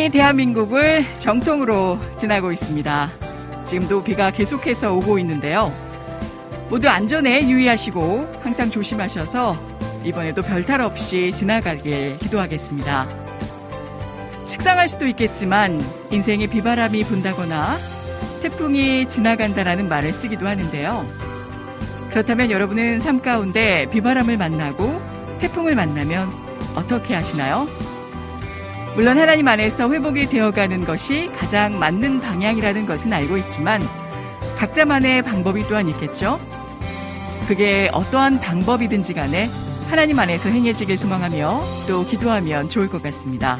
태풍이 대한민국을 정통으로 지나고 있습니다. 지금도 비가 계속해서 오고 있는데요. 모두 안전에 유의하시고 항상 조심하셔서 이번에도 별탈 없이 지나가길 기도하겠습니다. 식상할 수도 있겠지만 인생에 비바람이 분다거나 태풍이 지나간다라는 말을 쓰기도 하는데요. 그렇다면 여러분은 삶 가운데 비바람을 만나고 태풍을 만나면 어떻게 하시나요? 물론 하나님 안에서 회복이 되어가는 것이 가장 맞는 방향이라는 것은 알고 있지만 각자만의 방법이 또한 있겠죠. 그게 어떠한 방법이든지 간에 하나님 안에서 행해지길 소망하며 또 기도하면 좋을 것 같습니다.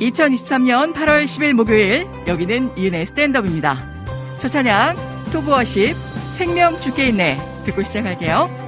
2023년 8월 10일 목요일 여기는 이은의 스탠드업입니다. 첫 찬양 토브워십 생명 주께 있네 듣고 시작할게요.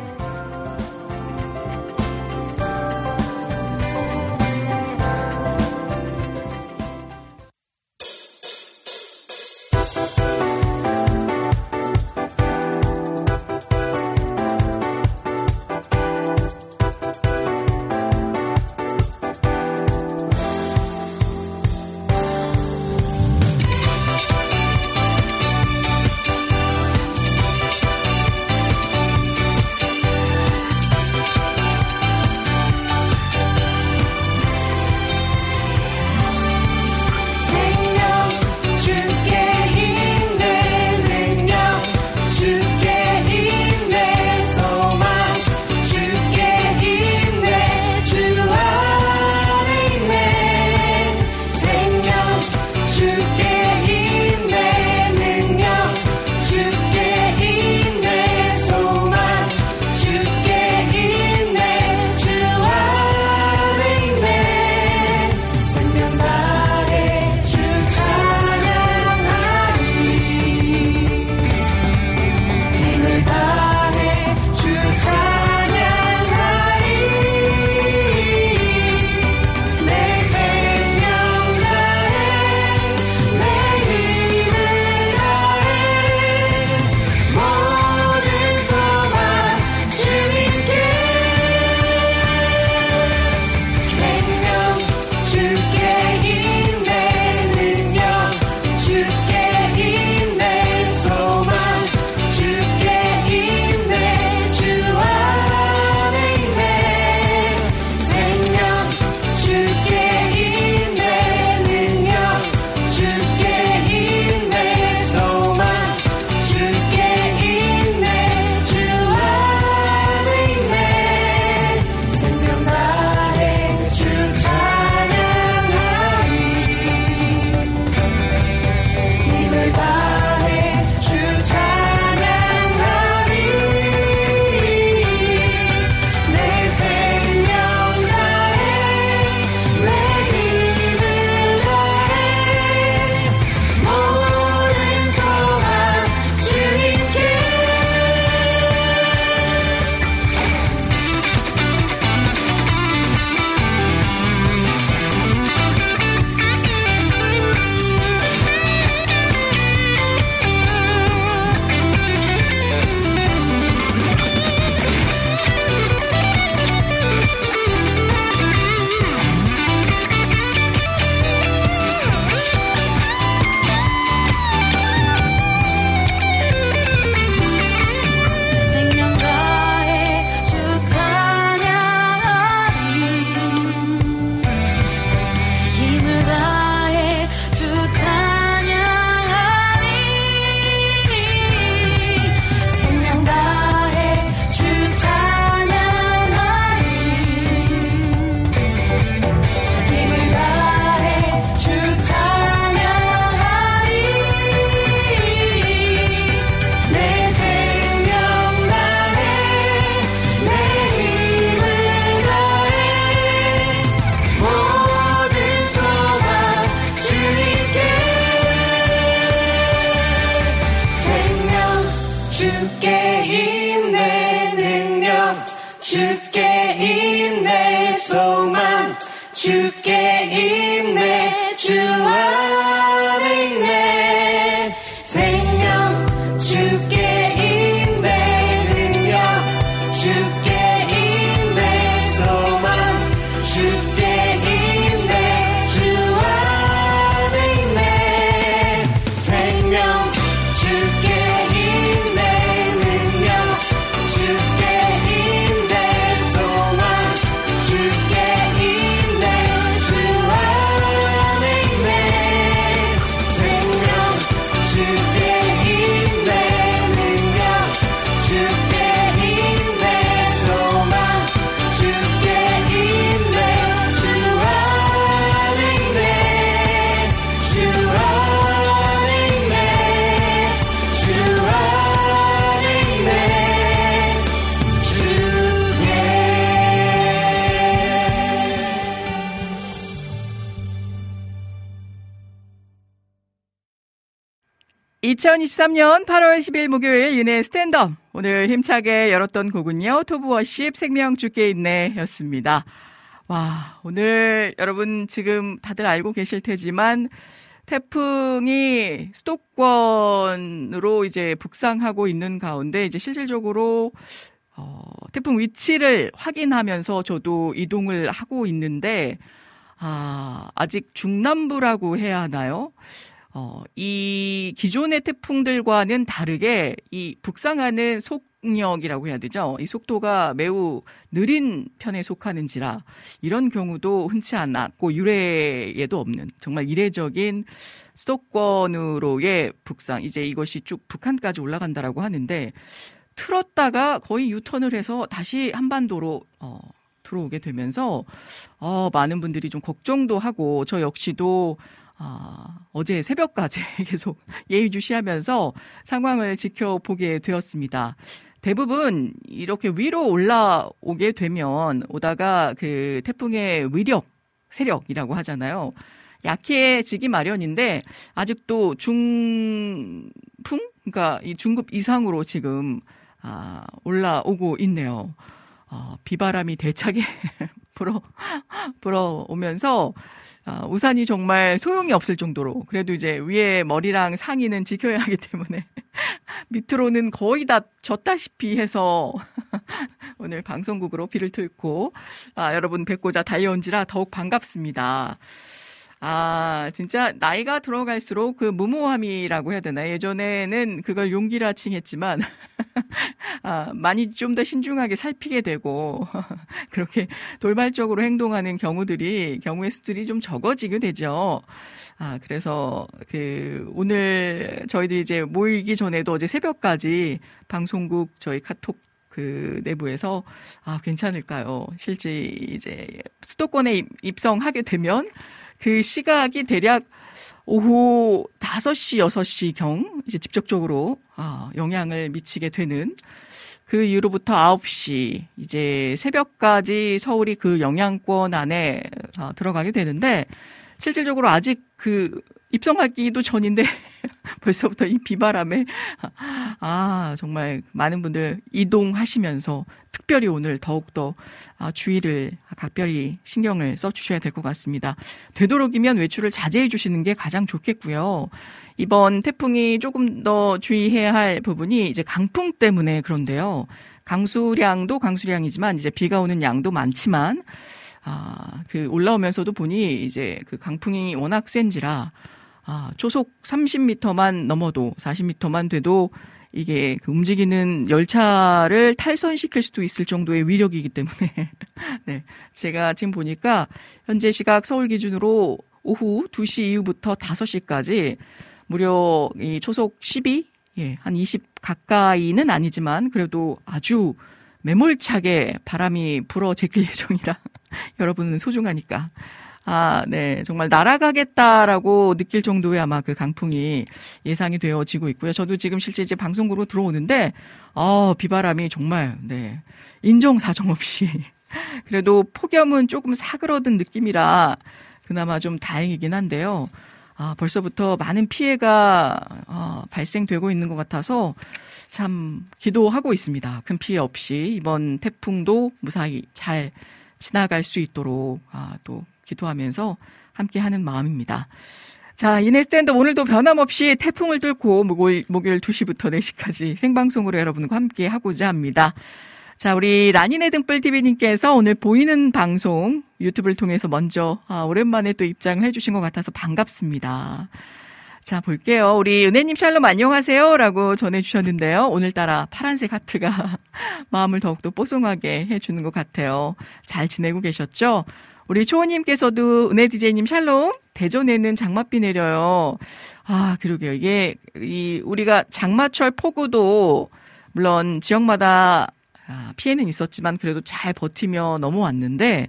2023년 8월 10일 목요일 윤의 스탠드업. 오늘 힘차게 열었던 곡은요. 토브워십 생명 주께 있네 였습니다. 와, 오늘 여러분 지금 다들 알고 계실 테지만 태풍이 수도권으로 이제 북상하고 있는 가운데 이제 실질적으로 어, 태풍 위치를 확인하면서 저도 이동을 하고 있는데 아, 아직 중남부라고 해야 하나요? 어, 이 기존의 태풍들과는 다르게 이 북상하는 속력이라고 해야 되죠. 이 속도가 매우 느린 편에 속하는지라 이런 경우도 흔치 않았고 유례에도 없는 정말 이례적인 수도권으로의 북상. 이제 이것이 쭉 북한까지 올라간다라고 하는데 틀었다가 거의 유턴을 해서 다시 한반도로 어, 들어오게 되면서 어, 많은 분들이 좀 걱정도 하고 저 역시도 아, 어제 새벽까지 계속 예의주시하면서 상황을 지켜보게 되었습니다. 대부분 이렇게 위로 올라오게 되면 오다가 그 태풍의 위력, 세력이라고 하잖아요. 약해지기 마련인데 아직도 중풍, 그러니까 이 중급 이상으로 지금 아, 올라오고 있네요. 어, 비바람이 대차게 불어 불어오면서 아, 우산이 정말 소용이 없을 정도로 그래도 이제 위에 머리랑 상의는 지켜야 하기 때문에 밑으로는 거의 다 젖다시피 해서 오늘 방송국으로 비를 틀고 아, 여러분 뵙고자 달려온지라 더욱 반갑습니다. 아, 진짜 나이가 들어갈수록 그 무모함이라고 해야 되나? 예전에는 그걸 용기라 칭했지만, 아, 많이 좀 더 신중하게 살피게 되고, 그렇게 돌발적으로 행동하는 경우들이, 경우의 수들이 좀 적어지게 되죠. 아, 그래서 그, 오늘 저희들이 이제 모이기 전에도 어제 새벽까지 방송국 저희 카톡 그 내부에서 아 괜찮을까요? 실제 이제 수도권에 입성하게 되면 그 시각이 대략 오후 5시, 6시 경 이제 직접적으로 아, 영향을 미치게 되는 그 이후로부터 9시 이제 새벽까지 서울이 그 영향권 안에 아, 들어가게 되는데 실질적으로 아직 그 입성하기도 전인데 벌써부터 이 비바람에 아 정말 많은 분들 이동하시면서 특별히 오늘 더욱더 아, 주의를 각별히 신경을 써 주셔야 될 것 같습니다. 되도록이면 외출을 자제해 주시는 게 가장 좋겠고요. 이번 태풍이 조금 더 주의해야 할 부분이 이제 강풍 때문에 그런데요. 강수량도 강수량이지만 이제 비가 오는 양도 많지만 아, 그 올라오면서도 보니 이제 그 강풍이 워낙 센지라 아, 초속 30m만 넘어도 40m만 돼도 이게 그 움직이는 열차를 탈선시킬 수도 있을 정도의 위력이기 때문에 네. 제가 지금 보니까 현재 시각 서울 기준으로 오후 2시 이후부터 5시까지 무려 이 초속 12, 예, 한 20 가까이는 아니지만 그래도 아주 매몰차게 바람이 불어 제낄 예정이라 여러분은 소중하니까 아, 네. 정말 날아가겠다라고 느낄 정도의 아마 그 강풍이 예상이 되어지고 있고요. 저도 지금 실제 이제 방송국으로 들어오는데, 어, 비바람이 정말, 네. 인정사정 없이. 그래도 폭염은 조금 사그러든 느낌이라 그나마 좀 다행이긴 한데요. 아, 벌써부터 많은 피해가 어, 발생되고 있는 것 같아서 참 기도하고 있습니다. 큰 피해 없이 이번 태풍도 무사히 잘 지나갈 수 있도록 아, 또 기도하면서 함께 하는 마음입니다. 자, 이네스탠드 오늘도 변함없이 태풍을 뚫고 목요일, 목요일 2시부터 4시까지 생방송으로 여러분과 함께 하고자 합니다. 자, 우리 라니네 등불 TV님께서 오늘 보이는 방송 유튜브를 통해서 먼저 아, 오랜만에 또 입장을 해주신 것 같아서 반갑습니다. 자, 볼게요. 우리 은혜님 샬롬 안녕하세요. 라고 전해주셨는데요. 오늘따라 파란색 하트가 마음을 더욱더 뽀송하게 해주는 것 같아요. 잘 지내고 계셨죠? 우리 초호님께서도 은혜 디제이님 샬롬. 대전에는 장맛비 내려요. 아, 그러게요. 이게, 이, 우리가 장마철 폭우도 물론 지역마다 아, 피해는 있었지만 그래도 잘 버티며 넘어왔는데,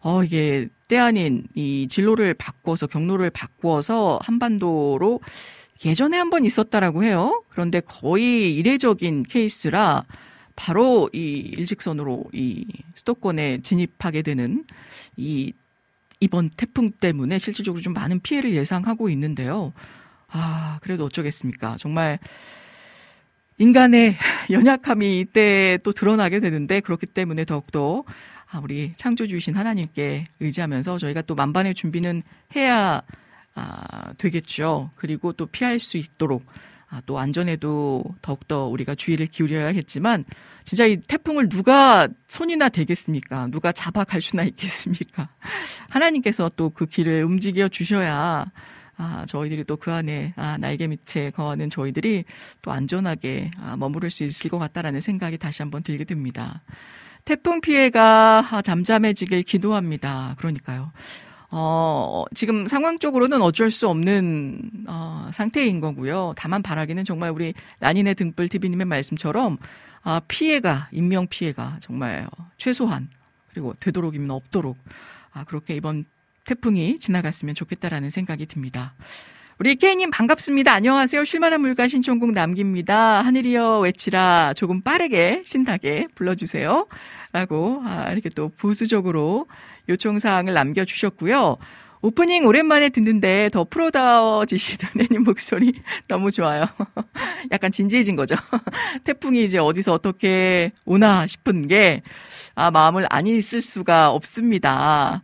어, 이게 때 아닌 이 진로를 바꿔서 경로를 바꾸어서 한반도로 예전에 한 번 있었다라고 해요. 그런데 거의 이례적인 케이스라 바로 이 일직선으로 이 수도권에 진입하게 되는 이 이번 태풍 때문에 실질적으로 좀 많은 피해를 예상하고 있는데요. 아, 그래도 어쩌겠습니까. 정말 인간의 연약함이 이때 또 드러나게 되는데 그렇기 때문에 더욱더 아, 우리 창조주이신 하나님께 의지하면서 저희가 또 만반의 준비는 해야 아, 되겠죠. 그리고 또 피할 수 있도록 아, 또 안전에도 더욱더 우리가 주의를 기울여야겠지만 진짜 이 태풍을 누가 손이나 대겠습니까? 누가 잡아 갈 수나 있겠습니까? 하나님께서 또 그 길을 움직여 주셔야 아, 저희들이 또 그 안에 아, 날개 밑에 거하는 저희들이 또 안전하게 아, 머무를 수 있을 것 같다라는 생각이 다시 한번 들게 됩니다. 태풍 피해가 잠잠해지길 기도합니다. 그러니까요. 어, 지금 상황적으로는 어쩔 수 없는 어, 상태인 거고요. 다만 바라기는 정말 우리 라니네 등불 TV님의 말씀처럼 아, 피해가 인명 피해가 정말 최소한 그리고 되도록이면 없도록 아, 그렇게 이번 태풍이 지나갔으면 좋겠다라는 생각이 듭니다. 우리 케이님 반갑습니다. 안녕하세요. 쉴만한 물가 신청곡 남깁니다. 하늘이여 외치라 조금 빠르게 신나게 불러주세요. 라고 아, 이렇게 또 보수적으로 요청사항을 남겨주셨고요. 오프닝 오랜만에 듣는데 더 프로다워지시던 애님 목소리 너무 좋아요. 약간 진지해진 거죠. 태풍이 이제 어디서 어떻게 오나 싶은 게, 아, 마음을 안 있을 수가 없습니다.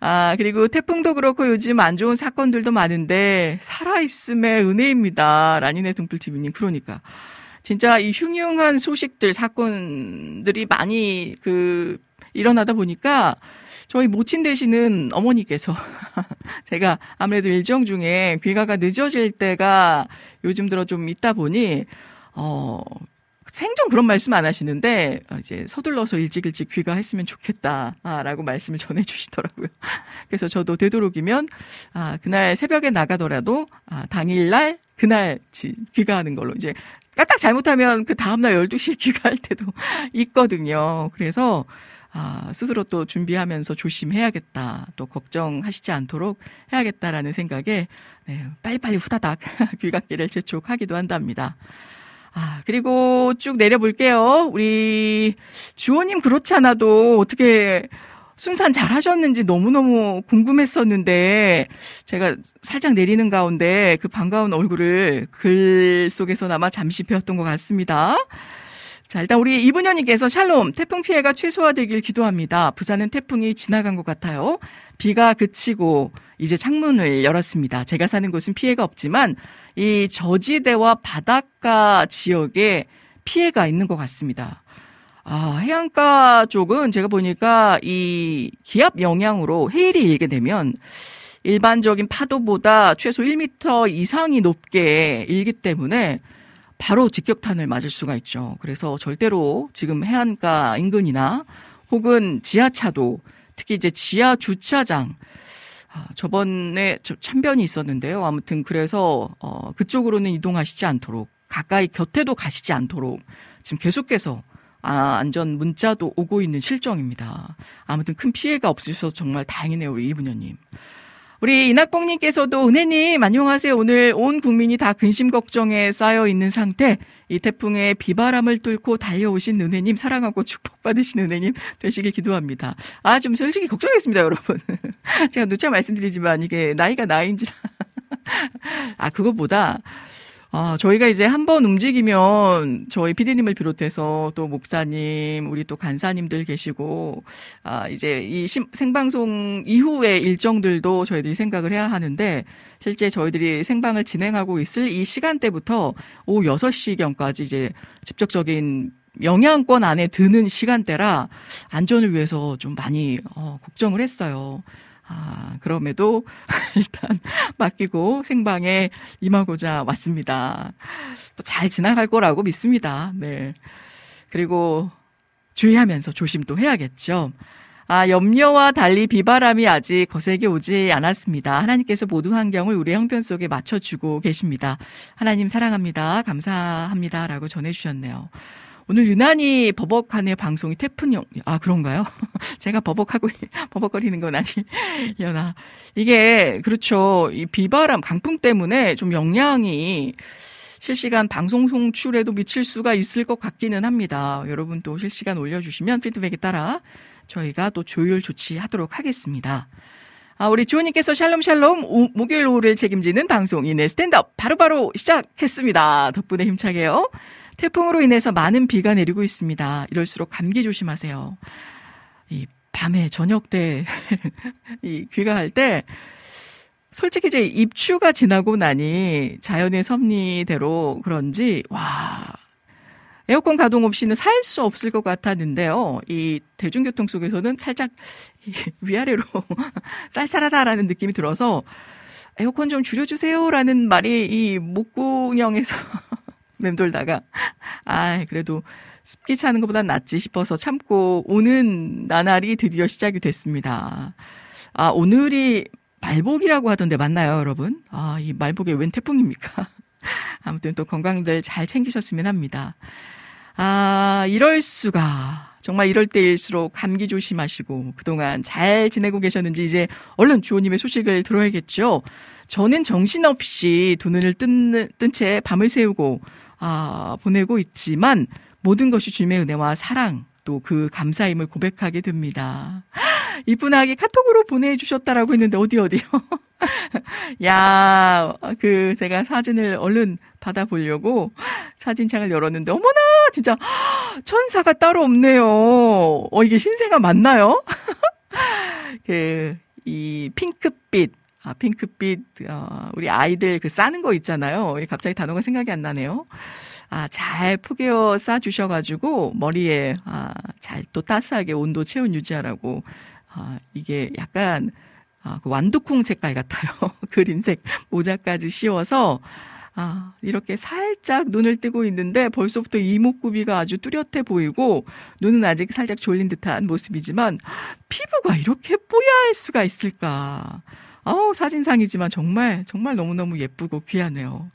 아, 그리고 태풍도 그렇고 요즘 안 좋은 사건들도 많은데, 살아있음의 은혜입니다. 라니네 등불TV님. 그러니까. 진짜 이 흉흉한 소식들, 사건들이 많이 그, 일어나다 보니까, 저희 모친 되시는 어머니께서 제가 아무래도 일정 중에 귀가가 늦어질 때가 요즘 들어 좀 있다 보니 어 생전 그런 말씀 안 하시는데 이제 서둘러서 일찍 일찍 귀가했으면 좋겠다라고 말씀을 전해 주시더라고요. 그래서 저도 되도록이면 아 그날 새벽에 나가더라도 아 당일날 그날 귀가하는 걸로 이제 까딱 잘못하면 그 다음날 12시에 귀가할 때도 있거든요. 그래서 아, 스스로 또 준비하면서 조심해야겠다. 또 걱정하시지 않도록 해야겠다라는 생각에 네, 빨리빨리 후다닥 귀갓길을 재촉하기도 한답니다. 아, 그리고 쭉 내려볼게요. 우리 주호님 그렇지 않아도 어떻게 순산 잘 하셨는지 너무너무 궁금했었는데 제가 살짝 내리는 가운데 그 반가운 얼굴을 글 속에서나마 잠시 배웠던 것 같습니다. 자, 일단 우리 이분현님께서 샬롬, 태풍 피해가 최소화되길 기도합니다. 부산은 태풍이 지나간 것 같아요. 비가 그치고 이제 창문을 열었습니다. 제가 사는 곳은 피해가 없지만 이 저지대와 바닷가 지역에 피해가 있는 것 같습니다. 아, 해안가 쪽은 제가 보니까 이 기압 영향으로 해일이 일게 되면 일반적인 파도보다 최소 1m 이상이 높게 일기 때문에 바로 직격탄을 맞을 수가 있죠. 그래서 절대로 지금 해안가 인근이나 혹은 지하차도 특히 이제 지하 주차장 아, 저번에 참변이 있었는데요. 아무튼 그래서 어, 그쪽으로는 이동하시지 않도록 가까이 곁에도 가시지 않도록 지금 계속해서 아, 안전 문자도 오고 있는 실정입니다. 아무튼 큰 피해가 없으셔서 정말 다행이네요, 우리 이분녀님. 우리 이낙봉님께서도 은혜님 안녕하세요. 오늘 온 국민이 다 근심 걱정에 쌓여 있는 상태. 이 태풍의 비바람을 뚫고 달려오신 은혜님 사랑하고 축복받으신 은혜님 되시길 기도합니다. 아 좀 솔직히 걱정했습니다, 여러분. 제가 누차 말씀드리지만 이게 나이가 나이인지 아, 그것보다 아, 저희가 이제 한번 움직이면 저희 피디님을 비롯해서 또 목사님, 우리 또 간사님들 계시고, 아, 이제 이 심, 생방송 이후의 일정들도 저희들이 생각을 해야 하는데, 실제 저희들이 생방을 진행하고 있을 이 시간대부터 오후 6시경까지 이제 직접적인 영향권 안에 드는 시간대라 안전을 위해서 좀 많이 어, 걱정을 했어요. 아, 그럼에도 일단 맡기고 생방에 임하고자 왔습니다. 잘 지나갈 거라고 믿습니다. 네. 그리고 주의하면서 조심도 해야겠죠. 아, 염려와 달리 비바람이 아직 거세게 오지 않았습니다. 하나님께서 모든 환경을 우리 형편 속에 맞춰주고 계십니다. 하나님 사랑합니다. 감사합니다. 라고 전해주셨네요. 오늘 유난히 버벅하네 방송이 태풍용 아 그런가요? 제가 버벅하고 버벅거리는 건 아니려나 이게 그렇죠 이 비바람 강풍 때문에 좀 영향이 실시간 방송 송출에도 미칠 수가 있을 것 같기는 합니다. 여러분 또 실시간 올려주시면 피드백에 따라 저희가 또 조율 조치하도록 하겠습니다. 아, 우리 주호님께서 샬롬 샬롬 오, 목요일 오후를 책임지는 방송 이내 스탠드업 바로 바로 시작했습니다. 덕분에 힘차게요. 태풍으로 인해서 많은 비가 내리고 있습니다. 이럴수록 감기 조심하세요. 이 밤에 저녁 때 이 귀가할 때 솔직히 이제 입추가 지나고 나니 자연의 섭리대로 그런지 와 에어컨 가동 없이는 살 수 없을 것 같았는데요. 이 대중교통 속에서는 살짝 위아래로 쌀쌀하다라는 느낌이 들어서 에어컨 좀 줄여주세요라는 말이 이 목구녕에서 맴돌다가 아 그래도 습기 차는 것보단 낫지 싶어서 참고 오는 나날이 드디어 시작이 됐습니다. 아 오늘이 말복이라고 하던데 맞나요, 여러분? 아 이 말복에 웬 태풍입니까? 아무튼 또 건강들 잘 챙기셨으면 합니다. 아 이럴 수가. 정말 이럴 때일수록 감기 조심하시고 그동안 잘 지내고 계셨는지 이제 얼른 주호님의 소식을 들어야겠죠. 저는 정신없이 두 눈을 뜬, 뜬채 밤을 새우고 아, 보내고 있지만 모든 것이 주님의 은혜와 사랑 또 그 감사임을 고백하게 됩니다. 이쁜 아기 카톡으로 보내주셨다라고 했는데 어디 어디요? 야, 그 제가 사진을 얼른 받아보려고 사진창을 열었는데 어머나 진짜 천사가 따로 없네요. 어 이게 신세가 맞나요? 그 이 핑크빛 아, 핑크빛, 어, 우리 아이들 그 싸는 거 있잖아요. 갑자기 단어가 생각이 안 나네요. 아, 잘 포개어 싸주셔가지고, 머리에, 아, 잘 또 따스하게 온도 체온 유지하라고, 아, 이게 약간, 아, 그 완두콩 색깔 같아요. 그린색 모자까지 씌워서, 아, 이렇게 살짝 눈을 뜨고 있는데 벌써부터 이목구비가 아주 뚜렷해 보이고 눈은 아직 살짝 졸린 듯한 모습이지만 피부가 이렇게 뽀얄 수가 있을까. 아우, 사진상이지만 정말, 정말 너무너무 예쁘고 귀하네요.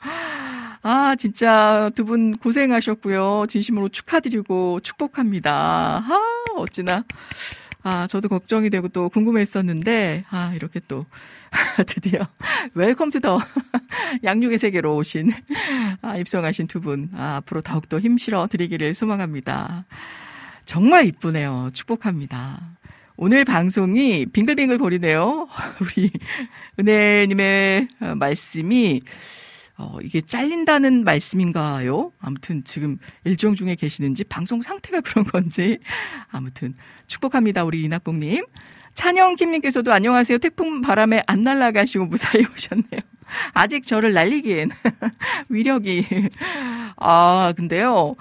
아, 진짜 두 분 고생하셨고요. 진심으로 축하드리고 축복합니다. 아, 어찌나. 아, 저도 걱정이 되고 또 궁금했었는데, 아, 이렇게 또, 드디어, welcome to the 양육의 세계로 오신, 아, 입성하신 두 분, 아, 앞으로 더욱더 힘 실어 드리기를 소망합니다. 정말 이쁘네요. 축복합니다. 오늘 방송이 빙글빙글 거리네요. 우리 은혜님의 어, 말씀이 어, 이게 잘린다는 말씀인가요? 아무튼 지금 일정 중에 계시는지 방송 상태가 그런 건지 아무튼 축복합니다. 우리 이낙봉님. 찬영김님께서도 안녕하세요. 태풍 바람에 안 날아가시고 무사히 오셨네요. 아직 저를 날리기엔 위력이 아 근데요.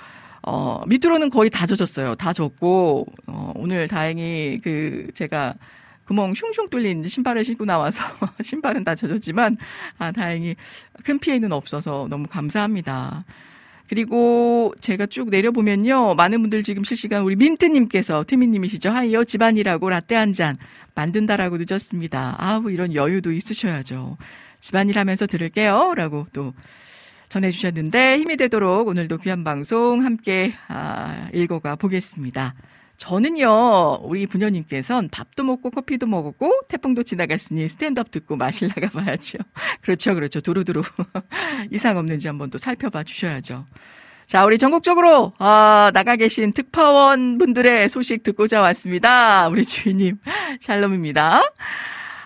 어, 밑으로는 거의 다 젖었어요. 다 젖고, 어, 오늘 다행히 그, 제가 구멍 슝슝 뚫린 신발을 신고 나와서 신발은 다 젖었지만, 아, 다행히 큰 피해는 없어서 너무 감사합니다. 그리고 제가 쭉 내려보면요. 많은 분들 지금 실시간 우리 민트님께서, 태민님이시죠. 하이요, 집안이라고 라떼 한 잔 만든다라고 늦었습니다. 아우, 이런 여유도 있으셔야죠. 집안일 하면서 들을게요. 라고 또 전해주셨는데 힘이 되도록 오늘도 귀한 방송 함께 아, 읽어가 보겠습니다. 저는요, 우리 부녀님께선 밥도 먹고 커피도 먹었고 태풍도 지나갔으니 스탠드업 듣고 마실 나가 봐야죠. 그렇죠, 그렇죠. 두루두루 이상 없는지 한번 또 살펴봐 주셔야죠. 자, 우리 전국적으로 아, 나가 계신 특파원 분들의 소식 듣고자 왔습니다. 우리 주인님 샬롬입니다.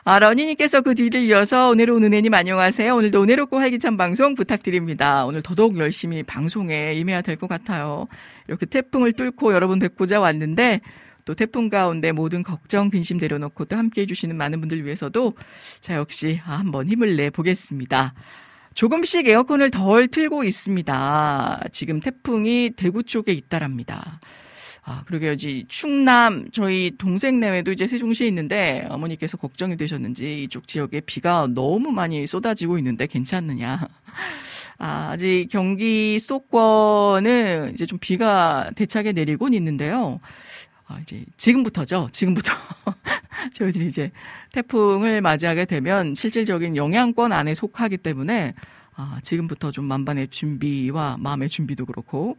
아, 러니님께서 그 뒤를 이어서 오늘은 은혜님 안녕하세요. 오늘도 은혜롭고 활기찬 방송 부탁드립니다. 오늘 더더욱 열심히 방송에 임해야 될 것 같아요. 이렇게 태풍을 뚫고 여러분 뵙고자 왔는데 또 태풍 가운데 모든 걱정, 근심 내려놓고 또 함께 해주시는 많은 분들 위해서도 자, 역시 아, 한번 힘을 내보겠습니다. 조금씩 에어컨을 덜 틀고 있습니다. 지금 태풍이 대구 쪽에 있다랍니다. 아, 그러게요. 지 충남 저희 동생 내외도 이제 세종시에 있는데 어머니께서 걱정이 되셨는지 이쪽 지역에 비가 너무 많이 쏟아지고 있는데 괜찮느냐. 아, 아직 경기 수도권은 이제 좀 비가 대차게 내리곤 있는데요. 아, 이제 지금부터죠. 지금부터 저희들이 이제 태풍을 맞이하게 되면 실질적인 영향권 안에 속하기 때문에 아, 지금부터 좀 만반의 준비와 마음의 준비도 그렇고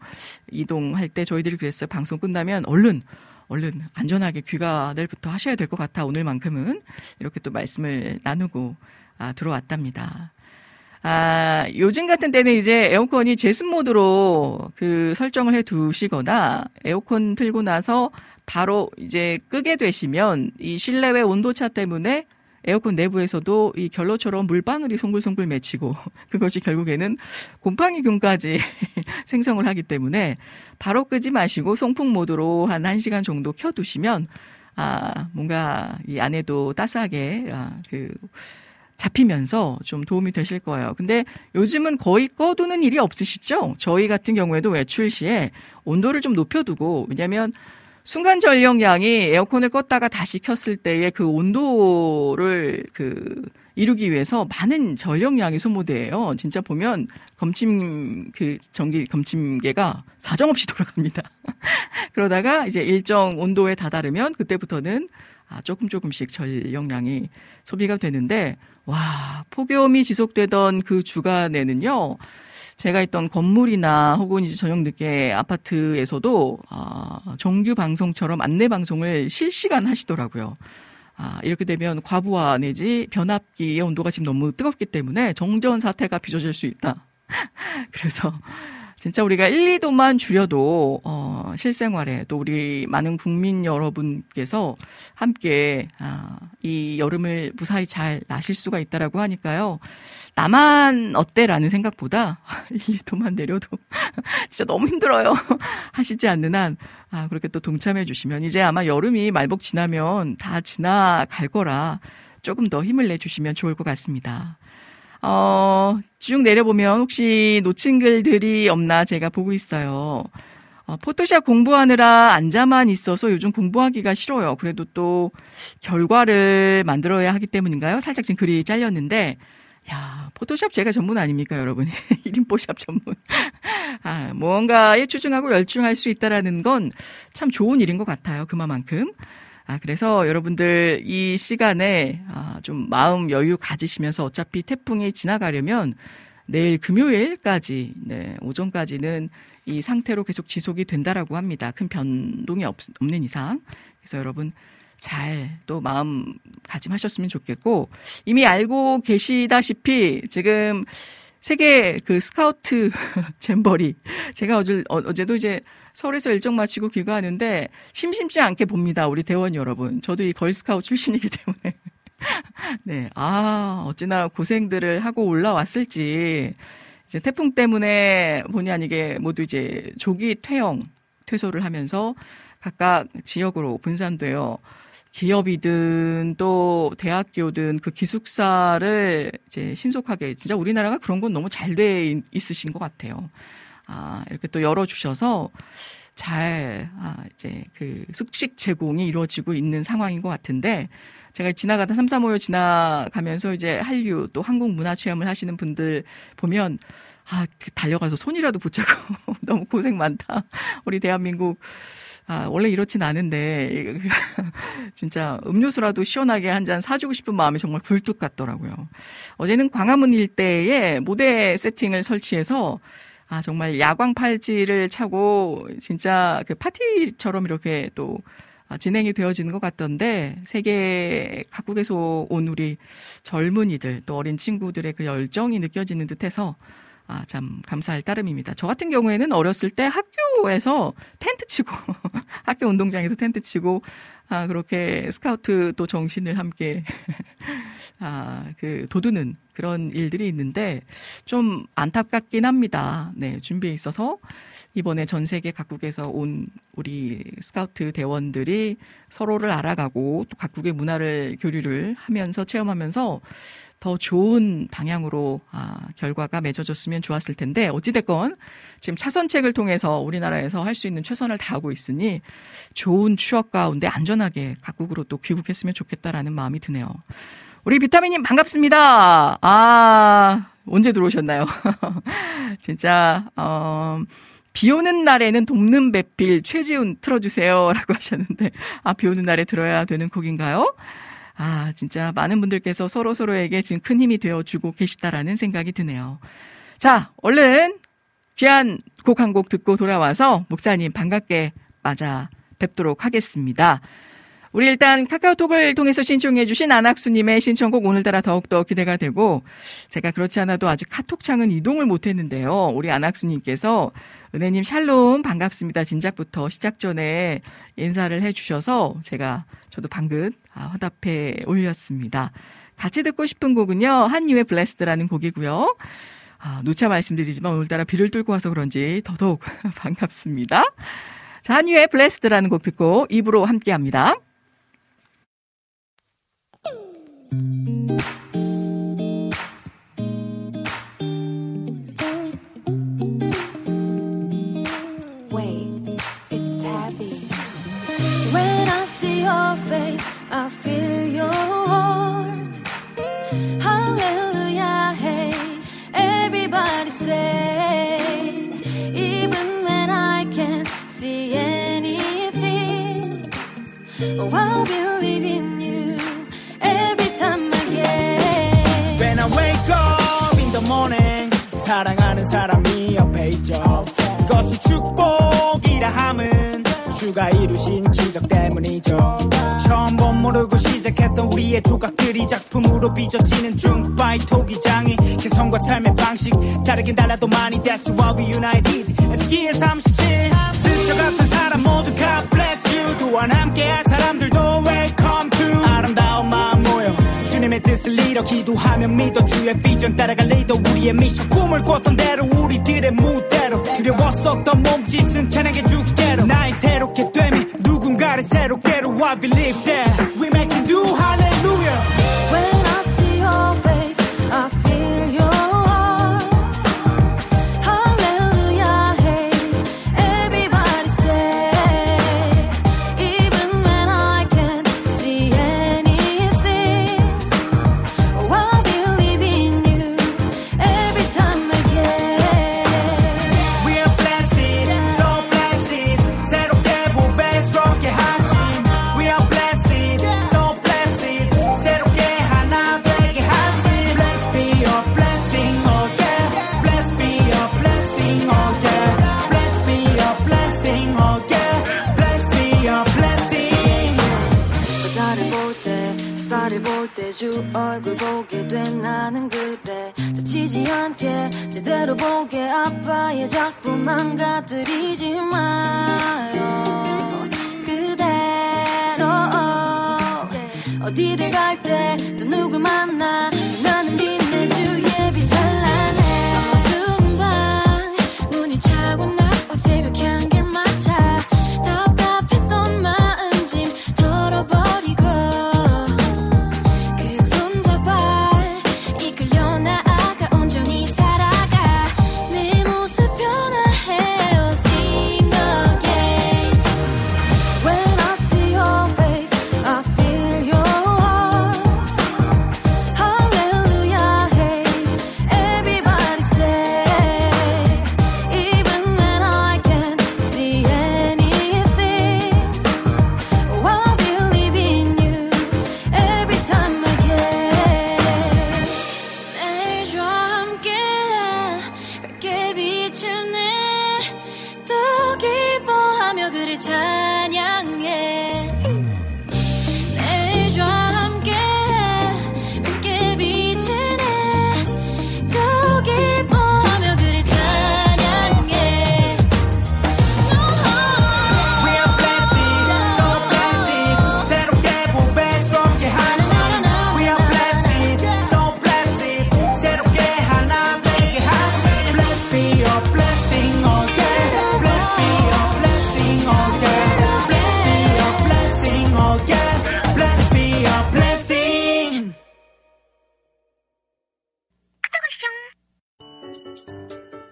이동할 때 저희들이 그랬어요. 방송 끝나면 얼른 얼른 안전하게 귀가들부터 하셔야 될 것 같아 오늘만큼은 이렇게 또 말씀을 나누고 아, 들어왔답니다. 아, 요즘 같은 때는 이제 에어컨이 제습 모드로 그 설정을 해 두시거나 에어컨 틀고 나서 바로 이제 끄게 되시면 이 실내외 온도차 때문에 에어컨 내부에서도 이 결로처럼 물방울이 송글송글 맺히고 그것이 결국에는 곰팡이 균까지 생성을 하기 때문에 바로 끄지 마시고 송풍 모드로 한 1시간 정도 켜 두시면 아 뭔가 이 안에도 따스하게 아, 그 잡히면서 좀 도움이 되실 거예요. 근데 요즘은 거의 꺼두는 일이 없으시죠? 저희 같은 경우에도 외출 시에 온도를 좀 높여두고 왜냐하면 순간 전력량이 에어컨을 껐다가 다시 켰을 때의 그 온도를 그 이루기 위해서 많은 전력량이 소모돼요. 진짜 보면 검침 그 전기 검침계가 사정없이 돌아갑니다. 그러다가 이제 일정 온도에 다다르면 그때부터는 아, 조금 조금씩 전력량이 소비가 되는데 와 폭염이 지속되던 그 주간에는요. 제가 있던 건물이나 혹은 이제 저녁 늦게 아파트에서도 아, 정규 방송처럼 안내 방송을 실시간 하시더라고요. 아, 이렇게 되면 과부하 내지 변압기의 온도가 지금 너무 뜨겁기 때문에 정전 사태가 빚어질 수 있다. 그래서 진짜 우리가 1, 2도만 줄여도 어, 실생활에 또 우리 많은 국민 여러분께서 함께 아, 이 여름을 무사히 잘 나실 수가 있다라고 하니까요. 나만 어때라는 생각보다 1, 2도만 내려도 진짜 너무 힘들어요. 하시지 않는 한 아, 그렇게 또 동참해 주시면 이제 아마 여름이 말복 지나면 다 지나갈 거라 조금 더 힘을 내 주시면 좋을 것 같습니다. 어, 쭉 내려보면 혹시 놓친 글들이 없나 제가 보고 있어요. 어, 포토샵 공부하느라 앉아만 있어서 요즘 공부하기가 싫어요. 그래도 또 결과를 만들어야 하기 때문인가요? 살짝 지금 글이 잘렸는데, 야, 포토샵 제가 전문 아닙니까, 여러분? 1인 포샵 전문. 아, 무언가에 추중하고 열중할 수 있다라는 건 참 좋은 일인 것 같아요. 그만큼. 아, 그래서 여러분들 이 시간에 아, 좀 마음 여유 가지시면서 어차피 태풍이 지나가려면 내일 금요일까지, 네, 오전까지는 이 상태로 계속 지속이 된다라고 합니다. 큰 변동이 없, 없는 이상. 그래서 여러분 잘 또 마음 가짐하셨으면 좋겠고 이미 알고 계시다시피 지금 세계 그 스카우트 잼버리 제가 어제 어제도 이제 서울에서 일정 마치고 귀가하는데 심심치 않게 봅니다. 우리 대원 여러분. 저도 이 걸스카우트 출신이기 때문에. 네. 아, 어찌나 고생들을 하고 올라왔을지. 이제 태풍 때문에 본의 아니게 모두 이제 조기 퇴영, 퇴소를 하면서 각각 지역으로 분산되어 기업이든 또 대학교든 그 기숙사를 이제 신속하게 진짜 우리나라가 그런 건 너무 잘 돼 있으신 것 같아요. 아, 이렇게 또 열어주셔서 잘, 아, 이제 그 숙식 제공이 이루어지고 있는 상황인 것 같은데, 제가 지나가다 3 3 5요 지나가면서 이제 한류 또 한국 문화 체험을 하시는 분들 보면, 아, 그 달려가서 손이라도 붙잡고 너무 고생 많다. 우리 대한민국. 아, 원래 이렇진 않은데, 진짜 음료수라도 시원하게 한 잔 사주고 싶은 마음이 정말 굴뚝 같더라고요. 어제는 광화문 일대에 모델 세팅을 설치해서 아, 정말 야광 팔찌를 차고 진짜 그 파티처럼 이렇게 또 아, 진행이 되어지는 것 같던데 세계 각국에서 온 우리 젊은이들 또 어린 친구들의 그 열정이 느껴지는 듯해서 아, 참 감사할 따름입니다. 저 같은 경우에는 어렸을 때 학교에서 텐트 치고 학교 운동장에서 텐트 치고 아, 그렇게 스카우트 또 정신을 함께 아, 그 도두는 그런 일들이 있는데 좀 안타깝긴 합니다. 네, 준비에 있어서 이번에 전 세계 각국에서 온 우리 스카우트 대원들이 서로를 알아가고 또 각국의 문화를 교류를 하면서 체험하면서 더 좋은 방향으로 아, 결과가 맺어졌으면 좋았을 텐데 어찌됐건 지금 차선책을 통해서 우리나라에서 할 수 있는 최선을 다하고 있으니 좋은 추억 가운데 안전하게 각국으로 또 귀국했으면 좋겠다라는 마음이 드네요. 우리 비타민님 반갑습니다. 아 언제 들어오셨나요? 진짜 어. 비 오는 날에는 돕는 배필 최지훈 틀어주세요. 라고 하셨는데, 아, 비 오는 날에 들어야 되는 곡인가요? 아, 진짜 많은 분들께서 서로서로에게 지금 큰 힘이 되어주고 계시다라는 생각이 드네요. 자, 얼른 귀한 곡 한 곡 듣고 돌아와서 목사님 반갑게 맞아 뵙도록 하겠습니다. 우리 일단 카카오톡을 통해서 신청해주신 안학수님의 신청곡 오늘따라 더욱더 기대가 되고 제가 그렇지 않아도 아직 카톡창은 이동을 못했는데요. 우리 안학수님께서 은혜님 샬롬 반갑습니다. 진작부터 시작 전에 인사를 해주셔서 제가 저도 아, 화답해 올렸습니다. 같이 듣고 싶은 곡은요 한유의 블레스드라는 곡이고요. 아, 누차 말씀드리지만 오늘따라 비를 뚫고 와서 그런지 더더욱 반갑습니다. 자, 한유의 블레스드라는 곡 듣고 입으로 함께합니다. 사랑하는 사람이 옆에 있죠. 그것이 축복이라 함은 주가 이루신 기적 때문이죠. 처음 본 모르고 시작했던 우리의 조각들이 작품으로 빚어지는 중바이 토기장이 개성과 삶의 방식. 다르긴 달라도 많이 That's why we united 에스기의 37 스쳐갔던 사람 모두 또한 함께할 사람들도 welcome to 아름다운 마음 모여 주님의 뜻을 이뤄 기도하며 믿어 주의 비전 따라갈 리더 우리의 미션 꿈을 꿨던 대로 우리들의 무대로 두려웠었던 몸짓은 찬양해 주께로 나의 새롭게 됨이 누군가를 새롭게로 I believe that we make it new 얼굴 보게 된 나는 그래 다치지 않게 제대로 보게. 아빠의 작품 망가뜨리지 마요. 그대로 어디를 갈 때 또 누굴 만나? 나는 빛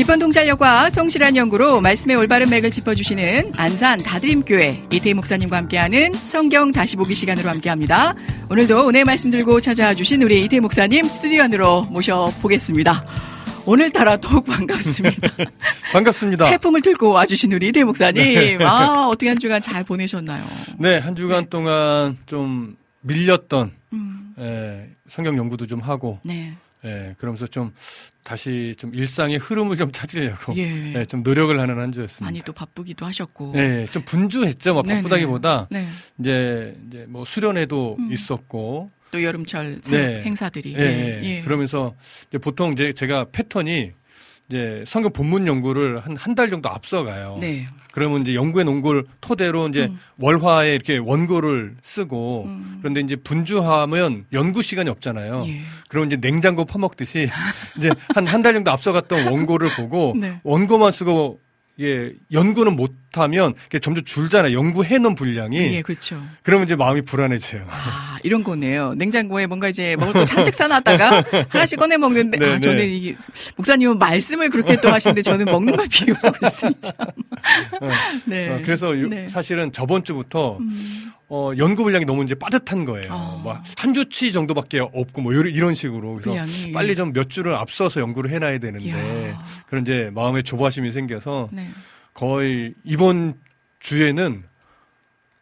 깊은 통찰력과 성실한 연구로 말씀의 올바른 맥을 짚어주시는 안산 다드림교회 이태희 목사님과 함께하는 성경 다시 보기 시간으로 함께합니다. 오늘도 은혜 말씀 들고 찾아와 주신 우리 이태희 목사님 스튜디오 안으로 모셔보겠습니다. 오늘따라 더욱 반갑습니다. 반갑습니다. 태풍을 들고 와주신 우리 이태희 목사님. 네. 아, 어떻게 한 주간 잘 보내셨나요? 네, 한 주간 네. 동안 좀 밀렸던 음. 예, 성경 연구도 좀 하고 네. 예, 그러면서 좀 다시 좀 일상의 흐름을 좀 찾으려고 예. 예, 좀 노력을 하는 한 주였습니다. 많이 또 바쁘기도 하셨고. 예, 좀 분주했죠. 뭐 바쁘다기보다 네. 이제 이제 뭐 수련회도 음. 있었고 또 여름철 네. 행사들이. 예, 네. 예. 그러면서 이제 보통 이제 제가 패턴이 이제 성경 본문 연구를 한 한 달 정도 앞서가요. 네. 그러면 이제 연구해 놓은 걸 토대로 이제 음. 월화에 이렇게 원고를 쓰고 음. 그런데 이제 분주하면 연구 시간이 없잖아요. 예. 그럼 이제 냉장고 퍼먹듯이 이제 한 한 달 정도 앞서갔던 원고를 보고 네. 원고만 쓰고 예, 연구는 못하면 점점 줄잖아요. 연구해 놓은 분량이. 예, 그렇죠. 그러면 이제 마음이 불안해져요. 아, 이런 거네요. 냉장고에 뭔가 이제 먹을 거 잔뜩 사놨다가 하나씩 꺼내 먹는데, 네, 아, 네. 저는 이게, 목사님은 말씀을 그렇게 또 하시는데 저는 먹는 걸 비유하고 있으니 참. 어, 네. 어, 그래서 네. 사실은 저번 주부터 음. 어, 연구 분량이 너무 이제 빠듯한 거예요. 어. 뭐한 주치 정도밖에 없고 뭐 이런 식으로 그래서 분량이. 빨리 좀 몇 주를 앞서서 연구를 해놔야 되는데 이야. 그런 이제 마음의 조바심이 생겨서 네. 거의 이번 주에는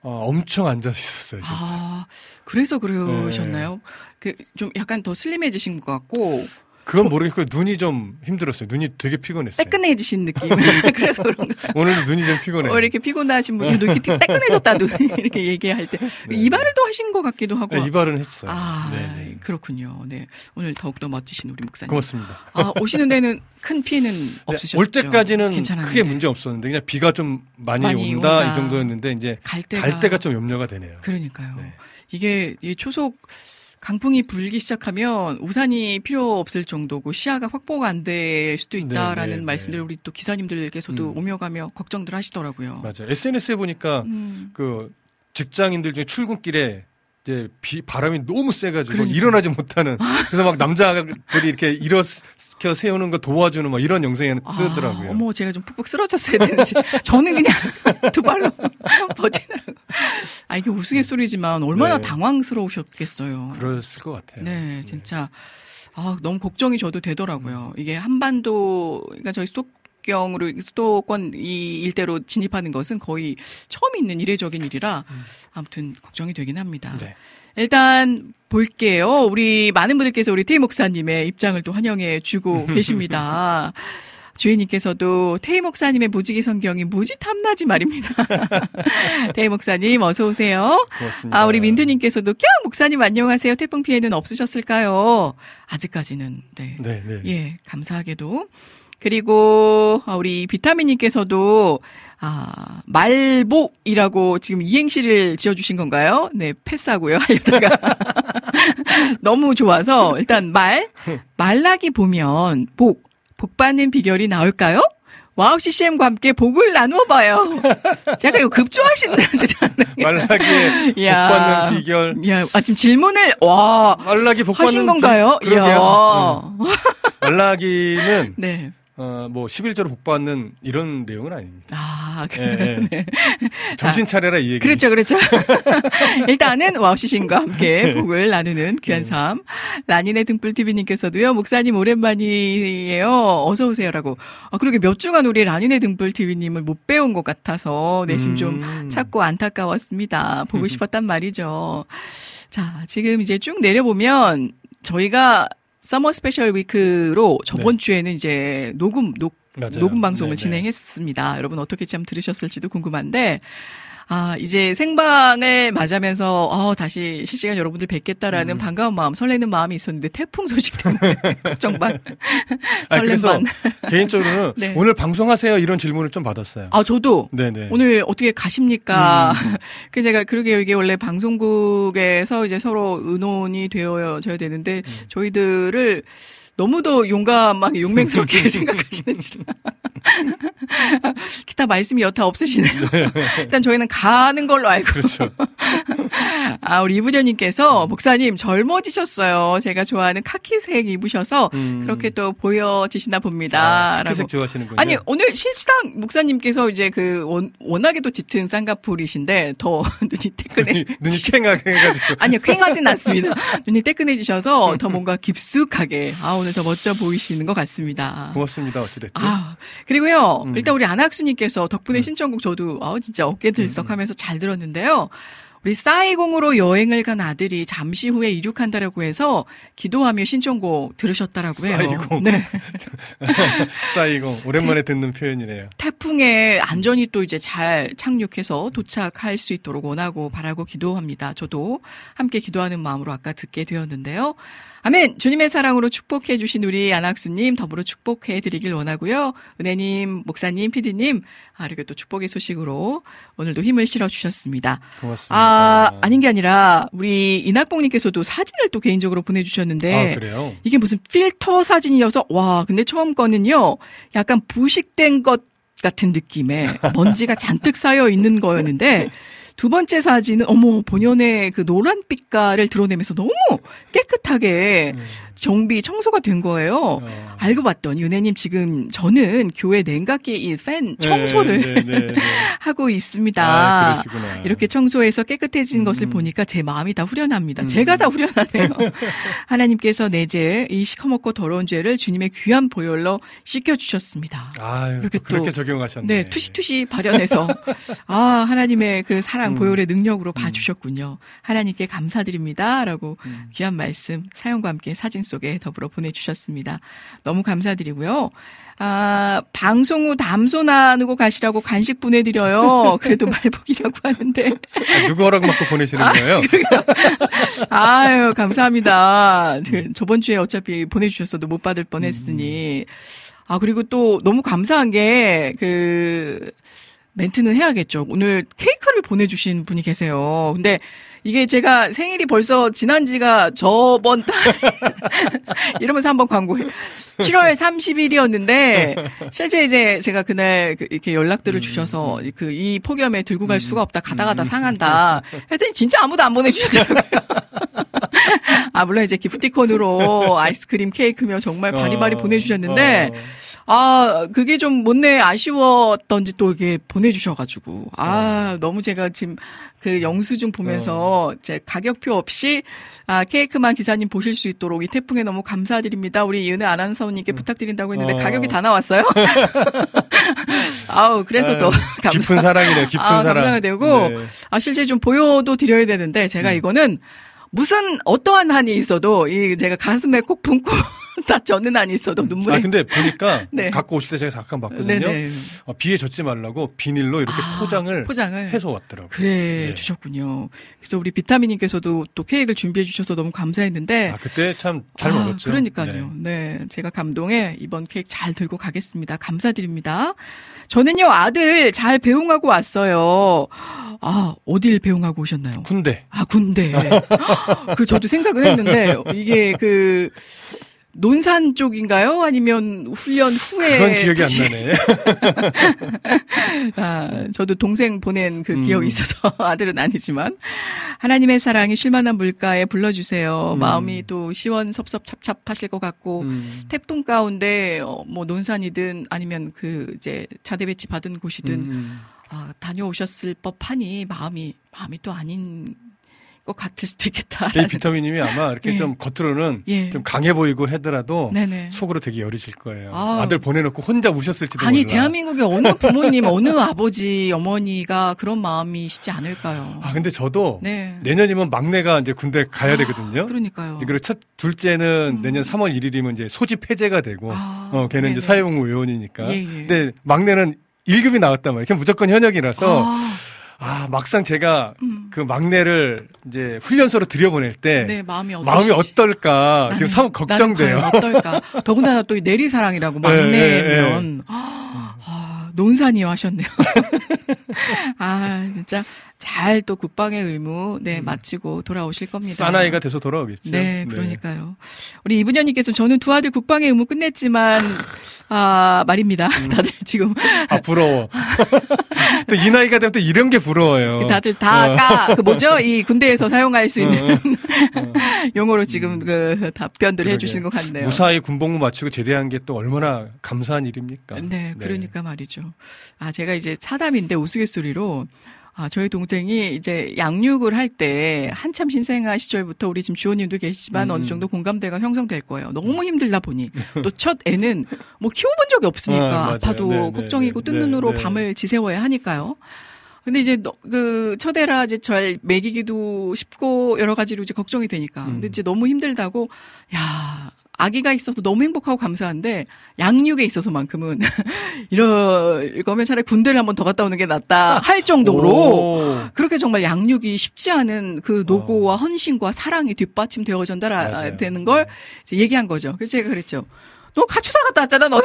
어, 엄청 앉아서 있었어요. 진짜. 아, 그래서 그러셨나요? 네. 그좀 약간 더 슬림해지신 것 같고 그건 모르겠고 눈이 좀 힘들었어요. 눈이 되게 피곤했어요. 따끈해지신 느낌. 그래서 그런가. 오늘도 눈이 좀 피곤해요. 어, 이렇게 피곤하신 분이 이렇게 따끈해졌다 눈 이렇게 얘기할 때 네. 이발을 또 하신 것 같기도 하고. 네, 이발은 했어요. 아 네, 네. 그렇군요. 네 오늘 더욱 더 멋지신 우리 목사님. 고맙습니다. 아 오시는 데는 큰 피해는 네, 없으셨죠? 올 때까지는 괜찮았는데. 크게 문제 없었는데 그냥 비가 좀 많이, 많이 온다, 온다, 이 정도였는데 이제 갈 때가, 갈 때가 좀 염려가 되네요. 그러니까요. 네. 이게 이 초속 강풍이 불기 시작하면 우산이 필요 없을 정도고 시야가 확보가 안 될 수도 있다라는 네, 네, 네. 말씀들 우리 또 기사님들께서도 음. 오며 가며 걱정들 하시더라고요. 맞아요. SNS에 보니까 음. 그 직장인들 중에 출근길에 이제 비 바람이 너무 세가지고 그러니까. 일어나지 못하는 그래서 막 남자들이 이렇게 일어서 세우는 거 도와주는 막 이런 영상이 아, 뜨더라고요. 어머 제가 좀 푹푹 쓰러졌어야 되는지 저는 그냥 두 발로. 아 이게 우스갯소리지만 얼마나 네. 당황스러우셨겠어요. 그랬을 것 같아요. 네, 네. 진짜 아 너무 걱정이 저도 되더라고요. 이게 한반도 그러니까 저희 속 국경으로 수도권 이 일대로 진입하는 것은 거의 처음 있는 이례적인 일이라 아무튼 걱정이 되긴 합니다. 네. 일단 볼게요. 우리 많은 분들께서 우리 태희 목사님의 입장을 또 환영해 주고 계십니다. 주인님께서도 태희 목사님의 무지개 성경이 무지 탐나지 말입니다. 태희 목사님 어서 오세요. 고맙습니다. 아 우리 민트님께서도 캬 목사님 안녕하세요. 태풍 피해는 없으셨을까요? 아직까지는 네. 네, 네. 예 감사하게도 그리고 아, 우리 비타민님께서도 아, 말복이라고 지금 이행시를 지어주신 건가요? 네, 패스하고요. 하려다가. 너무 좋아서, 일단 말, 말라기 보면 복, 복 받는 비결이 나올까요? 와우 CCM과 함께 복을 나누어 봐요. 약간 이거 급조하시는 듯한. 말라기에 복 받는 비결. 야, 아, 지금 질문을, 와. 말라기 복 받는 하신 건가요? 비, 그러게요. 음. 말라기는. 네. 어, 뭐 11조로 복받는 이런 내용은 아닙니다. 아, 네. 네. 정신 차려라 이 얘기. 그렇죠, 그렇죠. 일단은 와우시신과 함께 네. 복을 나누는 귀한 네. 삶. 라니네 등불 TV님께서도요, 목사님 오랜만이에요. 어서 오세요라고. 아, 그러게 몇 주간 우리 라니네 등불 TV님을 못 배운 것 같아서 내심 좀 음. 찾고 안타까웠습니다. 보고 싶었단 말이죠. 자, 지금 이제 쭉 내려보면 저희가 Summer Special Week로 저번 네. 주에는 이제 녹음 녹 맞아요. 녹음 방송을 네네. 네. 진행했습니다. 여러분 어떻게 참 들으셨을지도 궁금한데 아, 이제 생방을 맞으면서, 어, 다시 실시간 여러분들 뵙겠다라는 음. 반가운 마음, 설레는 마음이 있었는데, 태풍 소식 때문에 걱정 반. 설렘 반. 개인적으로는 네. 오늘 방송하세요 이런 질문을 좀 받았어요. 아, 저도. 네네. 오늘 어떻게 가십니까? 음. 그 제가 그러게 이게 원래 방송국에서 이제 서로 의논이 되어져야 되는데, 음. 저희들을 너무도 용감하게 용맹스럽게 생각하시는 줄. 기타 말씀이 여타 없으시네요. 네. 일단 저희는 가는 걸로 알고. 그렇죠. 아, 우리 이부녀님께서 목사님 젊어지셨어요. 제가 좋아하는 카키색 입으셔서 음. 그렇게 또 보여지시나 봅니다. 아, 카키색 좋아하시는군요. 아니, 오늘 실시당 목사님께서 이제 그 원, 워낙에도 짙은 쌍꺼풀이신데 더 눈이 뜨끈해. 눈이, 눈이 쾌하게 해가지고. 아니요, 쾌하진 않습니다. 눈이 뜨끈해지셔서 더 뭔가 깊숙하게. 아, 오늘 오늘 더 멋져 보이시는 것 같습니다. 고맙습니다. 어찌됐든. 아, 그리고요. 음. 일단 우리 안학수님께서 덕분에 음. 신청곡 저도 아 진짜 어깨 들썩하면서 음. 잘 들었는데요. 우리 싸이공으로 여행을 간 아들이 잠시 후에 이륙한다라고 해서 기도하며 신청곡 들으셨다라고 해요. 싸이공. 네. 싸이공. 오랜만에 태, 듣는 표현이네요. 태풍에 안전히 또 이제 잘 착륙해서 도착할 수 있도록 원하고 바라고 기도합니다. 저도 함께 기도하는 마음으로 아까 듣게 되었는데요. 아멘. 주님의 사랑으로 축복해 주신 우리 안학수님 더불어 축복해 드리길 원하고요. 은혜님, 목사님, 피디님, 아, 이렇게 또 축복의 소식으로 오늘도 힘을 실어 주셨습니다. 고맙습니다. 아, 아닌 게 아니라 우리 이낙봉님께서도 사진을 또 개인적으로 보내주셨는데. 아, 그래요? 이게 무슨 필터 사진이어서, 와, 근데 처음 거는요, 약간 부식된 것 같은 느낌의 먼지가 잔뜩 쌓여 있는 거였는데, 두 번째 사진은 어머 본연의 그 노란 빛깔을 드러내면서 너무 깨끗하게 음. 정비 청소가 된 거예요. 어. 알고 봤더니 은혜님 지금 저는 교회 냉각기 이팬 네, 청소를 네, 네, 네, 하고 있습니다. 아, 이렇게 청소해서 깨끗해진 음. 것을 보니까 제 마음이 다 후련합니다. 음. 제가 다 후련하네요. 하나님께서 내 죄 이 시커멓고 더러운 죄를 주님의 귀한 보혈로 씻겨 주셨습니다. 이렇게 또 그렇게 적용하셨네. 네, 투시투시 발현해서 아 하나님의 그 사랑 음. 보혈의 능력으로 음. 봐주셨군요. 하나님께 감사드립니다라고 음. 귀한 말씀 사연과 함께 사진 속에 더불어 보내주셨습니다. 너무 감사드리고요. 아, 방송 후 담소 나누고 가시라고 간식 보내드려요. 그래도 말복이라고 하는데. 아, 누구 허락 받고 보내시는 아, 거예요? 아유, 감사합니다. 그, 저번 주에 어차피 보내주셨어도 못 받을 뻔 했으니. 아, 그리고 또 너무 감사한 게, 그, 멘트는 해야겠죠. 오늘 케이크를 보내주신 분이 계세요. 근데 이게 제가 생일이 벌써 지난 지가 저번 달 이러면서 한번 광고해. 7월 30일이었는데 실제 이제 제가 그날 그 이렇게 연락들을 음, 주셔서 음. 그이 폭염에 들고 갈 음, 수가 없다 가다 가다 상한다 했더니 진짜 아무도 안 보내주셨더라고요. 아 물론 이제 기프티콘으로 아이스크림 케이크며 정말 바리바리 어, 보내 주셨는데 어. 아, 그게 좀 못내 아쉬웠던지 또 이게 보내주셔가지고. 아, 어. 너무 제가 지금 그 영수증 보면서 어. 제 가격표 없이 아, 케이크만 기사님 보실 수 있도록 이 태풍에 너무 감사드립니다. 우리 이은혜 아나운서님께 음. 부탁드린다고 했는데 어. 가격이 다 나왔어요. 아우, 그래서 또 감사. 깊은 사랑이네, 깊은 아, 사랑. 감사가 되고, 네. 아, 실제 좀 보여도 드려야 되는데 제가 음. 이거는 무슨 어떠한 한이 있어도 이 제가 가슴에 꼭 품고 다 저는 안 있어도 눈물이. 아 근데 보니까 네. 갖고 오실 때 제가 잠깐 봤거든요. 어, 비에 젖지 말라고 비닐로 이렇게 아, 포장을, 포장을 해서 왔더라고요. 그래 네. 주셨군요. 그래서 우리 비타민님께서도 또 케이크를 준비해 주셔서 너무 감사했는데. 아 그때 참잘 먹었죠. 그러니까요. 네. 네, 제가 감동해 이번 케이크 잘 들고 가겠습니다. 감사드립니다. 저는요 아들 잘 배웅하고 왔어요. 아 어딜 배웅하고 오셨나요? 군대. 아 군대. 그 저도 생각은 했는데 이게 그 논산 쪽인가요? 아니면 훈련 후에 그건 기억이 다시... 안 나네. 아, 저도 동생 보낸 그 기억이 음. 있어서 아들은 아니지만 하나님의 사랑이 쉴만한 물가에 불러주세요. 음. 마음이 또 시원섭섭 찹찹하실 것 같고 음. 태풍 가운데 어, 뭐 논산이든 아니면 그 이제 자대 배치 받은 곳이든 음. 아, 다녀오셨을 법하니 마음이 마음이 또 아닌 것 같을 수도 있겠다. 이 비타민님이 아마 이렇게 예. 좀 겉으로는 예. 좀 강해 보이고 하더라도 네네. 속으로 되게 여리실 거예요. 아. 들 보내놓고 혼자 우셨을지도 아니, 몰라. 대한민국의 어느 부모님, 어느 아버지, 어머니가 그런 마음이시지 않을까요? 아 근데 저도 네. 내년이면 막내가 이제 군대 가야 아, 되거든요. 그러니까요. 그리고 첫 둘째는 음. 내년 3월 1일이면 이제 소집 해제가 되고, 아, 어 걔는 네네. 이제 사회복무 요원이니까. 예, 예. 근데 막내는 1급이 나왔단 말이에요. 무조건 현역이라서. 아. 아, 막상 제가 음. 그 막내를 이제 훈련소로 들여보낼 때 네, 마음이, 마음이 어떨까 지금 사 걱정돼요. 어떨까. 더군다나 또 내리사랑이라고 막내면 네, 네, 네. 아, 논산이요 하셨네요. 아, 진짜 잘 또 국방의 의무 네, 음. 마치고 돌아오실 겁니다. 사나이가 돼서 돌아오겠죠. 네, 네. 그러니까요. 우리 이분현님께서 저는 두 아들 국방의 의무 끝냈지만 아, 말입니다. 음. 다들 지금. 아, 부러워. 또 이 나이가 되면 또 이런 게 부러워요. 다들 다 어. 아까 그 뭐죠? 이 군대에서 사용할 수 있는 어. 어. 용어로 지금 음. 그 답변들 을 해주시는 것 같네요. 무사히 군복무 마치고 제대한 게 또 얼마나 감사한 일입니까? 네, 네, 그러니까 말이죠. 아, 제가 이제 사담인데 우스갯소리로 아, 저희 동생이 이제 양육을 할 때 한참 신생아 시절부터 우리 지금 주호님도 계시지만 음. 어느 정도 공감대가 형성될 거예요. 너무 힘들다 보니 또 첫 애는 뭐 키워본 적이 없으니까 아, 파도 네, 네, 걱정이고 네, 뜬 눈으로 네, 밤을 지새워야 하니까요. 근데 이제 그 첫애라 이제 잘 먹이기도 쉽고 여러 가지로 이제 걱정이 되니까. 근데 음. 이제 너무 힘들다고 야 아기가 있어서 너무 행복하고 감사한데 양육에 있어서만큼은 이럴 거면 차라리 군대를 한번 더 갔다 오는 게 낫다 할 정도로 오. 그렇게 정말 양육이 쉽지 않은 그 노고와 어. 헌신과 사랑이 뒷받침되어 전달해야 되는 걸 이제 얘기한 거죠. 그래서 제가 그랬죠. 너 가추사 갔다 왔잖아, 너는.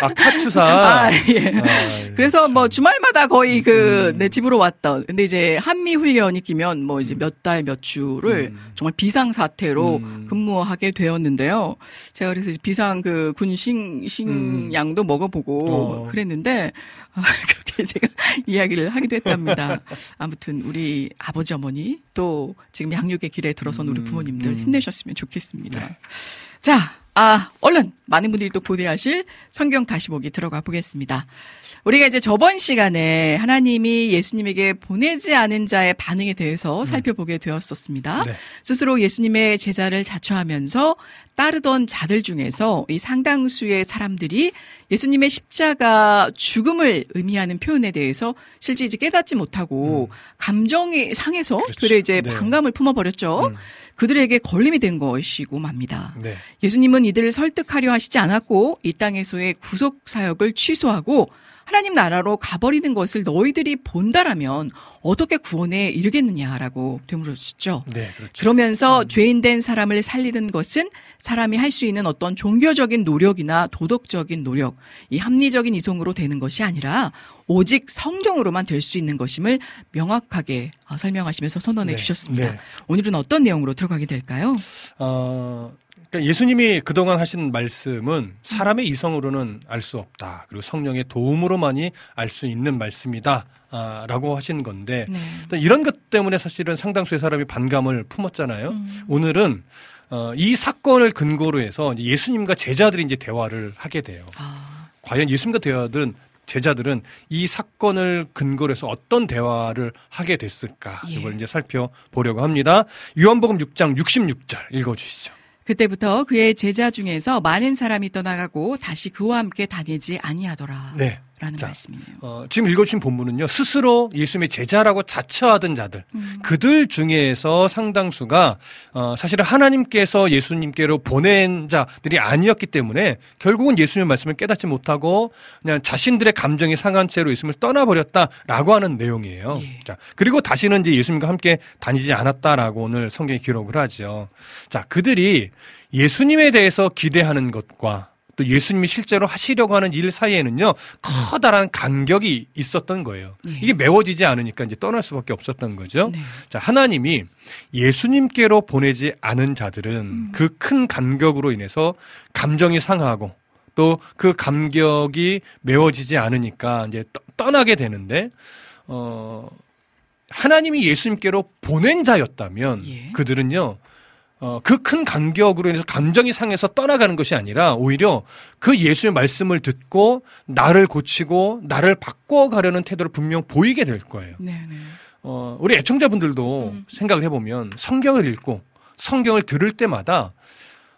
아, 카추사. 아, 예. 아, 예. 그래서 뭐 주말마다 거의 그, 음. 내 집으로 왔던. 근데 이제 한미 훈련이 끼면 뭐 이제 몇 달, 몇 주를 음. 정말 비상 사태로 음. 근무하게 되었는데요. 제가 그래서 비상 그 군식, 식량도 음. 먹어보고 어. 그랬는데, 아, 그렇게 제가 이야기를 하기도 했답니다. 아무튼 우리 아버지 어머니 또 지금 양육의 길에 들어선 우리 음. 부모님들 음. 힘내셨으면 좋겠습니다. 네. 자, 아, 얼른 많은 분들이 또 고대하실 성경 다시 보기 들어가 보겠습니다. 우리가 이제 저번 시간에 하나님이 예수님에게 보내지 않은 자의 반응에 대해서 음. 살펴보게 되었었습니다. 네. 스스로 예수님의 제자를 자처하면서 따르던 자들 중에서 이 상당수의 사람들이 예수님의 십자가 죽음을 의미하는 표현에 대해서 실제 이제 깨닫지 못하고 음. 감정이 상해서 그렇죠. 그래 이제 네. 반감을 품어버렸죠. 음. 그들에게 걸림이 된 것이고 맙니다. 네. 예수님은 이들을 설득하려 하시지 않았고 이 땅에서의 구속 사역을 취소하고 하나님 나라로 가버리는 것을 너희들이 본다라면 어떻게 구원에 이르겠느냐라고 되물으시죠. 네, 그렇죠. 그러면서 음. 죄인된 사람을 살리는 것은 사람이 할 수 있는 어떤 종교적인 노력이나 도덕적인 노력, 이 합리적인 이송으로 되는 것이 아니라 오직 성경으로만 될 수 있는 것임을 명확하게 어, 설명하시면서 선언해 네, 주셨습니다. 네. 오늘은 어떤 내용으로 들어가게 될까요? 어... 그러니까 예수님이 그동안 하신 말씀은 사람의 이성으로는 알 수 없다. 그리고 성령의 도움으로만이 알 수 있는 말씀이다. 아, 라고 하신 건데 네. 이런 것 때문에 사실은 상당수의 사람이 반감을 품었잖아요. 음. 오늘은 어, 이 사건을 근거로 해서 예수님과 제자들이 이제 대화를 하게 돼요. 아. 과연 예수님과 대화든 제자들은 이 사건을 근거로 해서 어떤 대화를 하게 됐을까 예. 이걸 이제 살펴보려고 합니다. 요한복음 6장 66절 읽어 주시죠. 그때부터 그의 제자 중에서 많은 사람이 떠나가고 다시 그와 함께 다니지 아니하더라. 네. 라는 자, 말씀이네요. 어, 지금 읽어주신 본문은요, 스스로 예수님의 제자라고 자처하던 자들, 음. 그들 중에서 상당수가, 어, 사실은 하나님께서 예수님께로 보낸 자들이 아니었기 때문에 결국은 예수님의 말씀을 깨닫지 못하고 그냥 자신들의 감정이 상한 채로 예수님을 떠나버렸다라고 하는 내용이에요. 예. 자, 그리고 다시는 이제 예수님과 함께 다니지 않았다라고 오늘 성경에 기록을 하죠. 자, 그들이 예수님에 대해서 기대하는 것과 또 예수님이 실제로 하시려고 하는 일 사이에는요 커다란 간격이 있었던 거예요. 네. 이게 메워지지 않으니까 이제 떠날 수밖에 없었던 거죠. 네. 자 하나님이 예수님께로 보내지 않은 자들은 음. 그큰 간격으로 인해서 감정이 상하고 또 그 감격이 메워지지 않으니까 이제 떠나게 되는데 어 하나님이 예수님께로 보낸 자였다면 예. 그들은요 어, 그 큰 간격으로 인해서 감정이 상해서 떠나가는 것이 아니라 오히려 그 예수의 말씀을 듣고 나를 고치고 나를 바꿔가려는 태도를 분명 보이게 될 거예요. 네네. 네. 어, 우리 애청자분들도 음. 생각을 해보면 성경을 읽고 성경을 들을 때마다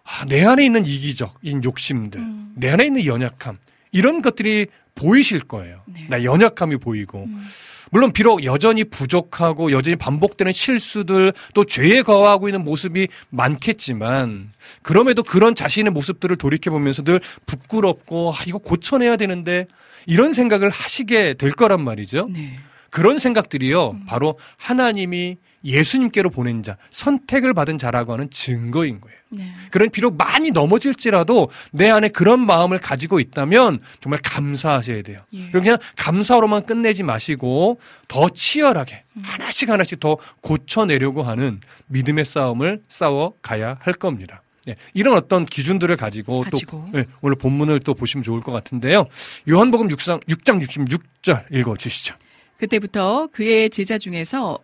아, 내 안에 있는 이기적인 욕심들, 음. 내 안에 있는 연약함, 이런 것들이 보이실 거예요. 네. 나 연약함이 보이고. 음. 물론 비록 여전히 부족하고 여전히 반복되는 실수들 또 죄에 거하고 있는 모습이 많겠지만 그럼에도 그런 자신의 모습들을 돌이켜 보면서 늘 부끄럽고 아 이거 고쳐내야 되는데 이런 생각을 하시게 될 거란 말이죠. 네. 그런 생각들이요. 음. 바로 하나님이 예수님께로 보낸 자, 선택을 받은 자라고 하는 증거인 거예요. 네. 그런 비록 많이 넘어질지라도 내 안에 그런 마음을 가지고 있다면 정말 감사하셔야 돼요. 예. 그냥 감사로만 끝내지 마시고 더 치열하게 음. 하나씩 하나씩 더 고쳐내려고 하는 믿음의 싸움을 싸워 가야 할 겁니다. 네, 이런 어떤 기준들을 가지고, 가지고. 또 네, 오늘 본문을 또 보시면 좋을 것 같은데요. 요한복음 6장, 6장 66절 읽어 주시죠. 그때부터 그의 제자 중에서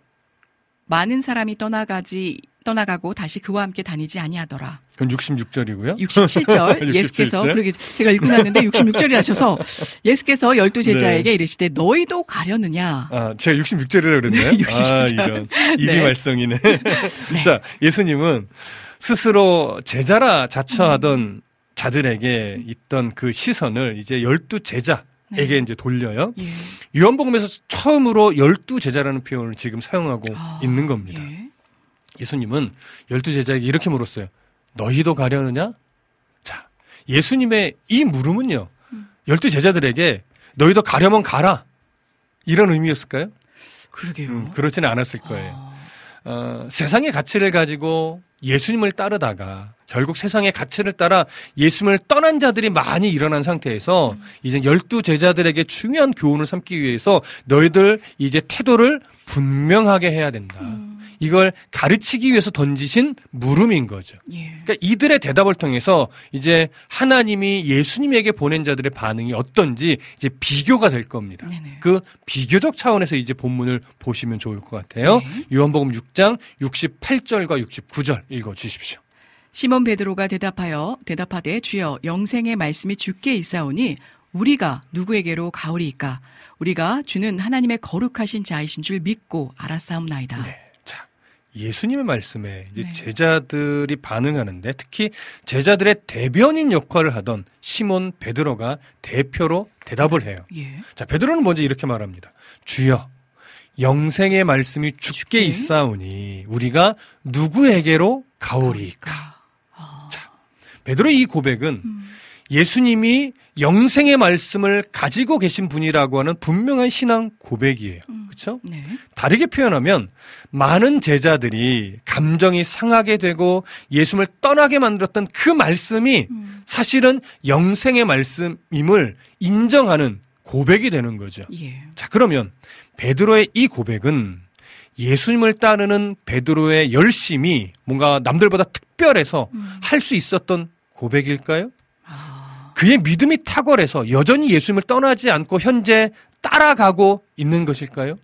많은 사람이 떠나가지 떠나가고 다시 그와 함께 다니지 아니하더라. 그건 66절이고요. 67절 예수께서 그러게 제가 읽고 났는데 66절이라셔서 예수께서 열두 제자에게 네. 이르시되 너희도 가려느냐. 아, 제가 66절이라고 그랬나요? 네, 66절. 아, 이런 입이 네. 말썽이네. 네. 자, 예수님은 스스로 제자라 자처하던 음. 자들에게 있던 그 시선을 이제 열두 제자 에게 네. 이제 돌려요. 예. 요한복음에서 처음으로 열두 제자라는 표현을 지금 사용하고 아, 있는 겁니다. 예. 예수님은 열두 제자에게 이렇게 물었어요. 너희도 가려느냐? 자, 예수님의 이 물음은요. 음. 열두 제자들에게 너희도 가려면 가라. 이런 의미였을까요? 그러게요. 음, 그렇지는 않았을 거예요. 아. 어, 세상의 가치를 가지고 예수님을 따르다가 결국 세상의 가치를 따라 예수님을 떠난 자들이 많이 일어난 상태에서 음. 이제 열두 제자들에게 중요한 교훈을 삼기 위해서 너희들 이제 태도를 분명하게 해야 된다. 음. 이걸 가르치기 위해서 던지신 물음인 거죠. 예. 그러니까 이들의 대답을 통해서 이제 하나님이 예수님에게 보낸 자들의 반응이 어떤지 이제 비교가 될 겁니다. 네네. 그 비교적 차원에서 이제 본문을 보시면 좋을 것 같아요. 네. 요한복음 6장 68절과 69절 읽어 주십시오. 시몬 베드로가 대답하여 대답하되 주여 영생의 말씀이 주께 있사오니 우리가 누구에게로 가오리이까 우리가 주는 하나님의 거룩하신 자이신 줄 믿고 알았사옵나이다. 네. 자, 예수님의 말씀에 이제 네. 제자들이 반응하는데 특히 제자들의 대변인 역할을 하던 시몬 베드로가 대표로 대답을 해요. 예. 자, 베드로는 먼저 이렇게 말합니다. 주여 영생의 말씀이 주께 있사오니 우리가 누구에게로 가오리이까? 베드로의 이 고백은 음. 예수님이 영생의 말씀을 가지고 계신 분이라고 하는 분명한 신앙 고백이에요. 음. 그렇죠? 네. 다르게 표현하면 많은 제자들이 감정이 상하게 되고 예수님을 떠나게 만들었던 그 말씀이 음. 사실은 영생의 말씀임을 인정하는 고백이 되는 거죠. 예. 자, 그러면 베드로의 이 고백은 예수님을 따르는 베드로의 열심이 뭔가 남들보다 특별해서 음. 할수 있었던 고백일까요? 아... 그의 믿음이 탁월해서 여전히 예수님을 떠나지 않고 현재 따라가고 있는 것일까요?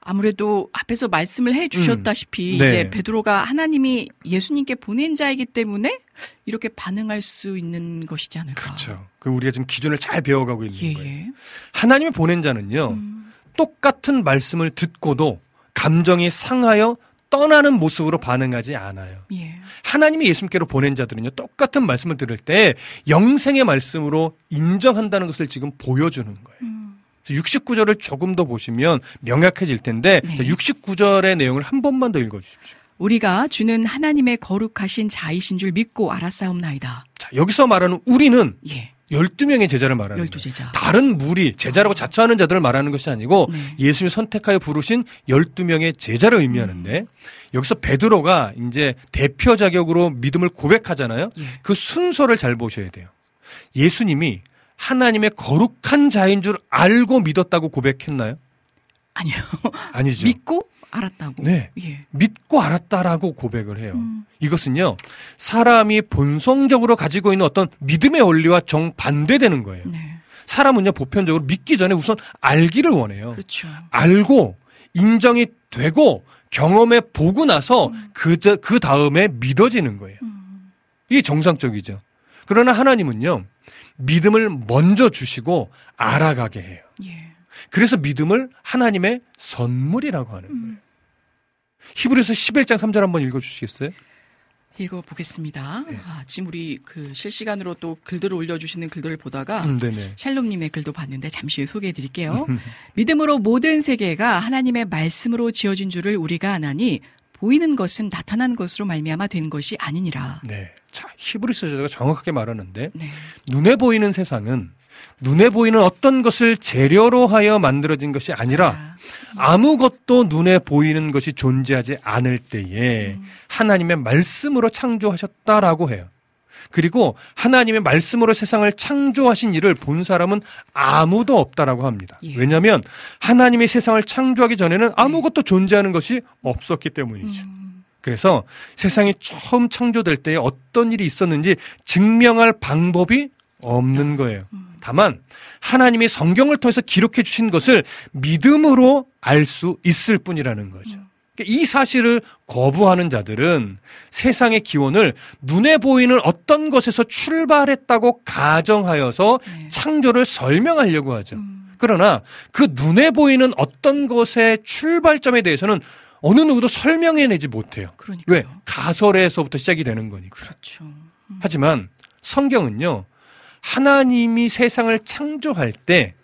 아무래도 앞에서 말씀을 해 주셨다시피 음, 네. 이제 베드로가 하나님이 예수님께 보낸 자이기 때문에 이렇게 반응할 수 있는 것이지 않을까. 그렇죠. 그 우리가 지금 기준을 잘 배워가고 있는 예, 거예요. 예. 하나님의 보낸 자는요. 음. 똑같은 말씀을 듣고도 감정이 상하여 떠나는 모습으로 반응하지 않아요. 예. 하나님이 예수님께로 보낸 자들은요, 똑같은 말씀을 들을 때 영생의 말씀으로 인정한다는 것을 지금 보여주는 거예요. 음. 69절을 조금 더 보시면 명확해질 텐데, 네. 69절의 내용을 한 번만 더 읽어 주십시오. 우리가 주는 하나님의 거룩하신 자이신 줄 믿고 알았사옵나이다. 자, 여기서 말하는 우리는 예. 12명의 제자를 말하는 12 제자. 다른 무리, 제자라고 자처하는 자들을 말하는 것이 아니고 네. 예수님이 선택하여 부르신 12명의 제자를 의미하는데 음. 여기서 베드로가 이제 대표 자격으로 믿음을 고백하잖아요. 예. 그 순서를 잘 보셔야 돼요. 예수님이 하나님의 거룩한 자인 줄 알고 믿었다고 고백했나요? 아니요. 아니죠. 믿고 알았다고. 네. 예. 믿고 알았다라고 고백을 해요. 음. 이것은요, 사람이 본성적으로 가지고 있는 어떤 믿음의 원리와 정반대되는 거예요. 네. 사람은요, 보편적으로 믿기 전에 우선 알기를 원해요. 그렇죠. 알고, 인정이 되고, 경험해 보고 나서 음. 그, 그 다음에 믿어지는 거예요. 음. 이게 정상적이죠. 그러나 하나님은요, 믿음을 먼저 주시고 알아가게 해요. 예. 그래서 믿음을 하나님의 선물이라고 하는 거예요. 음. 히브리서 11장 3절 한번 읽어 주시겠어요? 읽어 보겠습니다. 네. 아, 지금 우리 그 실시간으로 또 글들을 올려 주시는 글들을 보다가 음, 샬롬 님의 글도 봤는데 잠시 후에 소개해 드릴게요. 믿음으로 모든 세계가 하나님의 말씀으로 지어진 줄을 우리가 아나니 보이는 것은 나타난 것으로 말미암아 된 것이 아니니라. 네. 자, 히브리서 저자가 정확하게 말하는데 네. 눈에 보이는 세상은 눈에 보이는 어떤 것을 재료로 하여 만들어진 것이 아니라 아무것도 눈에 보이는 것이 존재하지 않을 때에 하나님의 말씀으로 창조하셨다라고 해요. 그리고 하나님의 말씀으로 세상을 창조하신 일을 본 사람은 아무도 없다라고 합니다. 예. 왜냐하면 하나님이 세상을 창조하기 전에는 아무것도 존재하는 것이 없었기 때문이죠. 음. 그래서 세상이 처음 창조될 때에 어떤 일이 있었는지 증명할 방법이 없는 거예요. 음. 다만 하나님이 성경을 통해서 기록해 주신 것을 믿음으로 알 수 있을 뿐이라는 거죠. 그러니까 이 사실을 거부하는 자들은 세상의 기원을 눈에 보이는 어떤 것에서 출발했다고 가정하여서 네. 창조를 설명하려고 하죠. 음. 그러나 그 눈에 보이는 어떤 것의 출발점에 대해서는 어느 누구도 설명해내지 못해요. 그러니까요. 왜? 가설에서부터 시작이 되는 거니까. 그렇죠. 음. 하지만 성경은요, 하나님이 세상을 창조할 때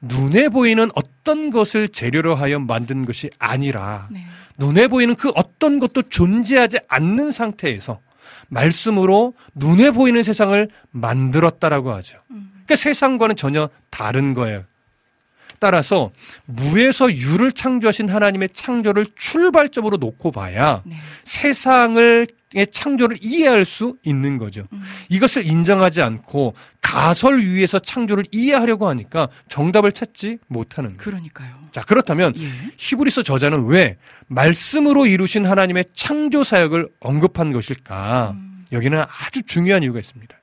눈에 보이는 어떤 것을 재료로 하여 만든 것이 아니라 네. 눈에 보이는 그 어떤 것도 존재하지 않는 상태에서 말씀으로 눈에 보이는 세상을 만들었다라고 하죠. 음. 그러니까 세상과는 전혀 다른 거예요. 따라서 무에서 유를 창조하신 하나님의 창조를 출발점으로 놓고 봐야 네. 세상을 의 창조를 이해할 수 있는 거죠. 음. 이것을 인정하지 않고 가설 위에서 창조를 이해하려고 하니까 정답을 찾지 못하는 거예요. 그러니까요. 자, 그렇다면 예. 히브리서 저자는 왜 말씀으로 이루신 하나님의 창조 사역을 언급한 것일까? 음. 여기는 아주 중요한 이유가 있습니다.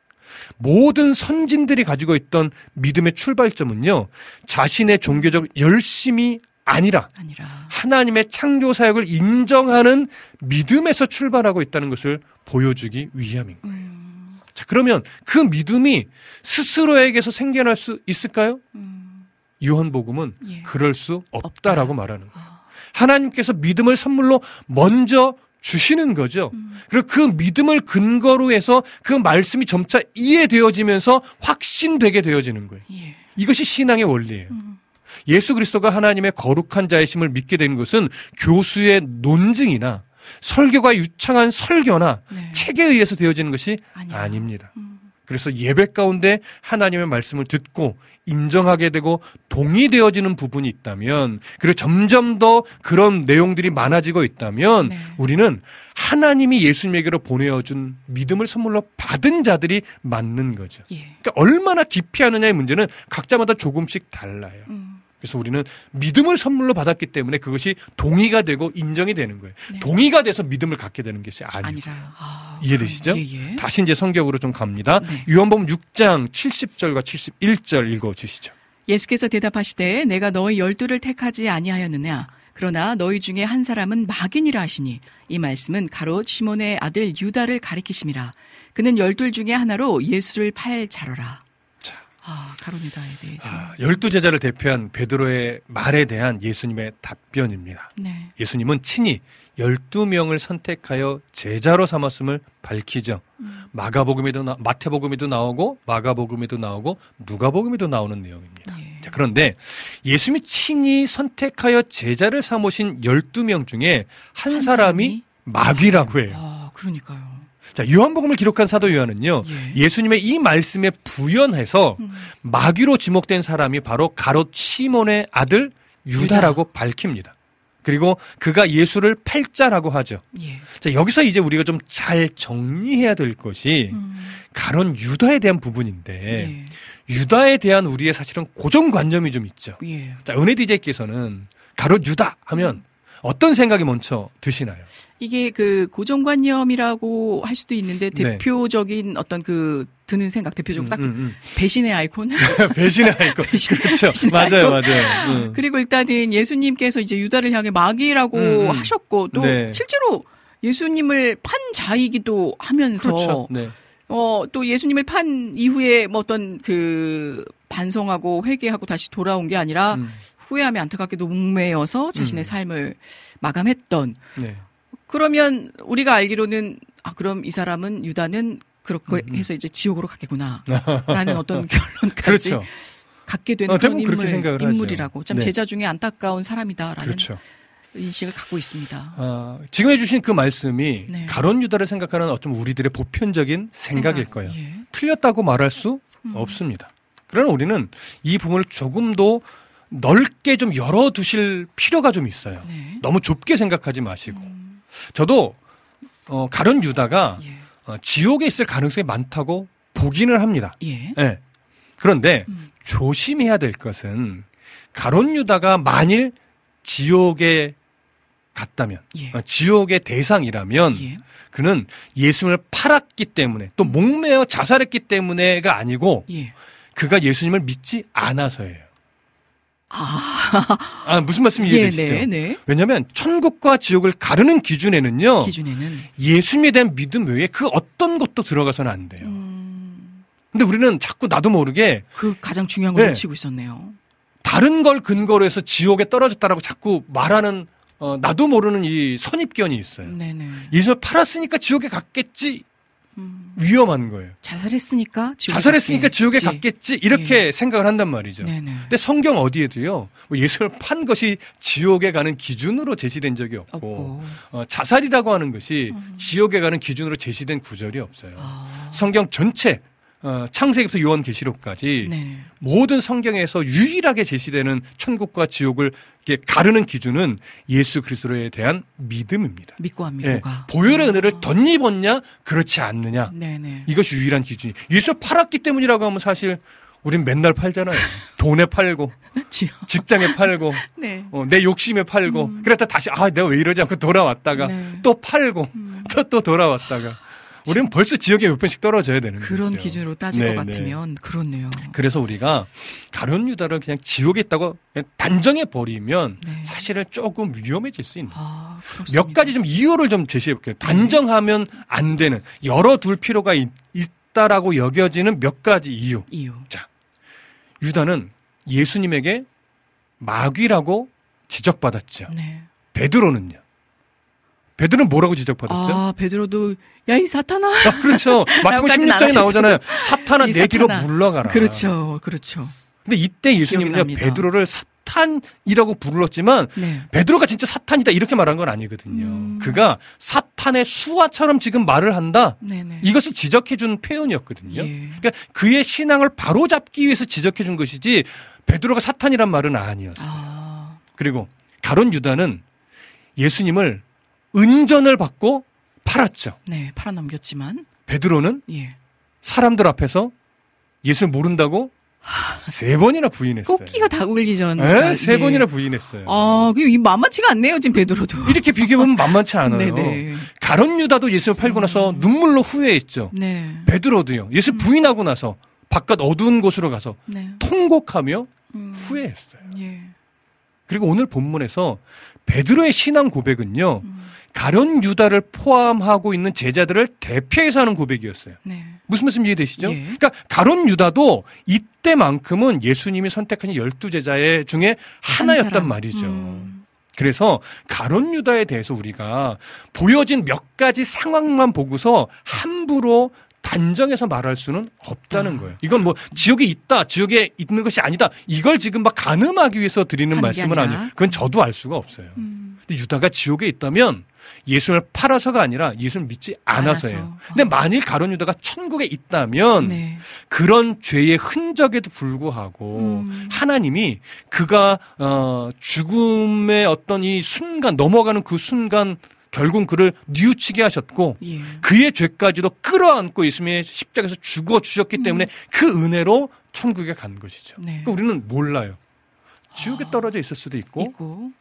모든 선진들이 가지고 있던 믿음의 출발점은요, 자신의 종교적 열심이 아니라, 아니라, 하나님의 창조 사역을 인정하는 믿음에서 출발하고 있다는 것을 보여주기 위함인 거예요. 음. 자, 그러면 그 믿음이 스스로에게서 생겨날 수 있을까요? 음. 요한복음은 예. 그럴 수 없다라고 없다. 말하는 거예요. 아. 하나님께서 믿음을 선물로 먼저 주시는 거죠. 음. 그리고 그 믿음을 근거로 해서 그 말씀이 점차 이해되어지면서 확신되게 되어지는 거예요. 예. 이것이 신앙의 원리예요. 음. 예수 그리스도가 하나님의 거룩한 자이심을 믿게 된 것은 교수의 논증이나 설교가 유창한 설교나 네. 책에 의해서 되어지는 것이 아니야. 아닙니다. 음. 그래서 예배 가운데 하나님의 말씀을 듣고 인정하게 되고 동의되어지는 부분이 있다면 그리고 점점 더 그런 내용들이 많아지고 있다면 네. 우리는 하나님이 예수님에게로 보내어준 믿음을 선물로 받은 자들이 맞는 거죠. 예. 그러니까 얼마나 깊이 하느냐의 문제는 각자마다 조금씩 달라요. 음. 그래서 우리는 믿음을 선물로 받았기 때문에 그것이 동의가 되고 인정이 되는 거예요. 네. 동의가 돼서 믿음을 갖게 되는 것이 아니고. 아, 이해되시죠? 예, 예. 다시 이제 성경으로 좀 갑니다. 네. 요한복음 6장 70절과 71절 읽어 주시죠. 예수께서 대답하시되 내가 너희 열두를 택하지 아니하였느냐 그러나 너희 중에 한 사람은 막인이라 하시니 이 말씀은 가로 시몬의 아들 유다를 가리키심이라 그는 열둘 중에 하나로 예수를 팔 자러라. 아, 가론유다에 대해서. 아, 열두 제자를 대표한 베드로의 말에 대한 예수님의 답변입니다. 네. 예수님은 친히 열두 명을 선택하여 제자로 삼았음을 밝히죠. 음. 마가복음에도 나, 마태복음에도 나오고 마가복음에도 나오고 누가복음에도 나오는 내용입니다. 예. 자, 그런데 예수님이 친히 선택하여 제자를 삼으신 열두 명 중에 한, 한 사람이, 사람이 마귀라고 해요. 아, 그러니까요. 자, 요한복음을 기록한 사도 요한은요. 예. 수님의이 말씀에 부연해서 음. 마귀로 지목된 사람이 바로 가롯 시몬의 아들 유다라고 유다. 밝힙니다. 그리고 그가 예수를 팔자라고 하죠. 예. 자, 여기서 이제 우리가 좀 잘 정리해야 될 것이 음. 가론 유다에 대한 부분인데 예. 유다에 대한 우리의 사실은 고정관념이 좀 있죠. 예. 자, 은혜 디제이께서는 가론 유다 하면 어떤 생각이 먼저 드시나요? 이게 그 고정관념이라고 할 수도 있는데 네. 대표적인 어떤 그 드는 생각 대표적으로 딱 음, 음, 배신의 아이콘. 음. 배신의 아이콘. 배신- 그렇죠. 배신의 맞아요, 아이콘. 맞아요. 음. 그리고 일단은 예수님께서 이제 유다를 향해 마귀라고 음, 음. 하셨고 또 네. 실제로 예수님을 판 자이기도 하면서 그렇죠. 네. 어, 또 예수님을 판 이후에 뭐 어떤 그 반성하고 회개하고 다시 돌아온 게 아니라 음, 후회하며 안타깝게도 목매여서 자신의 음. 삶을 마감했던 네. 그러면 우리가 알기로는 아 그럼 이 사람은 유다는 그렇게 음, 음. 해서 이제 지옥으로 가겠구나라는 어떤 결론까지 그렇죠. 갖게 되는 어, 그런 인물. 인물이라고 참 네. 제자 중에 안타까운 사람이다라는 그렇죠. 인식을 갖고 있습니다. 아, 지금 해주신 그 말씀이 네. 가론 유다를 생각하는 어떤 우리들의 보편적인 생각일 생각, 거예요. 예. 틀렸다고 말할 수 음. 없습니다. 그러나 우리는 이 부분을 조금 더 넓게 좀 열어두실 필요가 좀 있어요. 네. 너무 좁게 생각하지 마시고. 음, 저도 어, 가론 유다가 예. 어, 지옥에 있을 가능성이 많다고 보기는 합니다. 예. 예. 그런데 음. 조심해야 될 것은 가론 유다가 만일 지옥에 갔다면 예. 어, 지옥의 대상이라면 예. 그는 예수님을 팔았기 때문에 또 목매어 자살했기 때문에가 아니고 예. 그가 예수님을 믿지 않아서예요. 아, 아 무슨 말씀 예, 이해되시죠? 네, 네. 왜냐하면 천국과 지옥을 가르는 기준에는요 기준에는 예수님에 대한 믿음 외에 그 어떤 것도 들어가서는 안 돼요. 음, 근데 우리는 자꾸 나도 모르게 그 가장 중요한 걸 네. 놓치고 있었네요. 다른 걸 근거로 해서 지옥에 떨어졌다라고 자꾸 말하는 어, 나도 모르는 이 선입견이 있어요. 네네. 예수를 팔았으니까 지옥에 갔겠지 음, 위험한 거예요. 자살했으니까 지옥에 자살했으니까 지옥에 갔겠지. 갔겠지 이렇게 생각을 한단 말이죠. 네네. 근데 성경 어디에도요 뭐 예수를 판 것이 지옥에 가는 기준으로 제시된 적이 없고, 없고. 어, 자살이라고 하는 것이 음. 지옥에 가는 기준으로 제시된 구절이 없어요. 아, 성경 전체 어, 창세기부터 요한계시록까지 네. 모든 성경에서 유일하게 제시되는 천국과 지옥을 가르는 기준은 예수 그리스도에 대한 믿음입니다. 믿고 안 예, 믿고가. 보혈의 아. 은혜를 덧입었냐 그렇지 않느냐 네네. 이것이 유일한 기준이 예수 팔았기 때문이라고 하면 사실 우린 맨날 팔잖아요. 돈에 팔고. 직장에 팔고 네. 어, 내 욕심에 팔고 음. 그랬다 다시 아 내가 왜 이러지 않고 돌아왔다가 네. 또 팔고 음. 또 또 돌아왔다가 우리는 벌써 지옥에 몇 번씩 떨어져야 되는 그런 거죠. 기준으로 따질 네, 것 네. 같으면 그렇네요. 그래서 우리가 가론 유다를 그냥 지옥에 있다고 그냥 단정해 버리면 네. 사실은 조금 위험해질 수 있는. 아. 몇 가지 좀 이유를 좀 제시해 볼게요. 단정하면 안 되는 열어 둘 필요가 있, 있다라고 여겨지는 몇 가지 이유. 이유. 유다는 예수님에게 마귀라고 지적받았죠. 네. 베드로는요. 베드로는 뭐라고 지적받았죠? 아, 베드로도 야 이 사탄아. 아, 그렇죠. 마태복음 라고까지는 안 16장에 나오잖아요. 사탄아 이내 뒤로. 물러가라. 그렇죠. 그렇죠. 근데 이때 예수님은요 납니다. 베드로를 사탄이라고 불렀지만 네. 베드로가 진짜 사탄이다 이렇게 말한 건 아니거든요. 음. 그가 사탄의 수화처럼 지금 말을 한다. 네네. 이것을 지적해 준 표현이었거든요. 예. 그러니까 그의 신앙을 바로잡기 위해서 지적해 준 것이지 베드로가 사탄이란 말은 아니었어요. 아, 그리고 가론 유다는 예수님을 은전을 받고 팔았죠. 네. 팔아 넘겼지만 베드로는 예. 사람들 앞에서 예수를 모른다고 세 번이나 부인했어요. 꽃기가 다 울기 전. 네, 세 번이나 부인했어요. 아, 그 만만치가 않네요, 지금 베드로도. 이렇게 비교해보면 만만치 않아요. 네네. 가론 유다도 예수를 팔고 나서 음. 눈물로 후회했죠. 네. 베드로도요. 예수 음. 부인하고 나서 바깥 어두운 곳으로 가서 네. 통곡하며 음. 후회했어요. 예. 그리고 오늘 본문에서 베드로의 신앙 고백은요. 음. 가론 유다를 포함하고 있는 제자들을 대표해서 하는 고백이었어요. 네. 무슨 말씀 이해되시죠? 예. 그러니까 가론 유다도 이때만큼은 예수님이 선택하신 열두 제자 의 중에 한 하나였단. 말이죠. 음. 그래서 가론 유다에 대해서 우리가 보여진 몇 가지 상황만 보고서 함부로 단정해서 말할 수는 없다는 아. 거예요. 이건 뭐 지옥에 있다, 지옥에 있는 것이 아니다. 이걸 지금 막 가늠하기 위해서 드리는 말씀은. 아니에요. 그건 저도 알 수가 없어요. 음. 근데 유다가 지옥에 있다면 예수님을 팔아서가 아니라 예수님을 믿지 않아서예요. 알아서. 근데 어. 만일 가론 유다가 천국에 있다면 네. 그런 죄의 흔적에도 불구하고 음. 하나님이 그가 어 죽음의 어떤 이 순간 넘어가는 그 순간 결국 그를 뉘우치게 하셨고 예. 그의 죄까지도 끌어안고 예수님의 십자가에서 죽어 주셨기 때문에 음. 그 은혜로 천국에 간 것이죠. 네. 그러니까 우리는 몰라요. 지옥에 아. 떨어져 있을 수도 있고, 있고.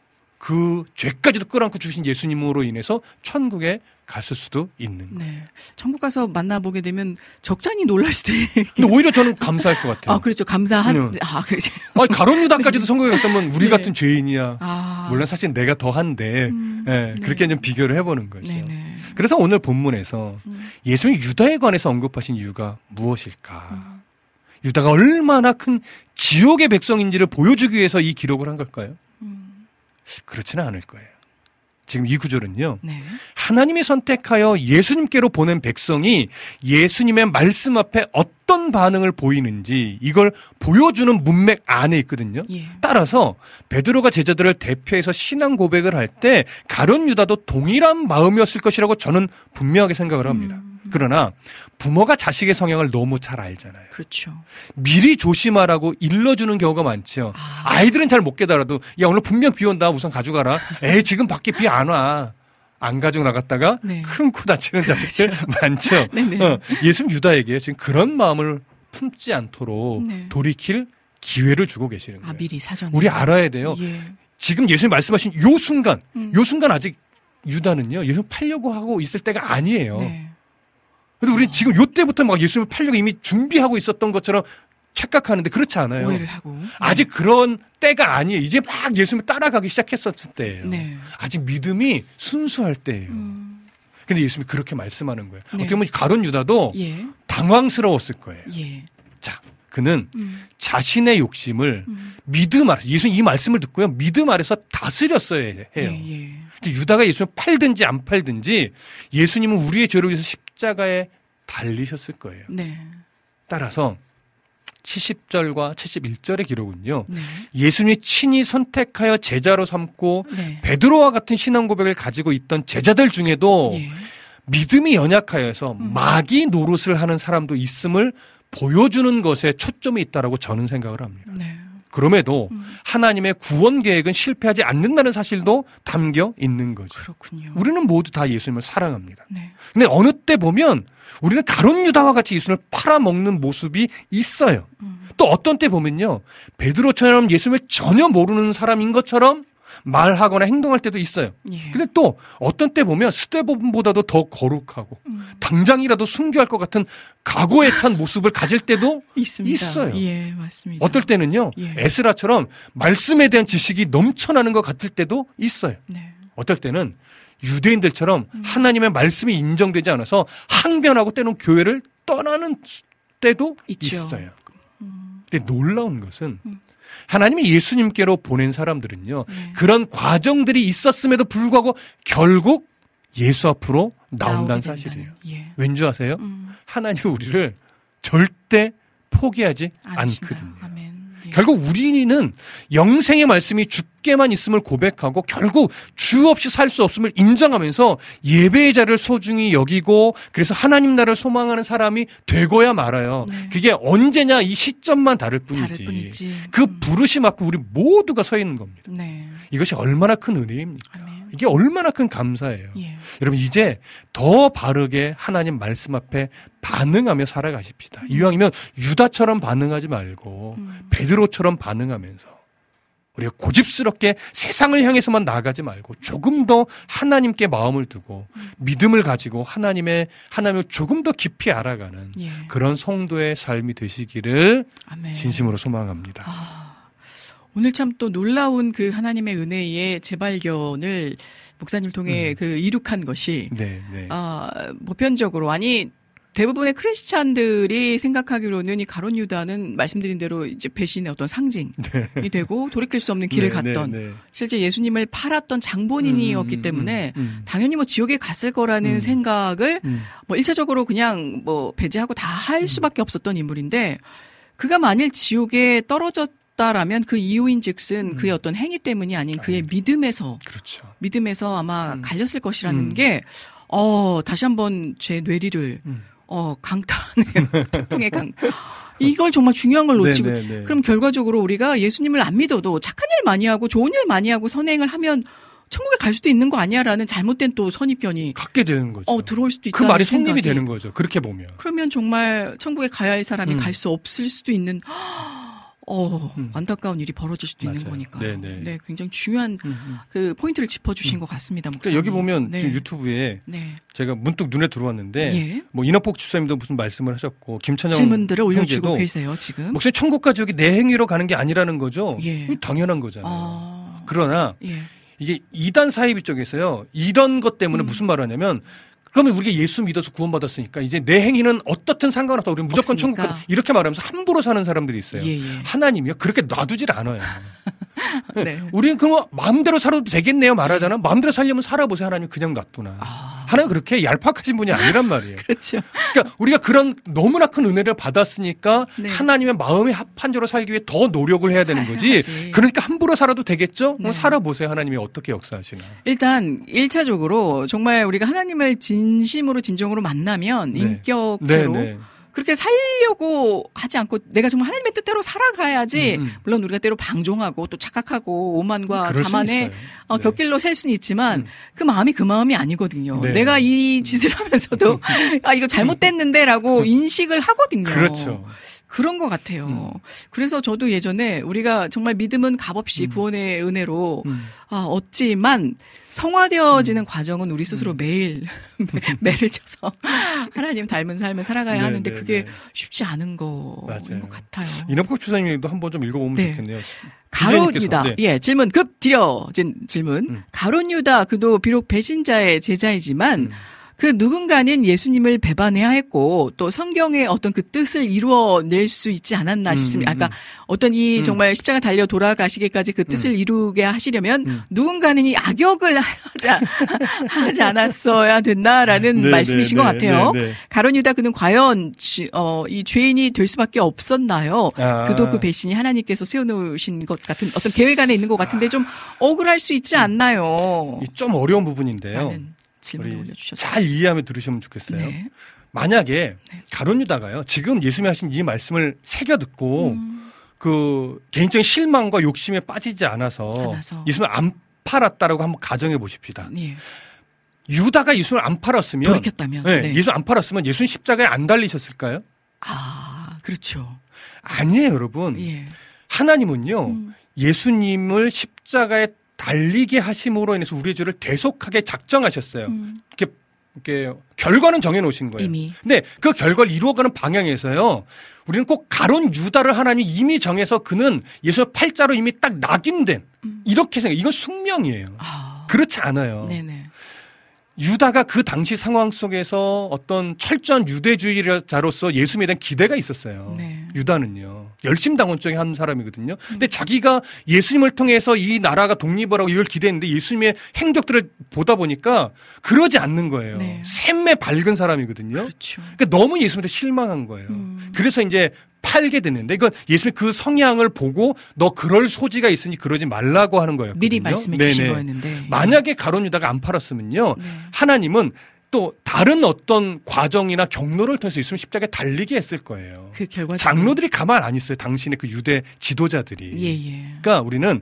그 죄까지도 끌어안고 주신 예수님으로 인해서 천국에 갔을 수도 있는. 네. 천국 가서 만나보게 되면 적잖이 놀랄 수도 있는. 근데 오히려 저는 감사할 것 같아요. 아, 그렇죠. 감사한. 네. 아, 그렇죠. 아니, 가론 유다까지도 네. 우리 네. 같은 죄인이야. 아. 물론 사실 내가 더 한데, 음. 네. 그렇게 좀 비교를 해보는 거죠. 네. 그래서 오늘 본문에서 음. 예수님이 유다에 관해서 언급하신 이유가 무엇일까? 음. 유다가 얼마나 큰 지옥의 백성인지를 보여주기 위해서 이 기록을 한 걸까요? 그렇지는 않을 거예요. 지금 이 구절은요. 네. 하나님이 선택하여 예수님께로 보낸 백성이 예수님의 말씀 앞에 어떤 반응을 보이는지 이걸 보여주는 문맥 안에 있거든요. 예. 따라서 베드로가 제자들을 대표해서 신앙 고백을 할 때 가론 유다도 동일한 마음이었을 것이라고 저는 분명하게 생각을 합니다. 음. 그러나 부모가 자식의 성향을 너무 잘 알잖아요. 그렇죠. 미리 조심하라고 일러주는 경우가 많죠. 아. 이들은 잘 못 깨달아도 야 오늘 분명 비 온다 우선 가져가라. 에이 지금 밖에 비 안 와. 안 가지고 나갔다가 네. 큰코 다치는 그렇죠. 자식들 많죠. 어, 예수님 유다에게 지금 그런 마음을 품지 않도록 네. 돌이킬 기회를 주고 계시는 거예요. 아, 미리 사전 우리 알아야 돼요. 예. 지금 예수님 말씀하신 요 순간, 음. 요 순간 아직 유다는요 예수 팔려고 하고 있을 때가 아니에요. 네. 근데 우리 지금 요때부터 막 예수님을 팔려고 이미 준비하고 있었던 것처럼 착각하는데 그렇지 않아요. 오해를 하고. 아직 그런 때가 아니에요. 이제 막 예수님을 따라가기 시작했었을 때예요. 네. 아직 믿음이 순수할 때예요. 음. 근데 예수님이 그렇게 말씀하는 거예요. 네. 어떻게 보면 가론 유다도 예. 당황스러웠을 거예요. 예. 자, 그는 음. 자신의 욕심을 음. 믿음 아래서 예수님 이 말씀을 듣고요. 믿음 아래서 다스렸어야 해요. 예, 예. 유다가 예수님을 팔든지 안 팔든지 예수님은 우리의 죄를 위해서 십자가에 달리셨을 거예요. 네. 따라서 70절과 71절의 기록은요. 네. 예수님이 친히 선택하여 제자로 삼고 네. 베드로와 같은 신앙 고백을 가지고 있던 제자들 중에도 예. 믿음이 연약하여서 음. 마귀 노릇을 하는 사람도 있음을 보여주는 것에 초점이 있다라고 저는 생각을 합니다. 네. 그럼에도 음. 하나님의 구원 계획은 실패하지 않는다는 사실도 담겨 있는 거죠. 그렇군요. 우리는 모두 다 예수님을 사랑합니다. 네. 근데 어느 때 보면 우리는 가론 유다와 같이 예수님을 팔아먹는 모습이 있어요. 음. 또 어떤 때 보면요. 베드로처럼 예수님을 전혀 모르는 사람인 것처럼 말하거나 행동할 때도 있어요. 예. 근데 또 어떤 때 보면 스테본보다도 더 거룩하고 음. 당장이라도 순교할 것 같은 각오에 찬 모습을 가질 때도 있습니다. 있어요. 예, 맞습니다. 어떨 때는요. 예. 에스라처럼 말씀에 대한 지식이 넘쳐나는 것 같을 때도 있어요. 네. 어떨 때는 유대인들처럼 음. 하나님의 말씀이 인정되지 않아서 항변하고 때론 교회를 떠나는 때도 있죠. 있어요. 음. 근데 놀라운 것은 음. 하나님이 예수님께로 보낸 사람들은요. 네. 그런 과정들이 있었음에도 불구하고 결국 예수 앞으로 나온다는 사실이에요. 예. 왠지 아세요? 음. 하나님은 우리를 절대 포기하지. 않거든요. 아멘. 예. 결국 우리는 영생의 말씀이 죽게만 있음을 고백하고 결국 주 없이 살 수 없음을 인정하면서 예배의 자를 소중히 여기고 그래서 하나님 나라를 소망하는 사람이 되고야 말아요. 네. 그게 언제냐 이 시점만 다를 뿐이지. 다를 뿐이지. 그 음. 부르심 앞에 우리 모두가 서 있는 겁니다. 네. 이것이 얼마나 큰 은혜입니까? 아멘. 이게 얼마나 큰 감사예요. 예. 여러분 이제 더 바르게 하나님 말씀 앞에 반응하며 살아가십시다. 음. 이왕이면 유다처럼 반응하지 말고 음. 베드로처럼 반응하면서 우리가 고집스럽게 세상을 향해서만 나가지 말고 조금 더 하나님께 마음을 두고 음. 믿음을 가지고 하나님의 하나님을 조금 더 깊이 알아가는 예. 그런 성도의 삶이 되시기를 아멘. 진심으로 소망합니다. 아. 오늘 참 또 놀라운 그 하나님의 은혜의 재발견을 목사님 통해 음. 그 이룩한 것이 네, 네. 아, 보편적으로 아니 대부분의 크리스찬들이 생각하기로는 이 가론 유다는 말씀드린 대로 이제 배신의 어떤 상징이 네. 되고 돌이킬 수 없는 길을 네, 네 갔던 네, 실제 예수님을 팔았던 장본인이었기 음, 음 때문에 음, 음, 당연히 뭐 지옥에 갔을 거라는 음. 생각을 음. 뭐 일차적으로 그냥 뭐 배제하고 다 할 수밖에 없었던 인물인데 그가 만일 지옥에 떨어졌 갈렸다라면 그 이유인즉슨 음. 그의 어떤 행위 때문이 아닌 그의 믿음에서 그렇죠. 믿음에서 아마 음. 갈렸을 것이라는 음. 게 어, 다시 한번 제 뇌리를 음. 어, 강타하네요. 태풍의 강. 이걸 정말 중요한 걸 놓치고 네네네. 네, 네. 그럼 결과적으로 우리가 예수님을 안 믿어도 착한 일 많이 하고 좋은 일 많이 하고 선행을 하면 천국에 갈 수도 있는 거 아니야라는 잘못된 또 선입견이 갖게 되는 거죠. 어, 들어올 수도 있다. 그 말이 성립이 되는 거죠. 그렇게 보면. 그러면 정말 천국에 가야 할 사람이 음. 갈수 없을 수도 있는 어, 음. 안타까운 일이 벌어질 수도 맞아요. 있는 거니까. 네네. 네, 굉장히 중요한 음, 음. 그 포인트를 짚어주신 음. 것 같습니다. 그러니까 여기 보면 네. 지금 유튜브에 네. 제가 문득 눈에 들어왔는데 예. 뭐 이낙복 집사님도 무슨 말씀을 하셨고 김천영 질문들을 올려주고 계세요 지금. 목사님 천국과 지옥이 내 행위로 가는 게 아니라는 거죠. 예. 당연한 거잖아요. 아. 그러나 예. 이게 이단 사이비 쪽에서요 이런 것 때문에 음. 무슨 말을 하냐면 그러면 우리가 예수 믿어서 구원받았으니까 이제 내 행위는 어떻든 상관없다. 우리는 무조건 천국 가 이렇게 말하면서 함부로 사는 사람들이 있어요. 예, 예. 하나님이요 그렇게 놔두질 않아요. 네. 네. 우리는 그럼 마음대로 살아도 되겠네요 말하잖아. 마음대로 살려면 살아보세요. 하나님 그냥 놔두나. 아. 하나님 그렇게 얄팍하신 분이 아니란 말이에요. 그렇죠. 그러니까 우리가 그런 너무나 큰 은혜를 받았으니까 네. 하나님의 마음의 합한 자로 살기 위해 더 노력을 해야 되는 거지. 해야지. 그러니까 함부로 살아도 되겠죠? 네. 살아보세요. 하나님이 어떻게 역사하시나. 일단 1차적으로 정말 우리가 하나님을 진심으로 진정으로 만나면 네. 인격체로 네, 네. 그렇게 살려고 하지 않고 내가 정말 하나님의 뜻대로 살아가야지 음, 음. 물론 우리가 때로 방종하고 또 착각하고 오만과 자만의 어, 네. 곁길로 셀 수는 있지만 음. 그 마음이 그 마음이 아니거든요. 네. 내가 이 짓을 하면서도 아 이거 잘못됐는데라고 인식을 하거든요. 그렇죠. 그런 것 같아요. 음. 그래서 저도 예전에 우리가 정말 믿음은 값없이 음. 구원의 은혜로 음. 아, 얻지만 성화되어지는 음. 과정은 우리 스스로 음. 매일 매를 쳐서 하나님 닮은 삶을 살아가야 네, 하는데 네, 그게 네. 쉽지 않은 거인 것 같아요. 이남국 주사님도 한번 좀 읽어보면 네. 좋겠네요. 가론유다. 네. 예, 질문 급 드려진 질문. 음. 가론유다 그도 비록 배신자의 제자이지만 그 누군가는 예수님을 배반해야 했고 또 성경의 어떤 그 뜻을 이루어낼 수 있지 않았나 음, 싶습니다. 아까 음, 음. 어떤 이 음. 정말 십자가 달려 돌아가시기까지 그 뜻을 음. 이루게 하시려면 음. 누군가는 이 악역을 하지, 하지 않았어야 됐나라는 네, 말씀이신 네, 것 네, 같아요. 네, 네, 가론 유다 그는 과연 어, 이 죄인이 될 수밖에 없었나요? 아. 그도 그 배신이 하나님께서 세워놓으신 것 같은 어떤 계획 안에 있는 것 같은데 좀 억울할 수 있지 않나요? 좀 어려운 부분인데요. 질문 올려주셨어요. 잘 이해하며 들으시면 좋겠어요. 네. 만약에 네. 가론 유다가요. 지금 예수님이 하신 이 말씀을 새겨 듣고 음. 그 개인적인 실망과 욕심에 빠지지 않아서, 않아서. 예수님을 안 팔았다라고 한번 가정해 보십시다. 네. 유다가 예수님을 안 팔았으면 돌이켰다면 네, 네. 예수 안 팔았으면 예수님 십자가에 안 달리셨을까요? 아, 그렇죠. 아니에요, 여러분. 예. 하나님은요. 음. 예수님을 십자가에 달리게 하심으로 인해서 우리의 죄를 대속하게 작정하셨어요. 음. 이렇게 이렇게 결과는 정해 놓으신 거예요. 이미. 근데 그 결과를 이루어가는 방향에서요. 우리는 꼭 가론 유다를 하나님이 이미 정해서 그는 예수의 팔자로 이미 딱 낙인된 음. 이렇게 생각. 이건 숙명이에요. 아. 그렇지 않아요. 네네. 유다가 그 당시 상황 속에서 어떤 철저한 유대주의자로서 예수님에 대한 기대가 있었어요. 네. 유다는요. 열심당원적인 한 사람이거든요. 음. 근데 자기가 예수님을 통해서 이 나라가 독립을 하고 이걸 기대했는데 예수님의 행적들을 보다 보니까 그러지 않는 거예요. 네. 샘매 밝은 사람이거든요. 그렇죠. 그러니까 너무 예수님한테 실망한 거예요. 음. 그래서 이제 팔게 됐는데 이건 예수님의 그 성향을 보고 너 그럴 소지가 있으니 그러지 말라고 하는 거예요. 미리 말씀해 네네. 주신 거였는데 만약에 가론 유다가 안 팔았으면요 네. 하나님은 또 다른 어떤 과정이나 경로를 통해서 예수님 십자가에 달리게 했을 거예요. 그 결과 장로들이 가만 안 있어요. 당신의 그 유대 지도자들이. 예, 예. 그러니까 우리는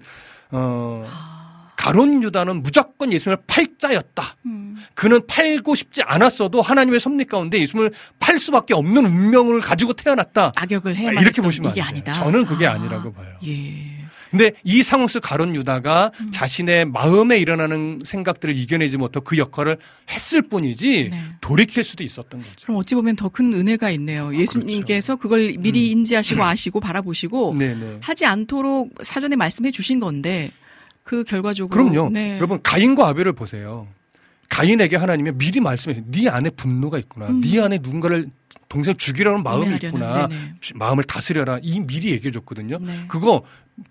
어. 아... 가론 유다는 무조건 예수님을 팔자였다. 음. 그는 팔고 싶지 않았어도 하나님의 섭리 가운데 예수님을 팔 수밖에 없는 운명을 가지고 태어났다. 악역을 해야 이렇게 보시면 이게 아니다. 저는 그게 아. 니라고 봐요. 예. 근데 이 상황 속 가론 유다가 음. 자신의 마음에 일어나는 생각들을 이겨내지 못하고 그 역할을 했을 뿐이지 네. 돌이킬 수도 있었던 거죠. 그럼 어찌 보면 더 큰 은혜가 있네요. 아, 예수님께서 그렇죠. 그걸 미리 음. 인지하시고 아시고 바라보시고 네네. 네. 하지 않도록 사전에 말씀해 주신 건데 그 결과적으로 그럼요. 네. 여러분 가인과 아벨을 보세요. 가인에게 하나님이 미리 말씀해 네 안에 분노가 있구나. 음. 네 안에 누군가를 동생 죽이라는 마음이 있구나. 네네. 마음을 다스려라. 이 미리 얘기해 줬거든요. 네. 그거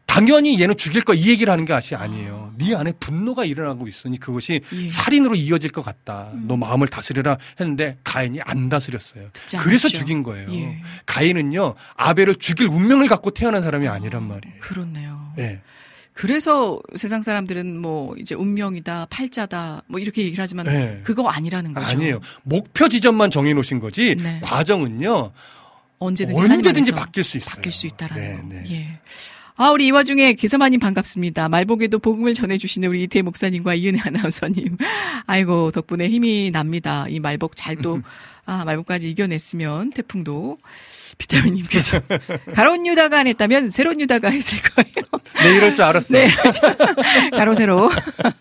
당연히 얘는 죽일 거 이 얘기를 하는 게 아니에요. 네 안에 분노가 일어나고 있으니 그것이 예. 살인으로 이어질 것 같다. 음. 너 마음을 다스려라 했는데 가인이 안 다스렸어요. 그래서 죽인 거예요. 예. 가인은요 아벨을 죽일 운명을 갖고 태어난 사람이 아니란 말이에요. 그렇네요. 예. 그래서 세상 사람들은 뭐 이제 운명이다, 팔자다, 뭐 이렇게 얘기를 하지만 네. 그거 아니라는 거죠. 아니에요. 목표 지점만 정해 놓으신 거지 네. 과정은요 언제든지, 언제든지 바뀔 수 있어요. 바뀔 수 있다라는 네, 거. 네. 예. 아, 우리 이 와중에 계사마님 반갑습니다. 말복에도 복음을 전해주시는 우리 이태 목사님과 이은혜 아나운서님. 아이고, 덕분에 힘이 납니다. 이 말복 잘 또, 아, 말복까지 이겨냈으면 태풍도. 비타민님께서 가론 유다가 안 했다면 새로운 유다가 했을 거예요. 네, 이럴 줄 알았어. 네. 가로 세로.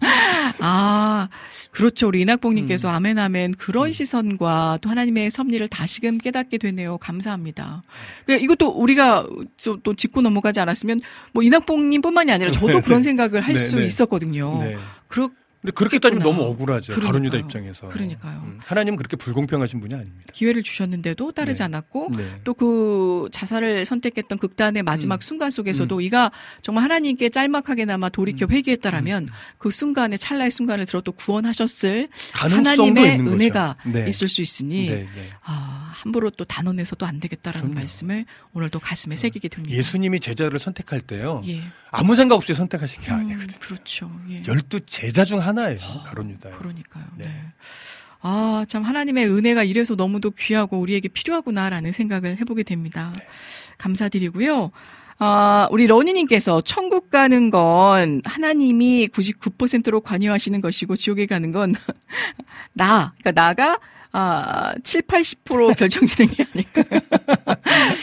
아, 그렇죠. 우리 이낙봉님께서 음. 아멘 아멘 그런 음. 시선과 또 하나님의 섭리를 다시금 깨닫게 되네요. 감사합니다. 그러니까 이것도 우리가 또 짚고 넘어가지 않았으면 뭐 이낙봉님뿐만이 아니라 저도 네, 그런 네. 생각을 할수 네, 네. 있었거든요. 네. 그렇 근데 그렇게 따지면 너무 억울하죠. 가론 유다 입장에서. 그러니까요. 음, 하나님 그렇게 불공평하신 분이 아닙니다. 기회를 주셨는데도 따르지 네. 않았고 네. 또그 자살을 선택했던 극단의 마지막 음. 순간 속에서도 음. 이가 정말 하나님께 짤막하게나마 돌이켜 음. 회개했다라면 음. 그 순간에 찰나의 순간을 들어 또 구원하셨을 하나님의 은혜가 네. 있을 수 있으니 네, 네. 아, 함부로 또 단언해서도 안 되겠다라는 그럼요. 말씀을 오늘도 가슴에 음. 새기게 됩니다. 예수님이 제자를 선택할 때요. 예. 아무 생각 없이 선택하신 게 아니거든요. 그렇죠. 예. 열두 제자 중 하나 하나예요. 가론 유다. 그러니까요. 네. 네. 아, 참 하나님의 은혜가 이래서 너무도 귀하고 우리에게 필요하구나라는 생각을 해보게 됩니다. 네. 감사드리고요. 아, 우리 러니님께서 천국 가는 건 하나님이 99%로 관여하시는 것이고 지옥에 가는 건 나, 그러니까 나가 아, 7, 80% 결정지는 게 아닐까.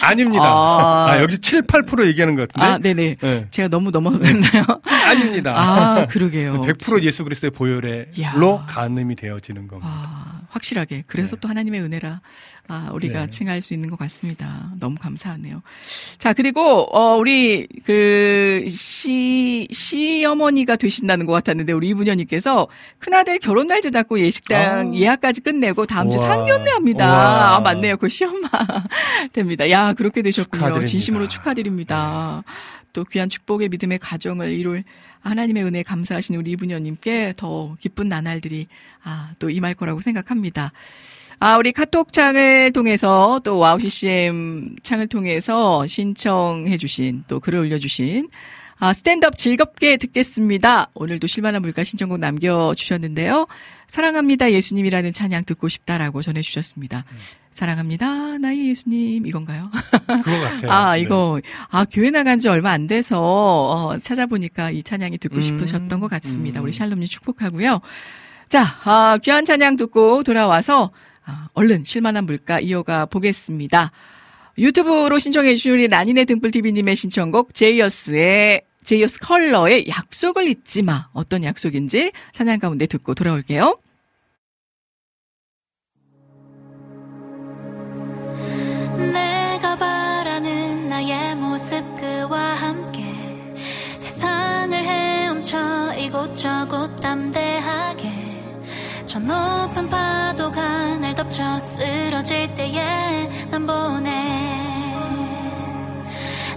아닙니다. 아, 아, 여기 7, 8% 얘기하는 것 같은데. 아, 네네. 네. 제가 너무 넘어갔나요? 아닙니다. 아, 그러게요. 100% 예수 그리스도의 보혈로 가늠이 되어지는 겁니다. 아, 확실하게. 그래서 네. 또 하나님의 은혜라 아, 우리가 네. 칭할 수 있는 것 같습니다. 너무 감사하네요. 자, 그리고, 어, 우리, 그, 시, 시어머니가 되신다는 것 같았는데, 우리 이분녀님께서 큰아들 결혼날짜 잡고 예식당 아. 예약까지 끝내고 다음 주 상견례 합니다. 아, 맞네요. 그 시엄마 됩니다. 야, 그렇게 되셨군요. 축하드립니다. 진심으로 축하드립니다. 네. 또 귀한 축복의 믿음의 가정을 이룰 하나님의 은혜에 감사하시는 우리 이분녀님께 더 기쁜 나날들이, 아, 또 임할 거라고 생각합니다. 아, 우리 카톡 창을 통해서 또 와우 CCM 창을 통해서 신청해주신 또 글을 올려주신 아, 스탠드업 즐겁게 듣겠습니다. 오늘도 쉴만한 물가 신청곡 남겨주셨는데요. 사랑합니다 예수님이라는 찬양 듣고 싶다라고 전해주셨습니다. 음. 사랑합니다 나의 예수님 이건가요? 그거 같아요. 아 이거 네. 아 교회 나간 지 얼마 안 돼서 어, 찾아보니까 이 찬양이 듣고 음. 싶으셨던 것 같습니다. 음. 우리 샬롬님 축복하고요. 자 아, 귀한 찬양 듣고 돌아와서 아, 얼른 실만한 물가 이어가 보겠습니다. 유튜브로 신청해 주신 라니네 등불TV님의 신청곡 제이어스의 제이어스 컬러의 약속을 잊지 마. 어떤 약속인지 찬양 가운데 듣고 돌아올게요. 내가 바라는 나의 모습 그와 함께 세상을 헤엄쳐 이곳저곳 담대하게 저 높은 파 덮쳐 쓰러질 때에 난 보내.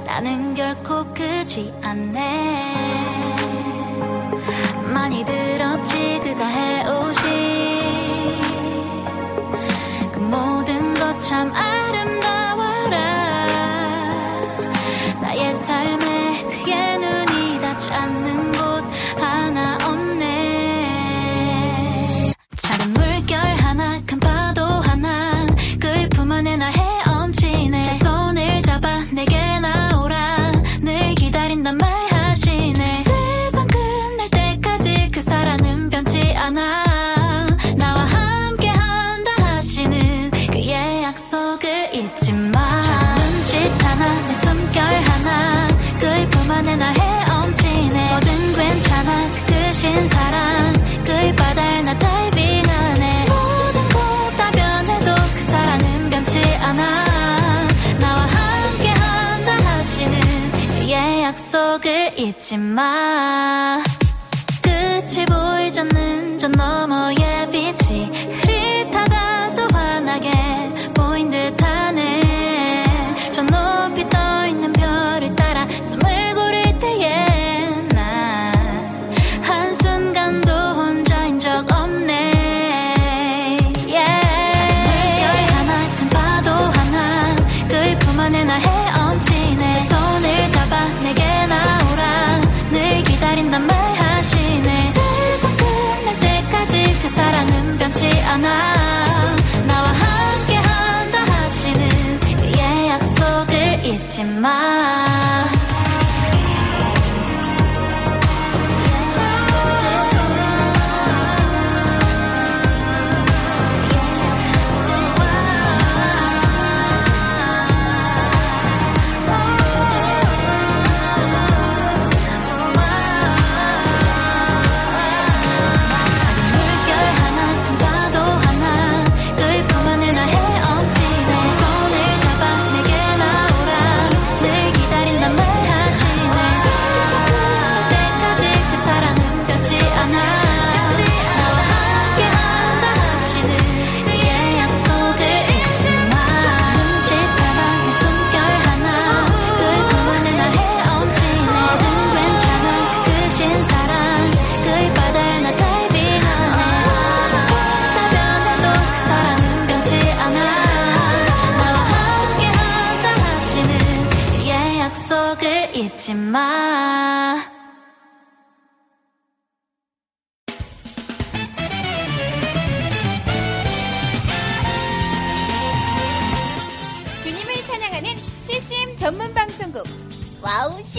나는 결코 크지 않네. 많이 들었지 그가 해오신 그 모든 것 참 아름다워라. 나의 삶에 그의 눈이 닿지 않는 잊지 마. 끝이 보이지 않는 저 너머의 빛이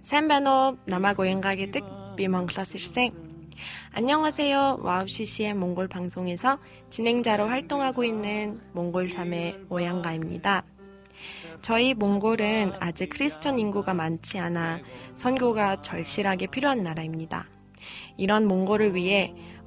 산반업 남아고행각의 뜻 비몽클라스 일생 안녕하세요. 와우 CCM 몽골 방송에서 진행자로 활동하고 있는 몽골 자매 오양가입니다. 저희 몽골은 아직 크리스천 인구가 많지 않아 선교가 절실하게 필요한 나라입니다. 이런 몽골을 위해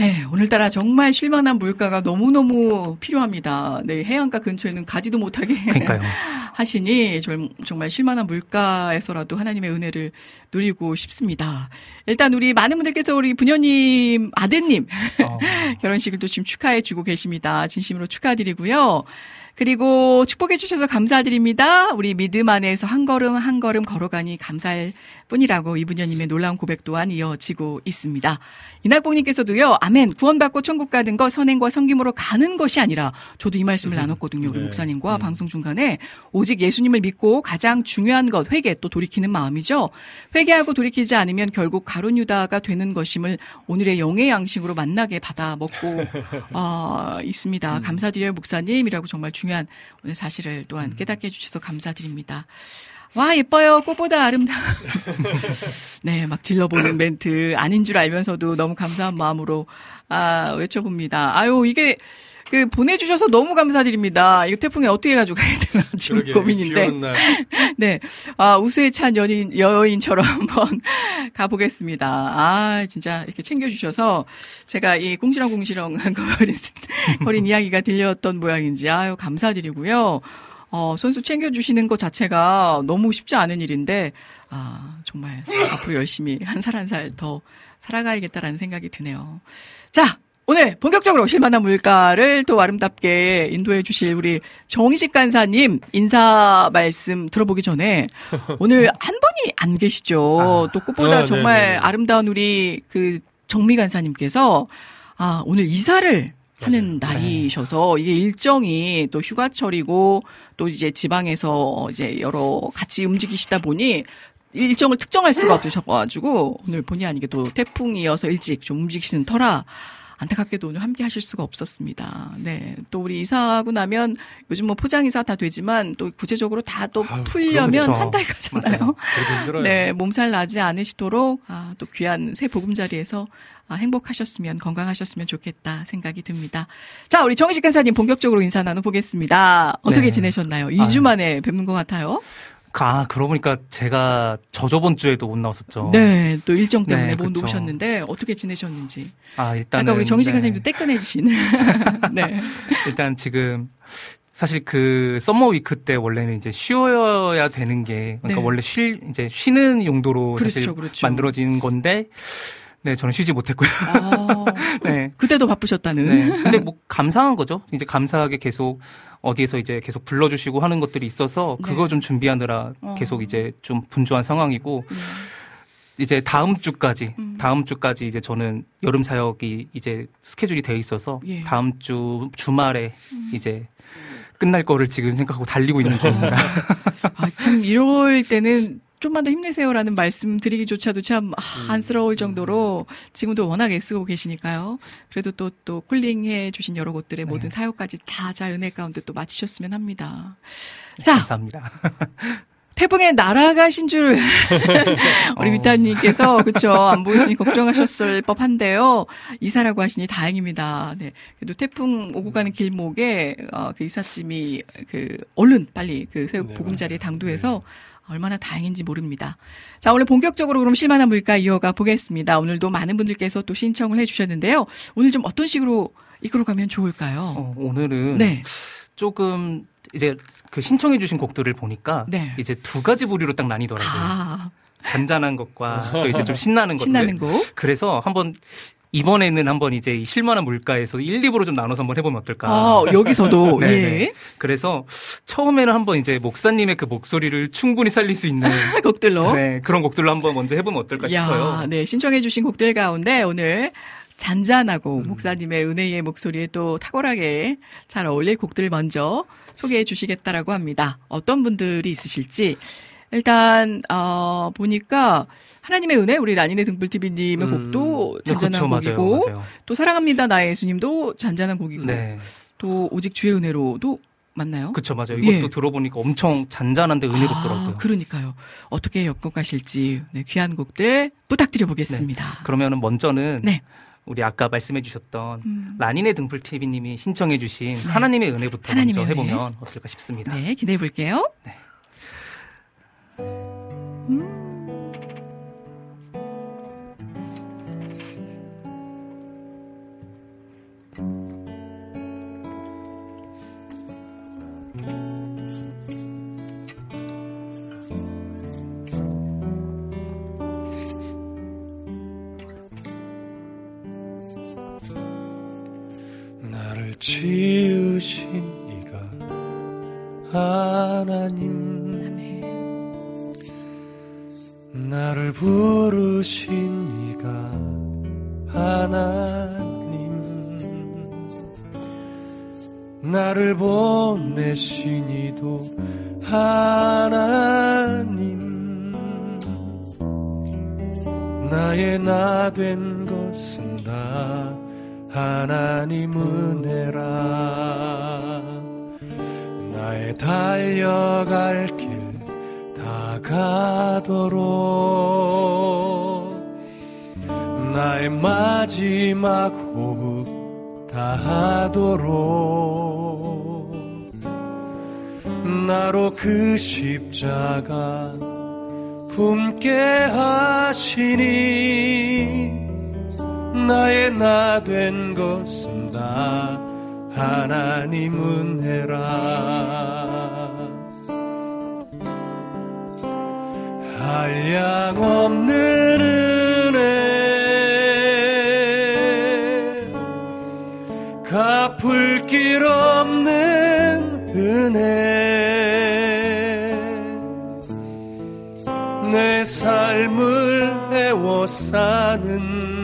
네, 오늘따라 정말 쉴만한 물가가 너무너무 필요합니다. 네, 해안가 근처에는 가지도 못하게. 하시니 정말 쉴만한 물가에서라도 하나님의 은혜를 누리고 싶습니다. 일단 우리 많은 분들께서 우리 부녀님 아드님 어. 결혼식을 또 지금 축하해 주고 계십니다. 진심으로 축하드리고요. 그리고 축복해 주셔서 감사드립니다. 우리 믿음 안에서 한 걸음 한 걸음 걸어가니 감사할 뿐이라고 이분녀님의 놀라운 고백 또한 이어지고 있습니다. 이낙봉님께서도요, 아멘, 구원받고 천국 가는 거 선행과 성김으로 가는 것이 아니라, 저도 이 말씀을 음, 나눴거든요, 우리 네. 목사님과 음. 방송 중간에. 오직 예수님을 믿고 가장 중요한 것, 회개, 또 돌이키는 마음이죠. 회개하고 돌이키지 않으면 결국 가론 유다가 되는 것임을 오늘의 영의 양식으로 만나게 받아 먹고, 어, 있습니다. 음. 감사드려요, 목사님이라고 정말 중요한 오늘 사실을 또한 음. 깨닫게 해주셔서 감사드립니다. 와, 예뻐요. 꽃보다 아름다워. 네, 막 질러보는 멘트 아닌 줄 알면서도 너무 감사한 마음으로 아, 외쳐봅니다. 아유, 이게 그 보내주셔서 너무 감사드립니다. 이거 태풍에 어떻게 가져가야 되나 지금 그러게, 고민인데. 네, 아 우수에 찬 연인 여인처럼 한번 가보겠습니다. 아 진짜 이렇게 챙겨주셔서 제가 이 공시렁공시렁한 거린 거린 이야기가 들렸던 모양인지 아유 감사드리고요. 어, 선수 챙겨주시는 것 자체가 너무 쉽지 않은 일인데, 아, 정말 앞으로 열심히 한 살 한 살 더 살아가야겠다라는 생각이 드네요. 자, 오늘 본격적으로 실만한 물가를 또 아름답게 인도해 주실 우리 정식 간사님 인사 말씀 들어보기 전에 오늘 한 분이 안 계시죠. 아, 또 꽃보다 아, 정말 네네. 아름다운 우리 그 정미 간사님께서 아, 오늘 이사를 하는 맞아요. 날이셔서 이게 일정이 또 휴가철이고 또 이제 지방에서 이제 여러 같이 움직이시다 보니 일정을 특정할 수가 없으셔가지고 오늘 본의 아니게 또 태풍이어서 일찍 좀 움직이시는 터라 안타깝게도 오늘 함께 하실 수가 없었습니다. 네. 또 우리 이사하고 나면 요즘 뭐 포장 이사 다 되지만 또 구체적으로 다 또 풀려면 한 달 가잖아요. 네. 몸살 나지 않으시도록 아, 또 귀한 새 보금자리에서 아, 행복하셨으면 건강하셨으면 좋겠다 생각이 듭니다. 자, 우리 인식 간사님 본격적으로 인사 나눠보겠습니다. 어떻게 네. 지내셨나요? 2주 만에 뵙는 것 같아요. 아, 그러고 보니까 제가 저저번 주에도 못 나왔었죠. 네, 또 일정 때문에 네, 못 그쵸. 오셨는데 어떻게 지내셨는지. 아, 일단 아까 우리 정식 네. 선생님도 떼끈해 주시는. 네. 일단 지금 사실 그 Summer Week 때 원래는 이제 쉬어야 되는 게 그러니까 네. 원래 쉴 이제 쉬는 용도로 그렇죠, 사실 그렇죠. 만들어진 건데 네, 저는 쉬지 못했고요. 아, 네. 그때도 바쁘셨다는. 네. 근데 뭐 감사한 거죠. 이제 감사하게 계속 어디에서 이제 계속 불러주시고 하는 것들이 있어서 그거 네. 좀 준비하느라 어. 계속 이제 좀 분주한 상황이고 음. 이제 다음 주까지 음. 다음 주까지 이제 저는 여름 사역이 이제 스케줄이 되어 있어서 예. 다음 주 주말에 음. 이제 끝날 거를 지금 생각하고 달리고 있는 중입니다. 아, 참 이럴 때는 좀만 더 힘내세요라는 말씀 드리기조차도 참 아, 음. 안쓰러울 정도로 지금도 워낙 애쓰고 계시니까요. 그래도 또, 또 쿨링해 주신 여러 곳들의 네. 모든 사역까지 다 잘 은혜 가운데 또 마치셨으면 합니다. 네, 자. 감사합니다. 태풍에 날아가신 줄 우리 미타님께서 어. 그쵸 안 보이시니 걱정하셨을 법한데요 이사라고 하시니 다행입니다. 네 그래도 태풍 오고 가는 길목에 어, 그 이삿짐이 그 얼른 빨리 그새 보금자리에 당도해서 네. 얼마나 다행인지 모릅니다. 자, 오늘 본격적으로 그럼 실만한 물가 이어가 보겠습니다. 오늘도 많은 분들께서 또 신청을 해주셨는데요. 오늘 좀 어떤 식으로 이끌어가면 좋을까요? 어, 오늘은 네. 조금 이제 그 신청해주신 곡들을 보니까 네. 이제 두 가지 부류로 딱 나뉘더라고요. 아. 잔잔한 것과 또 이제 좀 신나는 것들. 신나는 곡. 그래서 한번 이번에는 한번 이제 실만한 물가에서 1, 2부로 좀 나눠서 한번 해보면 어떨까. 아, 여기서도. 네, 네. 예. 그래서 처음에는 한번 이제 목사님의 그 목소리를 충분히 살릴 수 있는 곡들로. 네, 그런 곡들로 한번 먼저 해보면 어떨까 야, 싶어요. 네, 신청해주신 곡들 가운데 오늘 잔잔하고 음. 목사님의 은혜의 목소리에 또 탁월하게 잘 어울릴 곡들 먼저 소개해 주시겠다라고 합니다. 어떤 분들이 있으실지. 일단, 어, 보니까 하나님의 은혜 우리 라니네 등불TV님의 음. 곡도 네, 잔잔한 네, 그쵸, 곡이고 맞아요, 맞아요. 또 사랑합니다 나의 예수님도 잔잔한 곡이고 네. 또 오직 주의 은혜로도 맞나요? 그렇죠, 맞아요. 이것도 예. 들어보니까 엄청 잔잔한데 은혜롭더라고요. 아, 그러니까요. 어떻게 엮어가실지 네, 귀한 곡들 부탁드려 보겠습니다. 네. 그러면은 먼저는 네. 우리 아까 말씀해주셨던 음. 라니네 등불 TV님이 신청해주신 네. 하나님의 은혜부터 하나님의 먼저 은혜. 해보면 어떨까 싶습니다. 네, 기대해 볼게요. 네. 음. 지으신 이가 하나님. 나를 부르신 이가 하나님. 나를 보내신 이도 하나님. 나의 나 된 것은 다 하나님 은혜라. 나의 달려갈 길 다 가도록. 나의 마지막 호흡 다 하도록. 나로 그 십자가 품게 하시니 나의 나 된 것은 다 하나님 은혜라. 한량 없는 은혜 갚을 길 없는 은혜 내 삶을 애워 사는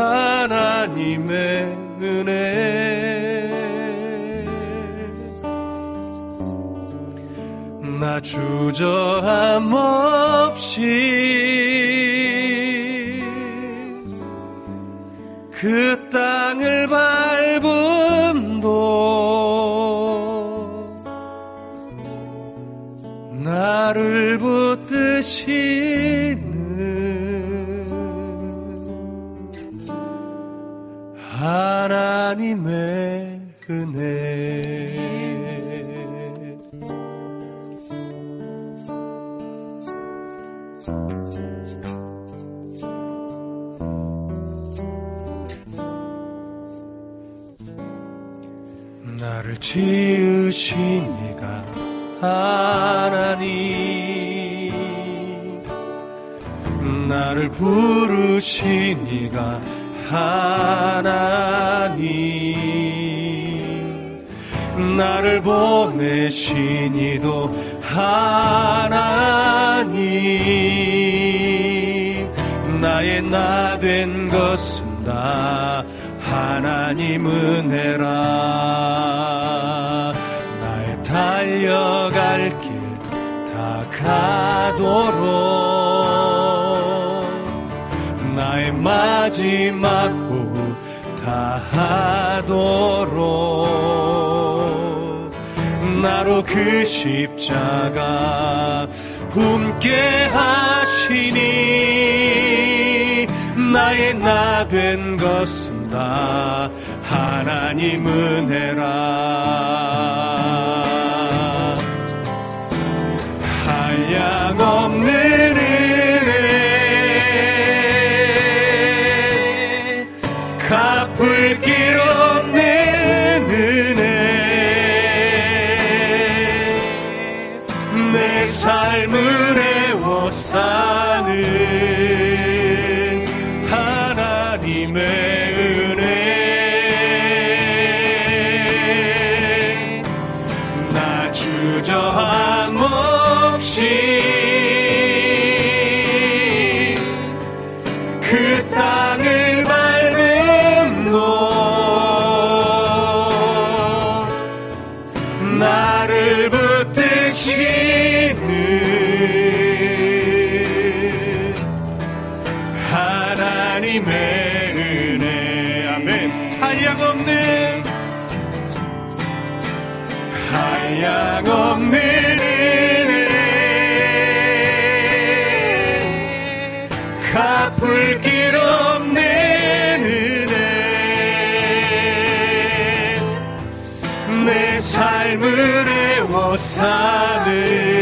하나님의 은혜. 나 주저함 없이 그 땅을 밟음도 나를 붙드시 하나님의 은혜 나를 지으신 이가 하나님. 나를 부르신 이가 하나님 나를 보내신 이도 하나님 나의 나 된 것은 다 하나님 은혜라. 나의 달려갈 길 다 가도록 마지막 호흡 다 하도록. 나로 그 십자가 품게 하시니 나의 나 된 것은 다 하나님 은혜라. 한량 없는 애 사는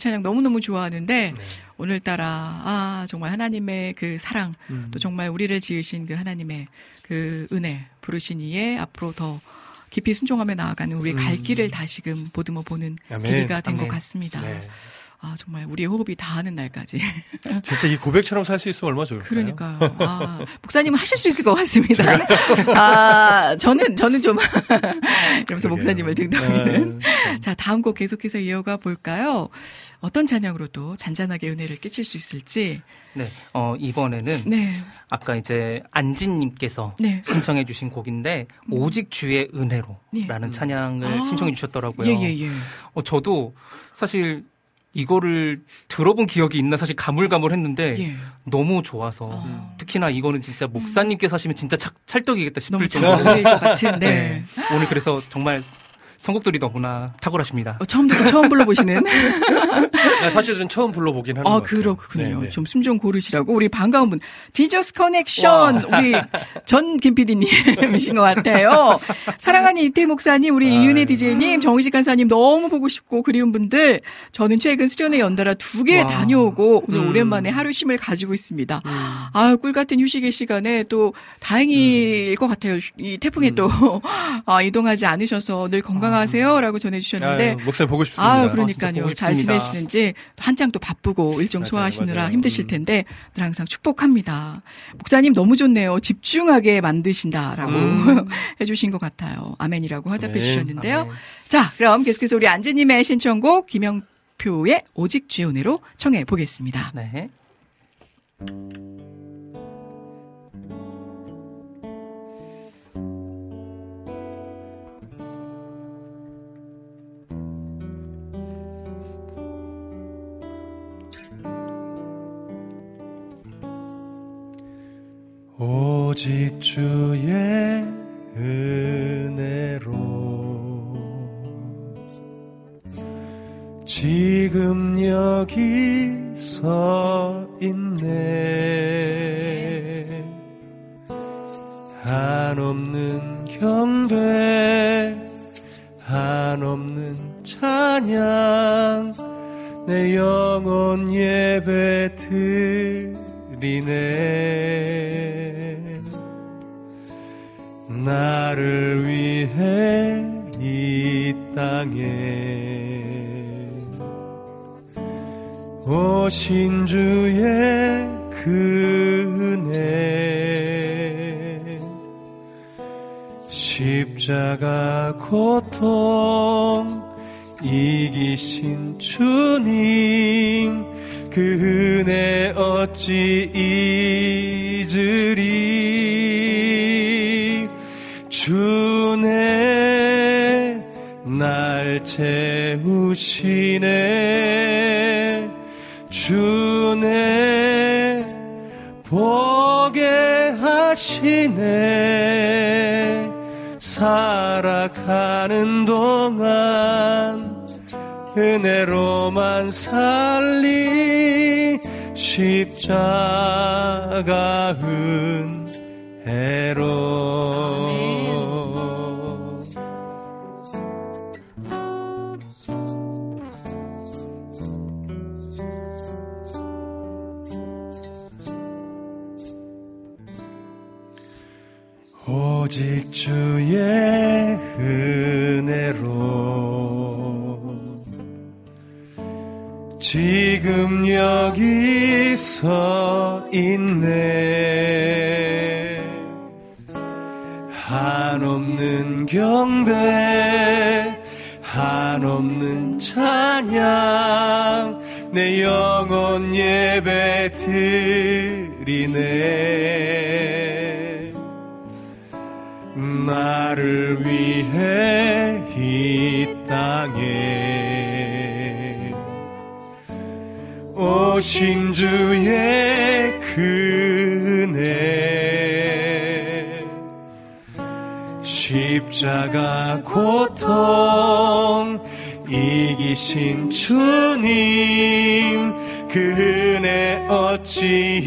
찬양 너무너무 좋아하는데 네. 오늘따라 아 정말 하나님의 그 사랑 음. 또 정말 우리를 지으신 그 하나님의 그 은혜 부르신 이에 앞으로 더 깊이 순종하며 나아가는 우리의 갈 음. 길을 다시금 보듬어 보는 계기가 된 것 같습니다. 네. 아, 정말 우리의 호흡이 닿는 날까지. 진짜 이 고백처럼 살 수 있으면 얼마나 좋을까요? 그러니까요. 아, 목사님은 하실 수 있을 것 같습니다. 아, 저는, 저는 좀, 이러면서 목사님을 등덩이는. 네. 자, 다음 곡 계속해서 이어가 볼까요? 어떤 찬양으로 또 잔잔하게 은혜를 끼칠 수 있을지. 네, 어, 이번에는 네. 아까 이제 안진님께서 네. 신청해 주신 곡인데 음. 오직 주의 은혜로라는 네. 찬양을 아. 신청해 주셨더라고요. 예, 예, 예. 어, 저도 사실 이거를 들어본 기억이 있나 사실 가물가물했는데 예. 너무 좋아서 아. 특히나 이거는 진짜 목사님께서 하시면 진짜 찰, 찰떡이겠다 싶을 정도로 같은 네. 네. 오늘 그래서 정말 선곡들이 너무나 탁월하십니다. 어, 처음 듣고 처음 불러보시는. 아, 사실은 처음 불러보긴 하는 아, 것 같아요. 그렇군요. 좀숨좀 고르시라고 우리 반가운 분 지저스 커넥션 우리 전 김PD님이신 것 같아요. 사랑하는 이태 목사님, 우리 아, 이은혜 DJ님, 정의식 간사님 너무 보고 싶고 그리운 분들 저는 최근 수련회 연달아 두 개 다녀오고 오늘 음. 오랜만에 하루 쉼을 가지고 있습니다. 음. 아, 꿀 같은 휴식의 시간에 또 다행일 음. 것 같아요. 이 태풍에 음. 또 아, 이동하지 않으셔서 늘 건강 건강하세요라고 전해주셨는데 목사님 보고 싶습니다. 아 그러니까요. 아, 잘 지내시는지 한창 또 바쁘고 일정 맞아요, 소화하시느라 맞아요. 힘드실 음. 텐데 늘 항상 축복합니다. 목사님 너무 좋네요. 집중하게 만드신다라고 음. 해주신 것 같아요. 아멘이라고 화답해 네. 주셨는데요. 아멘. 자 그럼 계속해서 우리 안지님의 신청곡 김영표의 오직 주의 은혜로 청해 보겠습니다. 네. 오직 주의 은혜로. 지금 여기 서 있네. 한없는 경배 한없는 찬양 내 영혼 예배 드 리네 나를 위해 이 땅에 오신 주의 그네 십자가 고통 이기신 주님 그 은혜 어찌 잊으리? 주네 날 채우시네. 주네 보게 하시네. 살아가는 동안 은혜로만 살리 십자가 은혜로. 오직 주 지금 여기 서 있네. 한없는 경배 한없는 찬양 내 영혼 예배 드리네. 나를 위해 오신 주의 그네. 십자가 고통 이기신 주님 그 은혜 어찌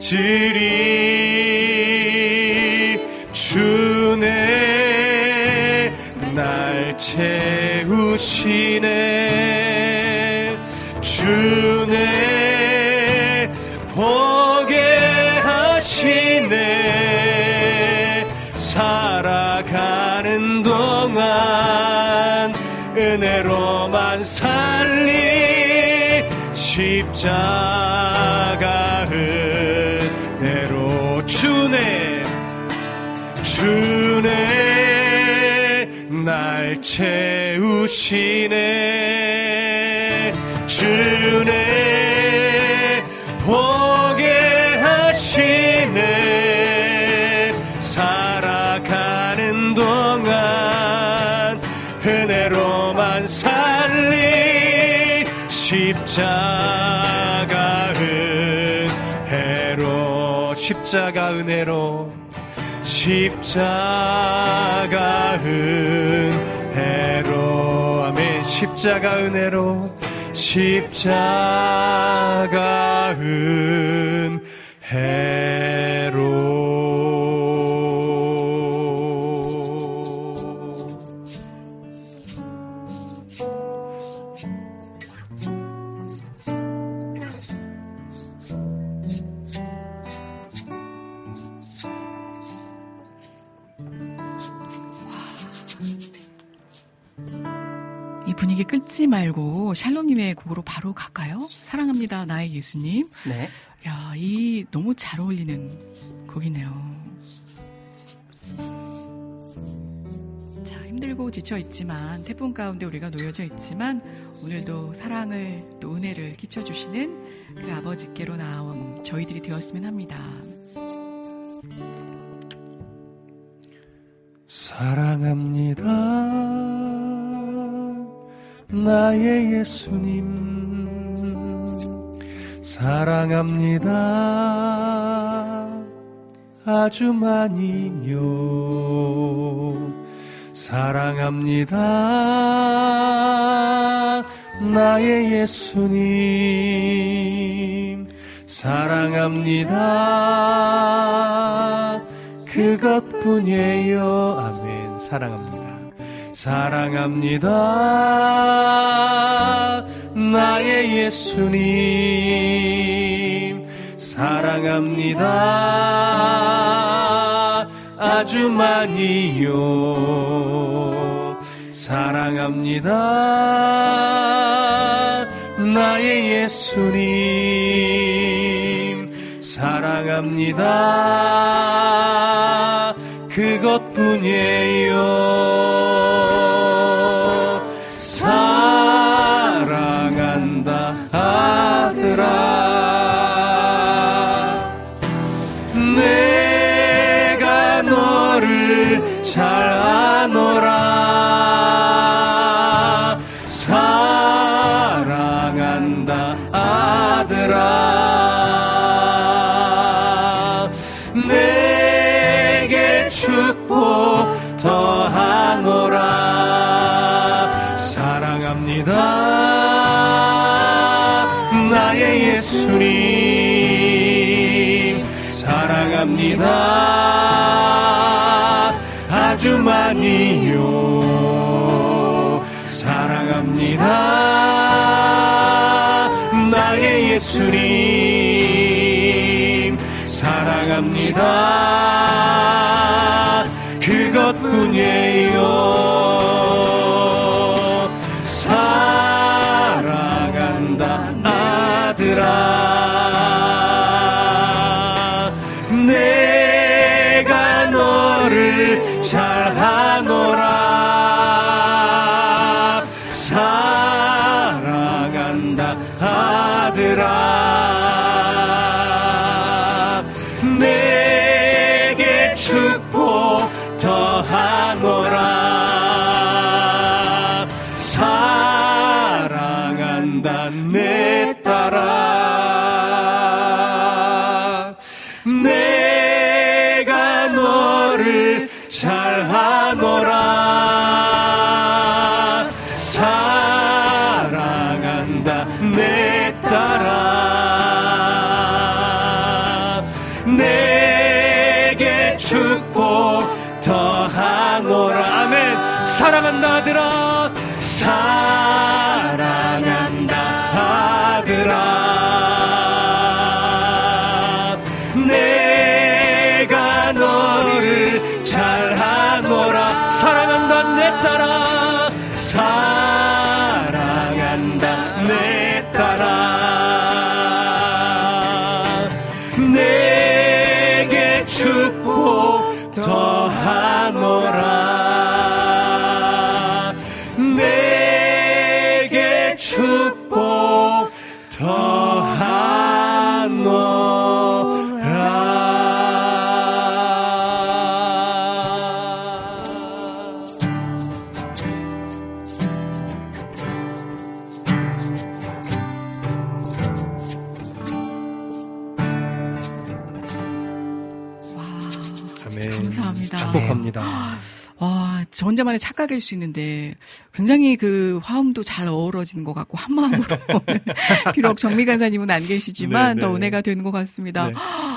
잊으리? 주네 날 채우시네 주네 보게 하시네. 살아가는 동안 은혜로만 살리 십자가 은혜로 주네. 주네. 날 채우시네 십자가 은혜로 십자가 은혜로 십자가 은혜로 아멘. 십자가 은혜로 십자가 은혜로 이 분위기 끊지 말고 샬롬님의 곡으로 바로 갈까요? 사랑합니다, 나의 예수님. 네. 야, 이 너무 잘 어울리는 곡이네요. 자, 힘들고 지쳐 있지만 태풍 가운데 우리가 놓여져 있지만 오늘도 사랑을 또 은혜를 끼쳐 주시는 그 아버지께로 나온 저희들이 되었으면 합니다. 사랑합니다. 나의 예수님. 사랑합니다. 아주 많이요. 사랑합니다. 나의 예수님. 사랑합니다. 그것뿐이에요. 아멘. 사랑합니다. 사랑합니다. 나의 예수님. 사랑합니다. 아주 많이요. 사랑합니다. 나의 예수님. 사랑합니다. 그것뿐이에요. 사 사랑합니다. 아주 많이요. 사랑합니다. 나의 예수님. 사랑합니다. 그것뿐이에요. 사랑한다 아들아. 축복 혼자만의 착각일 수 있는데 굉장히 그 화음도 잘 어우러지는 것 같고 한 마음으로 비록 정미 간사님은 안 계시지만 네, 더 네. 은혜가 되는 것 같습니다. 네.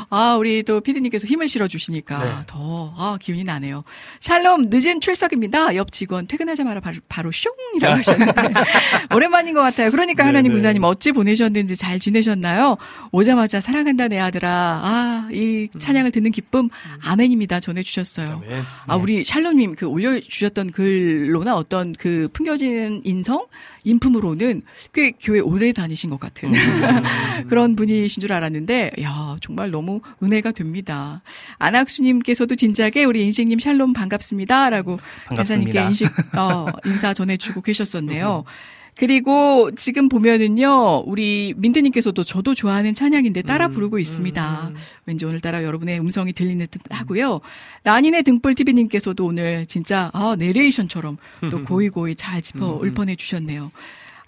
아, 우리 또 피디님께서 힘을 실어 주시니까 네. 더 아, 기운이 나네요. 샬롬 늦은 출석입니다. 옆 직원 퇴근하자마자 바로, 바로 숑이라고 하셨는데 오랜만인 것 같아요. 그러니까 네, 하나님 군사님 어찌 보내셨는지 잘 지내셨나요? 오자마자 사랑한다 내 아들아. 아, 이 찬양을 듣는 기쁨 아멘입니다. 전해 주셨어요. 아, 우리 샬롬님 그 올려주셨던 글로나 어떤 그 풍겨지는 인성, 인품으로는 꽤 교회 오래 다니신 것 같은 음. 그런 분이신 줄 알았는데, 야 정말 너무 은혜가 됩니다. 안학수님께서도 진작에 우리 인식님 샬롬 반갑습니다라고 반갑습니다. 인식 어, 인사 전해주고 계셨었네요. 그리고 지금 보면은요, 우리 민트님께서도 저도 좋아하는 찬양인데 따라 음, 부르고 있습니다. 음, 음. 왠지 오늘따라 여러분의 음성이 들리는 듯 하고요. 라닌의 등불 TV님께서도 오늘 진짜, 아, 내레이션처럼 또 고이고이 잘 짚어 음, 음. 읊어내 주셨네요.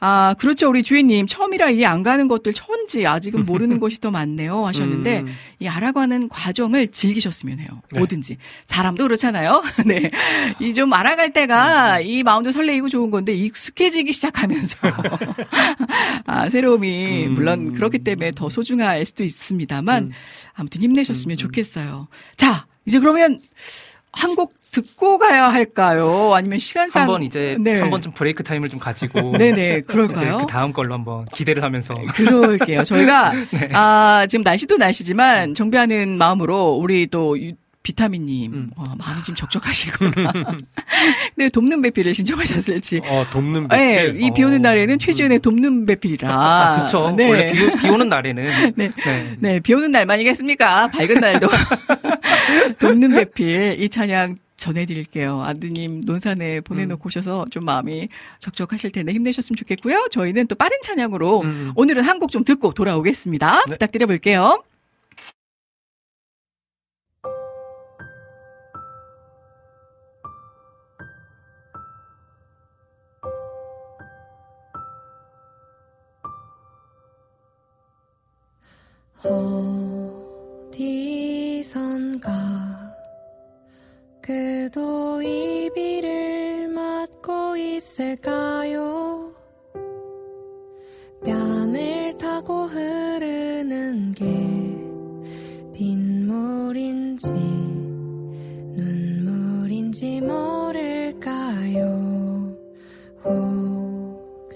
아, 그렇죠. 우리 주인님. 처음이라 이해 안 가는 것들 천지 아직은 모르는 것이 더 많네요. 하셨는데, 음. 이 알아가는 과정을 즐기셨으면 해요. 네. 뭐든지. 사람도 그렇잖아요. 네. 이 좀 알아갈 때가 이 마음도 설레이고 좋은 건데, 익숙해지기 시작하면서. 아, 새로움이, 음. 물론 그렇기 때문에 더 소중할 수도 있습니다만, 음. 아무튼 힘내셨으면 음, 음. 좋겠어요. 자, 이제 그러면, 한 곡 듣고 가야 할까요? 아니면 시간상 한번 이제 네. 한번 좀 break time을 좀 가지고 네네 그럴까요? 그 다음 걸로 한번 기대를 하면서 그럴게요. 저희가 네. 아 지금 날씨도 날씨지만 정비하는 마음으로 우리 또 비타민님 음. 와, 마음이 지금 적적하시구나. 근데 돕는 배필을 신청하셨을지. 어, 돕는 배필. 네, 이 비 오는 어. 날에는 최지은의 돕는 배필이라. 아, 그쵸. 네. 원래 비, 비 오는 날에는. 네. 네. 네, 비 오는 날만이겠습니까? 밝은 날도. 돕는 배필 이 찬양 전해드릴게요. 아드님 논산에 보내놓고 음. 오셔서 좀 마음이 적적하실 텐데 힘내셨으면 좋겠고요. 저희는 또 빠른 찬양으로 음. 음. 오늘은 한 곡 좀 듣고 돌아오겠습니다. 네. 부탁드려 볼게요. 어디선가 그도 이 비를 맞고 있을까요? 뺨을 타고 흐르는 게 빗물인지 눈물인지 모를까요? 혹시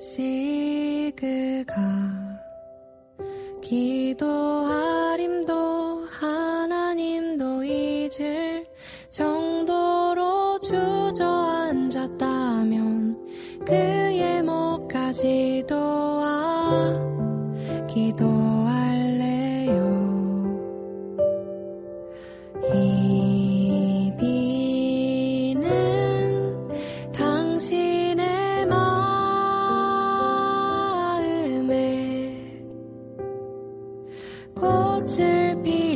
그가 기도하림도 하나님도 잊을 정도로 주저앉았다면 그의 목까지 도 와 기도 to be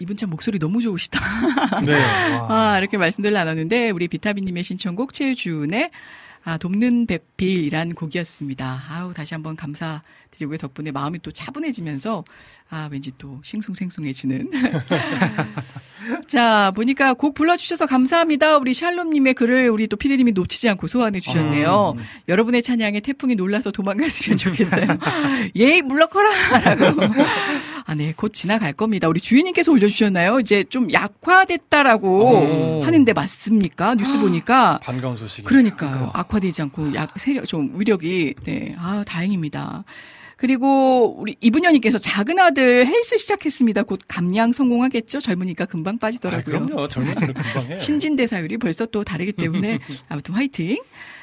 이분 참 목소리 너무 좋으시다. 네. 아, 이렇게 말씀들 나눴는데, 우리 비타민님의 신청곡 최주은의 아, 돕는 배필이란 곡이었습니다. 아우, 다시 한번 감사드리고요. 덕분에 마음이 또 차분해지면서, 아, 왠지 또 싱숭생숭해지는. 자, 보니까 곡 불러주셔서 감사합니다. 우리 샬롬님의 글을 우리 또 피디님이 놓치지 않고 소환해 주셨네요. 아, 여러분의 찬양에 태풍이 놀라서 도망갔으면 좋겠어요. 예이, 물러커라! 라고. 아, 네, 곧 지나갈 겁니다. 우리 주인님께서 올려주셨나요? 이제 좀 약화됐다라고 오. 하는데 맞습니까? 뉴스 보니까. 반가운 소식이. 그러니까요. 악화되지 않고 약 세력 좀 위력이 네. 아, 다행입니다. 그리고 우리 이분녀님께서 작은 아들 헬스 시작했습니다. 곧 감량 성공하겠죠? 젊으니까 금방 아, 빠지더라고요. 그럼요. 젊은 애들 금방 해. 신진대사율이 벌써 또 다르기 때문에 아무튼 화이팅.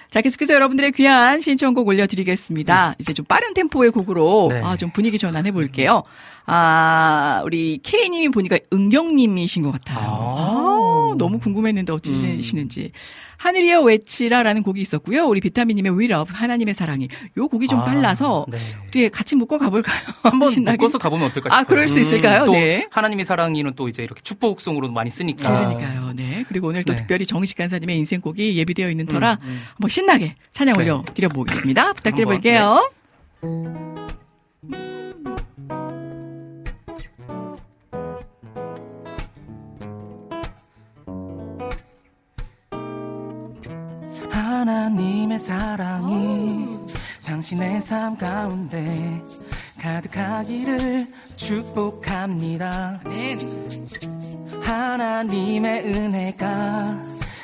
자, 계속해서 여러분들의 귀한 신청곡 올려드리겠습니다. 이제 좀 빠른 템포의 곡으로 네. 아, 좀 분위기 전환해 볼게요. 아, 우리 K님이 보니까 은경님이신 것 같아요. 아, 너무 궁금했는데 어찌시는지. 하늘이여 외치라라는 곡이 있었고요. 우리 비타민님의 We Love 하나님의 사랑이. 요 곡이 좀 아, 빨라서 네. 어떻게 같이 묶어 가볼까요? 한번 신나게. 묶어서 가보면 어떨까 싶어요. 아, 그럴 수 있을까요? 또 네. 하나님의 사랑이는 또 이제 이렇게 축복송으로 많이 쓰니까. 그러니까요. 네. 그리고 오늘 또 네. 특별히 정식 간사님의 인생곡이 예비되어 있는 터라 음, 음. 한번 신나게 찬양 네. 올려 드려보겠습니다. 부탁드려 한번, 볼게요. 하나님의 사랑이 당신의 삶 가운데 가득하기를 축복합니다. 하나님의 은혜가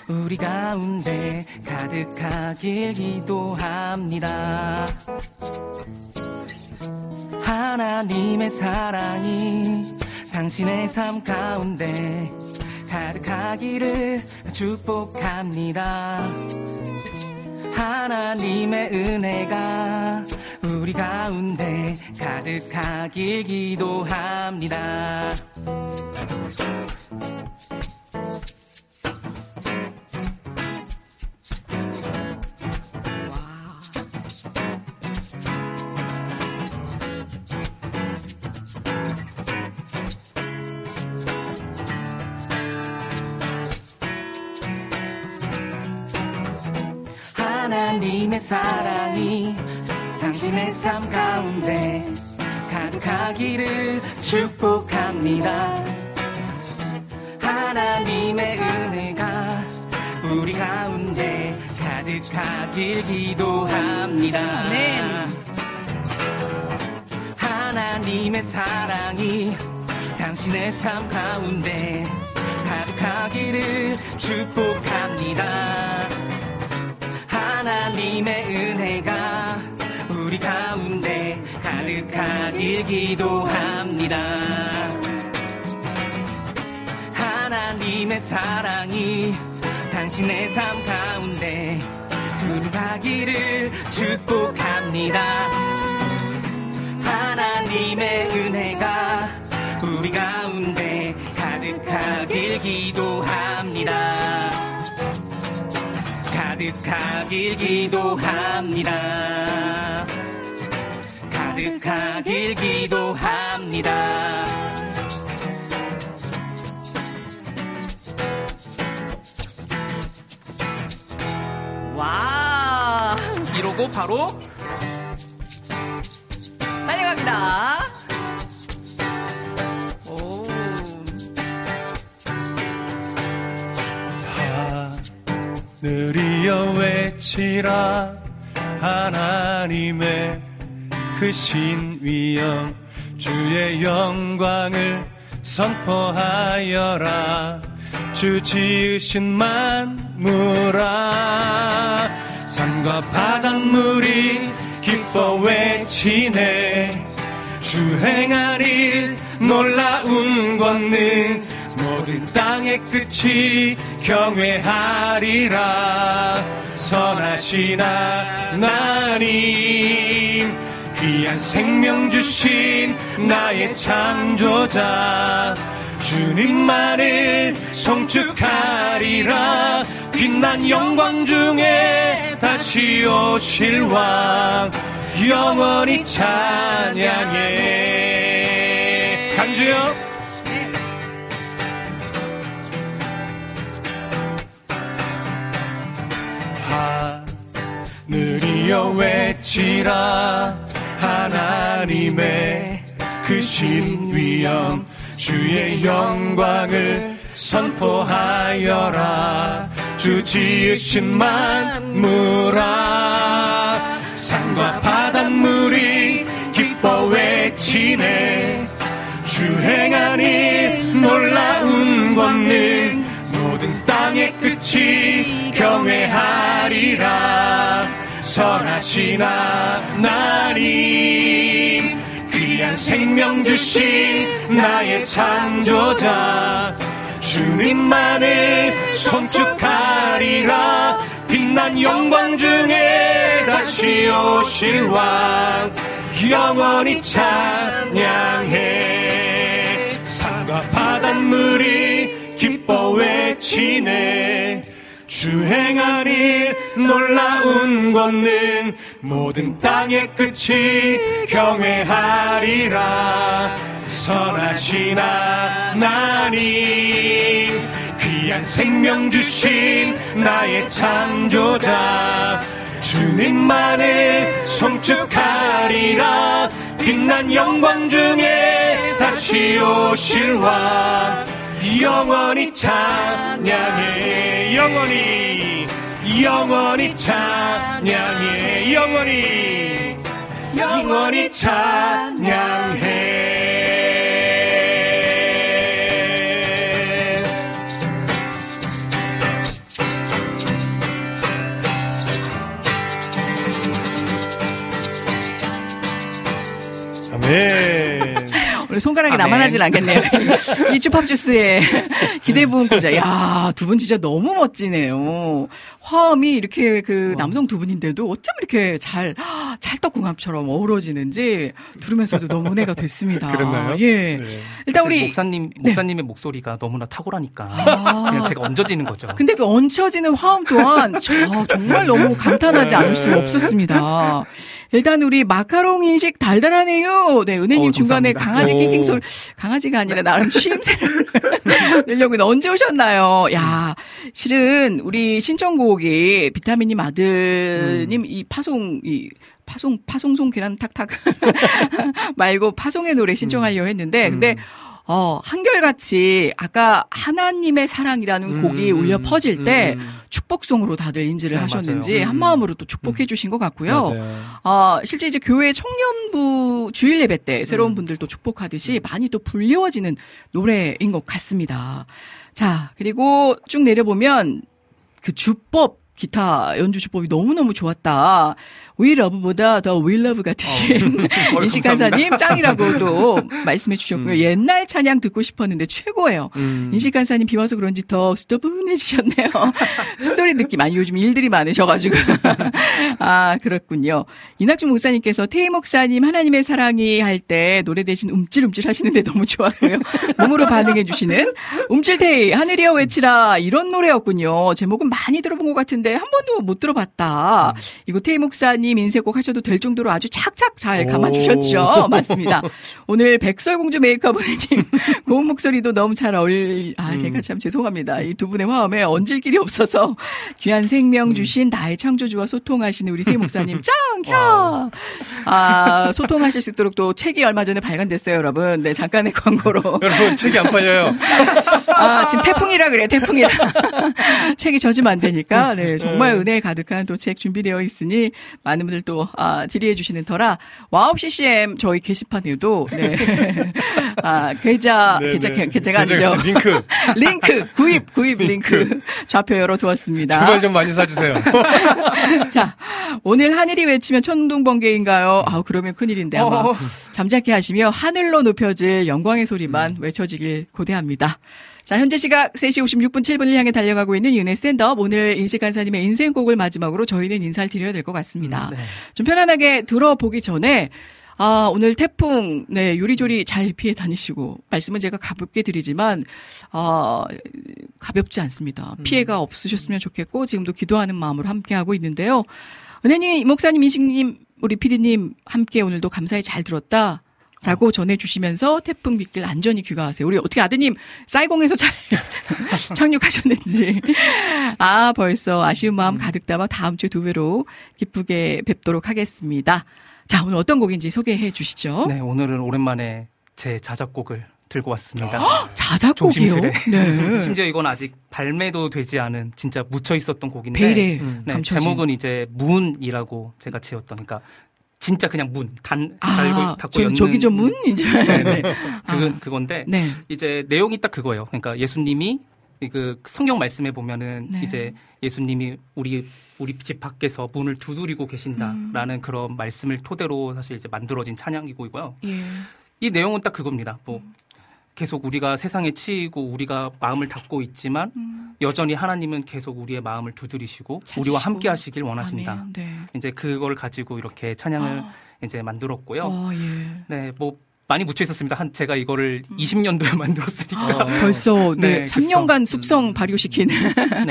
우리 가운데 가득하길 기도합니다. 하나님의 사랑이 당신의 삶 가운데 가득하기를 축복합니다. 하나님의 은혜가 우리 가운데 가득하길 기도합니다. 사랑이 당신의 삶 가운데 가득하기를 축복합니다. 하나님 하나님의 은혜가 우리 가운데 가득하길 기도합니다. 네. 하나님의 사랑이 당신의 삶 가운데 가득하기를 축복합니다. 하나님의 은혜가 우리 가운데 가득하길 기도합니다. 하나님의 사랑이 당신의 삶 가운데 가득하기를 축복합니다. 하나님의 은혜가 우리 가운데 가득하길 기도합니다. 가득하길 기도합니다. 가득하길 기도합니다. 와! 이러고 바로 달려갑니다. 하늘이여 외치라 하나님의 크신 위엄 주의 영광을 선포하여라. 주 지으신 만무라 산과 바닷물이 기뻐 외치네. 주 행한 일 놀라운 권능 모든 땅의 끝이 경외하리라. 선하신 하나님 귀한 생명 주신 나의 창조자 주님만을 송축하리라. 빛난 영광 중에 다시 오실 왕 영원히 찬양해. 강주요 하늘이여 외치라. 하나님의 크신 위엄 주의 영광을 선포하여라. 주 지으신 만무라 산과 바닷물이 기뻐 외치네. 주일 놀라운 권능 모든 땅의 끝이 경외하리라 선하신 하나님. 귀한 생명 주신 나의 창조자. 주님만을 손축하리라. 빛난 영광 중에 다시 오실 왕. 영원히 찬양해. 산과 바닷물이 기뻐 외치네 주 행한 일 놀라운 권능 모든 땅의 끝이 경외하리라. 선하신 하나님 귀한 생명 주신 나의 창조자. 주님만을 송축하리라. 빛난 영광 중에 다시 오실 왕 영원히 찬양해. 영원히. 영원히 찬양해. 영원히. 영원히 찬양해. 아멘. 손가락이 나만하진 않겠네요. 이 주팝 주스의 기대부분 고자. 야, 두 분 진짜 너무 멋지네요. 화음이 이렇게 그 남성 두 분인데도 어쩜 이렇게 잘 찰떡궁합처럼 어우러지는지 들으면서도 너무 은혜가 됐습니다. 그랬나요? 예. 네. 일단 우리 목사님 목사님의 네. 목소리가 너무나 탁월하니까 아. 그냥 제가 얹어지는 거죠. 근데 그 얹혀지는 화음 또한 저 정말 너무 감탄하지 않을 수 없었습니다. 일단 우리 마카롱 인식 달달하네요. 네, 은혜님 어, 중간에 강아지 낑낑 소리, 강아지가 아니라 나름 취임새를 내려고 언제 오셨나요? 야, 실은 우리 신청곡 이 비타민님 아들님 음. 이 파송, 이 파송, 파송송 계란 탁탁 말고 파송의 노래 신청하려고 했는데, 근데 음. 어, 한결같이 아까 하나님의 사랑이라는 음, 곡이 음, 울려 퍼질 때 음, 음. 축복송으로 다들 인지를 네, 하셨는지 음. 한 마음으로 또 축복해 주신 것 같고요. 어, 실제 이제 교회 청년부 주일 예배 때 새로운 분들도 축복하듯이 많이 또 불리워지는 노래인 것 같습니다. 자, 그리고 쭉 내려보면 그 주법 기타 연주 주법이 너무너무 좋았다. 위러브보다 더 위러브 같으신 어. 인식 간사님 짱이라고도 말씀해 주셨고요. 음. 옛날 찬양 듣고 싶었는데 최고예요. 음. 인식 간사님 비 와서 그런지 더 수더분해지셨네요. 수도리 느낌 아니 요즘 일들이 많으셔가지고 아 그렇군요. 이낙준 목사님께서 태희 목사님 하나님의 사랑이 할 때 노래 대신 움찔움찔 하시는데 너무 좋았고요. 몸으로 반응해 주시는 움찔태희 하늘이여 외치라 이런 노래였군요. 제목은 많이 들어본 것 같은데 한 번도 못 들어봤다. 음. 이거 태희 목사님 님 인쇄곡 하셔도 될 정도로 아주 착착 잘 감아주셨죠. 맞습니다. 오늘 백설공주 메이크업님 고운 목소리도 너무 잘 어울리, 아, 음. 제가 참 죄송합니다. 이 두 분의 화음에 얹을 길이 없어서 귀한 생명 음. 주신 나의 창조주와 소통하시는 우리 태 목사님 짱! 켜! 아, 소통하실 수 있도록 또 책이 얼마 전에 발간됐어요, 여러분. 네, 잠깐의 광고로. 여러분, 책이 안 팔려요. 아, 지금 태풍이라 그래, 태풍이라. 책이 젖으면 안 되니까. 네, 정말 네. 은혜 가득한 또 책 준비되어 있으니 많은 분들 또 아, 질의해 주시는 터라 와우 CCM 저희 게시판에도 네. 아, 계좌 네, 계좌 네. 계좌가 아니죠. 링크 링크 구입 구입 링크 좌표 열어 두었습니다. 제발 좀 많이 사 주세요. 자 오늘 하늘이 외치면 천둥 번개인가요? 아 그러면 큰일인데 아마 어. 잠자게 하시며 하늘로 높여질 영광의 소리만 외쳐지길 고대합니다. 자, 현재 시각 3시 56분 7분을 향해 달려가고 있는 윤혜 샌더 오늘 인식 간사님의 인생곡을 마지막으로 저희는 인사를 드려야 될 것 같습니다. 음, 네. 좀 편안하게 들어보기 전에 아, 오늘 태풍, 네, 요리조리 잘 피해 다니시고, 말씀은 제가 가볍게 드리지만, 아, 가볍지 않습니다. 음. 피해가 없으셨으면 좋겠고, 지금도 기도하는 마음으로 함께하고 있는데요. 은혜님, 목사님, 이식님, 우리 피디님, 함께 오늘도 감사히 잘 들었다. 라고 전해주시면서 태풍 빗길 안전히 귀가하세요. 우리 어떻게 아드님 사이공에서 잘 착륙하셨는지. 아, 벌써 아쉬운 마음 가득 담아 다음 주에 두 배로 기쁘게 뵙도록 하겠습니다. 자, 오늘 어떤 곡인지 소개해 주시죠. 네, 오늘은 오랜만에 제 자작곡을 들고 왔습니다. 자작곡이요? 네. 심지어 이건 아직 발매도 되지 않은 진짜 묻혀 있었던 곡인데 음, 네, 제목은 이제 문이라고 제가 지었던 그러니까 진짜 그냥 문, 단, 아, 닫고 저, 연 저기 저 문? 이제. 네, 네. 그, 그건데, 네. 이제 내용이 딱 그거예요. 그러니까 예수님이 그 성경 말씀에 보면은 네. 이제 예수님이 우리 우리 집 밖에서 문을 두드리고 계신다라는 음. 그런 말씀을 토대로 사실 이제 만들어진 찬양이고요. 예. 이 내용은 딱 그겁니다. 뭐 음. 계속 우리가 세상에 치이고 우리가 마음을 닫고 있지만 음. 여전히 하나님은 계속 우리의 마음을 두드리시고 찾으시고. 우리와 함께 하시길 원하신다. 네. 이제 그걸 가지고 이렇게 찬양을 아. 이제 만들었고요. 아, 예. 네, 뭐 많이 묻혀 있었습니다. 한 제가 이거를 음. 20년도에 만들었으니까. 아, 벌써 네, 네 3년간 그쵸. 숙성 음. 발효시킨 네.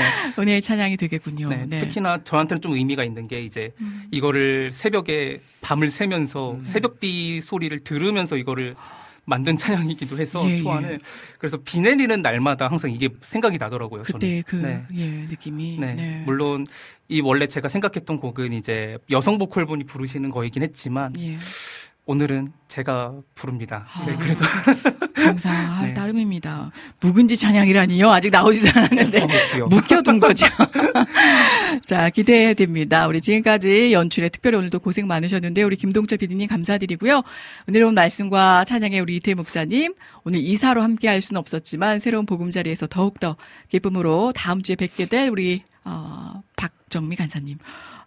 은혜의 찬양이 되겠군요. 네, 네, 특히나 저한테는 좀 의미가 있는 게 이제 음. 이거를 새벽에 밤을 새면서 음. 새벽비 소리를 들으면서 이거를 만든 찬양이기도 해서 예, 초안을 예. 그래서 비 내리는 날마다 항상 이게 생각이 나더라고요. 그때 저는. 그 네. 예, 느낌이. 네. 네. 물론 이 원래 제가 생각했던 곡은 이제 여성 보컬분이 부르시는 거이긴 했지만 예. 오늘은 제가 부릅니다. 아, 네, 그래도 감사할 네. 따름입니다. 묵은지 찬양이라니요? 아직 나오지도 않았는데 어, 묵혀둔 거죠. 자, 기대해야 됩니다. 우리 지금까지 연출에 특별히 오늘도 고생 많으셨는데 우리 김동철 PD님 감사드리고요. 은혜로운 말씀과 찬양의 우리 이태 목사님 오늘 이사로 함께할 수는 없었지만 새로운 보금자리에서 더욱 더 기쁨으로 다음 주에 뵙게 될 우리 어, 박정미 간사님.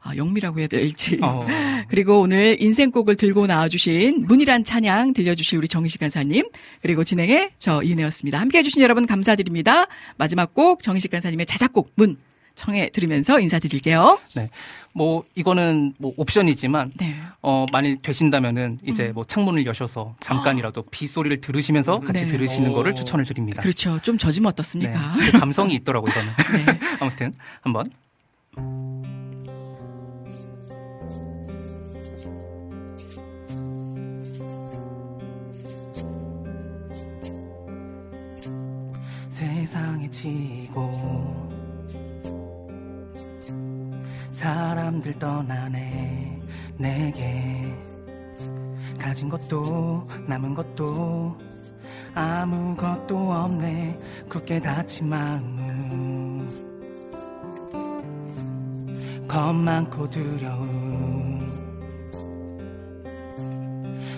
아, 영미라고 해야 될지. 어. 그리고 오늘 인생곡을 들고 나와주신 문이란 찬양 들려주실 우리 정식 간사님. 그리고 진행해 저 이은혜였습니다. 함께 해주신 여러분 감사드립니다. 마지막 곡 정식 간사님의 자작곡 문 청해 드리면서 인사드릴게요. 네. 뭐 이거는 뭐 옵션이지만 네. 어 만일 되신다면은 이제 음. 뭐 창문을 여셔서 잠깐이라도 아. 비 소리를 들으시면서 같이 네. 들으시는 오. 거를 추천을 드립니다. 그렇죠. 좀 젖으면 어떻습니까? 네. 그 감성이 있더라고요, 저는. 네. 아무튼 한번 세상에 지고 사람들 떠나네 내게. 가진 것도 남은 것도 아무것도 없네. 굳게 닫힌 마음은 겁 많고 두려움.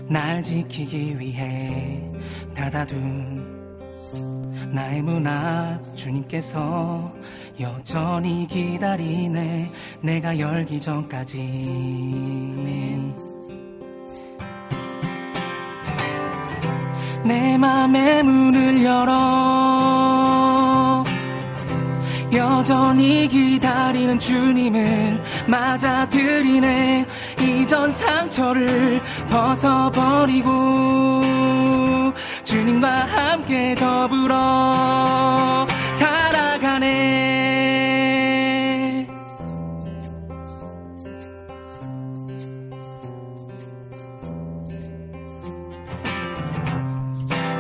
날 지키기 위해 닫아둔 나의 문 앞 주님께서 여전히 기다리네. 내가 열기 전까지. 내 맘의 문을 열어. 여전히 기다리는 주님을 맞아들이네. 이전 상처를 벗어버리고 주님과 함께 더불어 살아가네.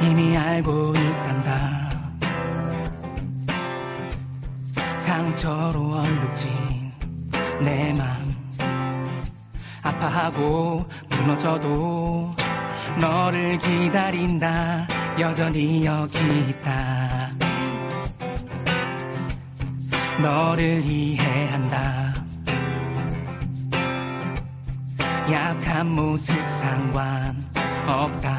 이미 알고 있단다. 상처로 얼룩진 내 맘 아파하고 무너져도 너를 기다린다. 여전히 여기 있다. 너를 이해한다. 약한 모습 상관 없다.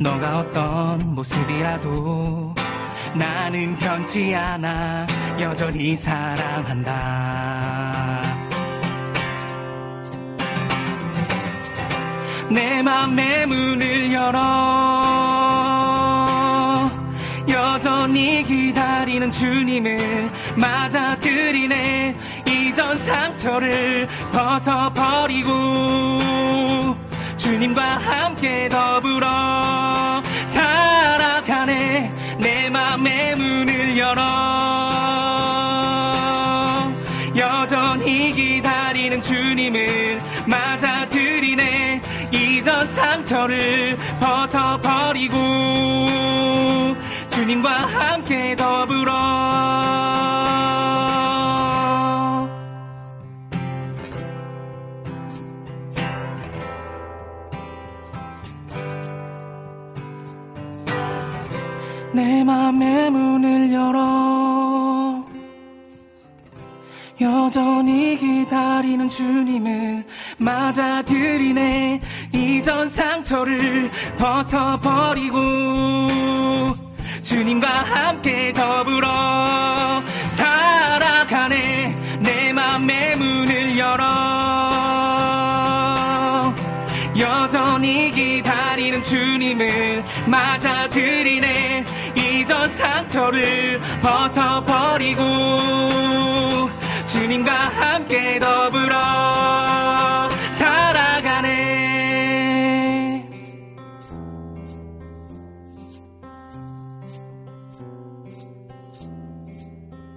너가 어떤 모습이라도 나는 변치 않아. 여전히 사랑한다 내 맘의 문을 열어. 여전히 기다리는 주님을 맞아들이네. 이전 상처를 벗어버리고 주님과 함께 더불어 살아가네. 내 맘의 문을 열어 상처를 벗어버리고 주님과 함께 더불어. 내 맘의 문을 열어. 여전히 기다리는 주님을 맞아들이네 이전 상처를 벗어버리고 주님과 함께 더불어 살아가네. 내 맘의 문을 열어. 여전히 기다리는 주님을 맞아들이네. 이전 상처를 벗어버리고 주님과 함께 더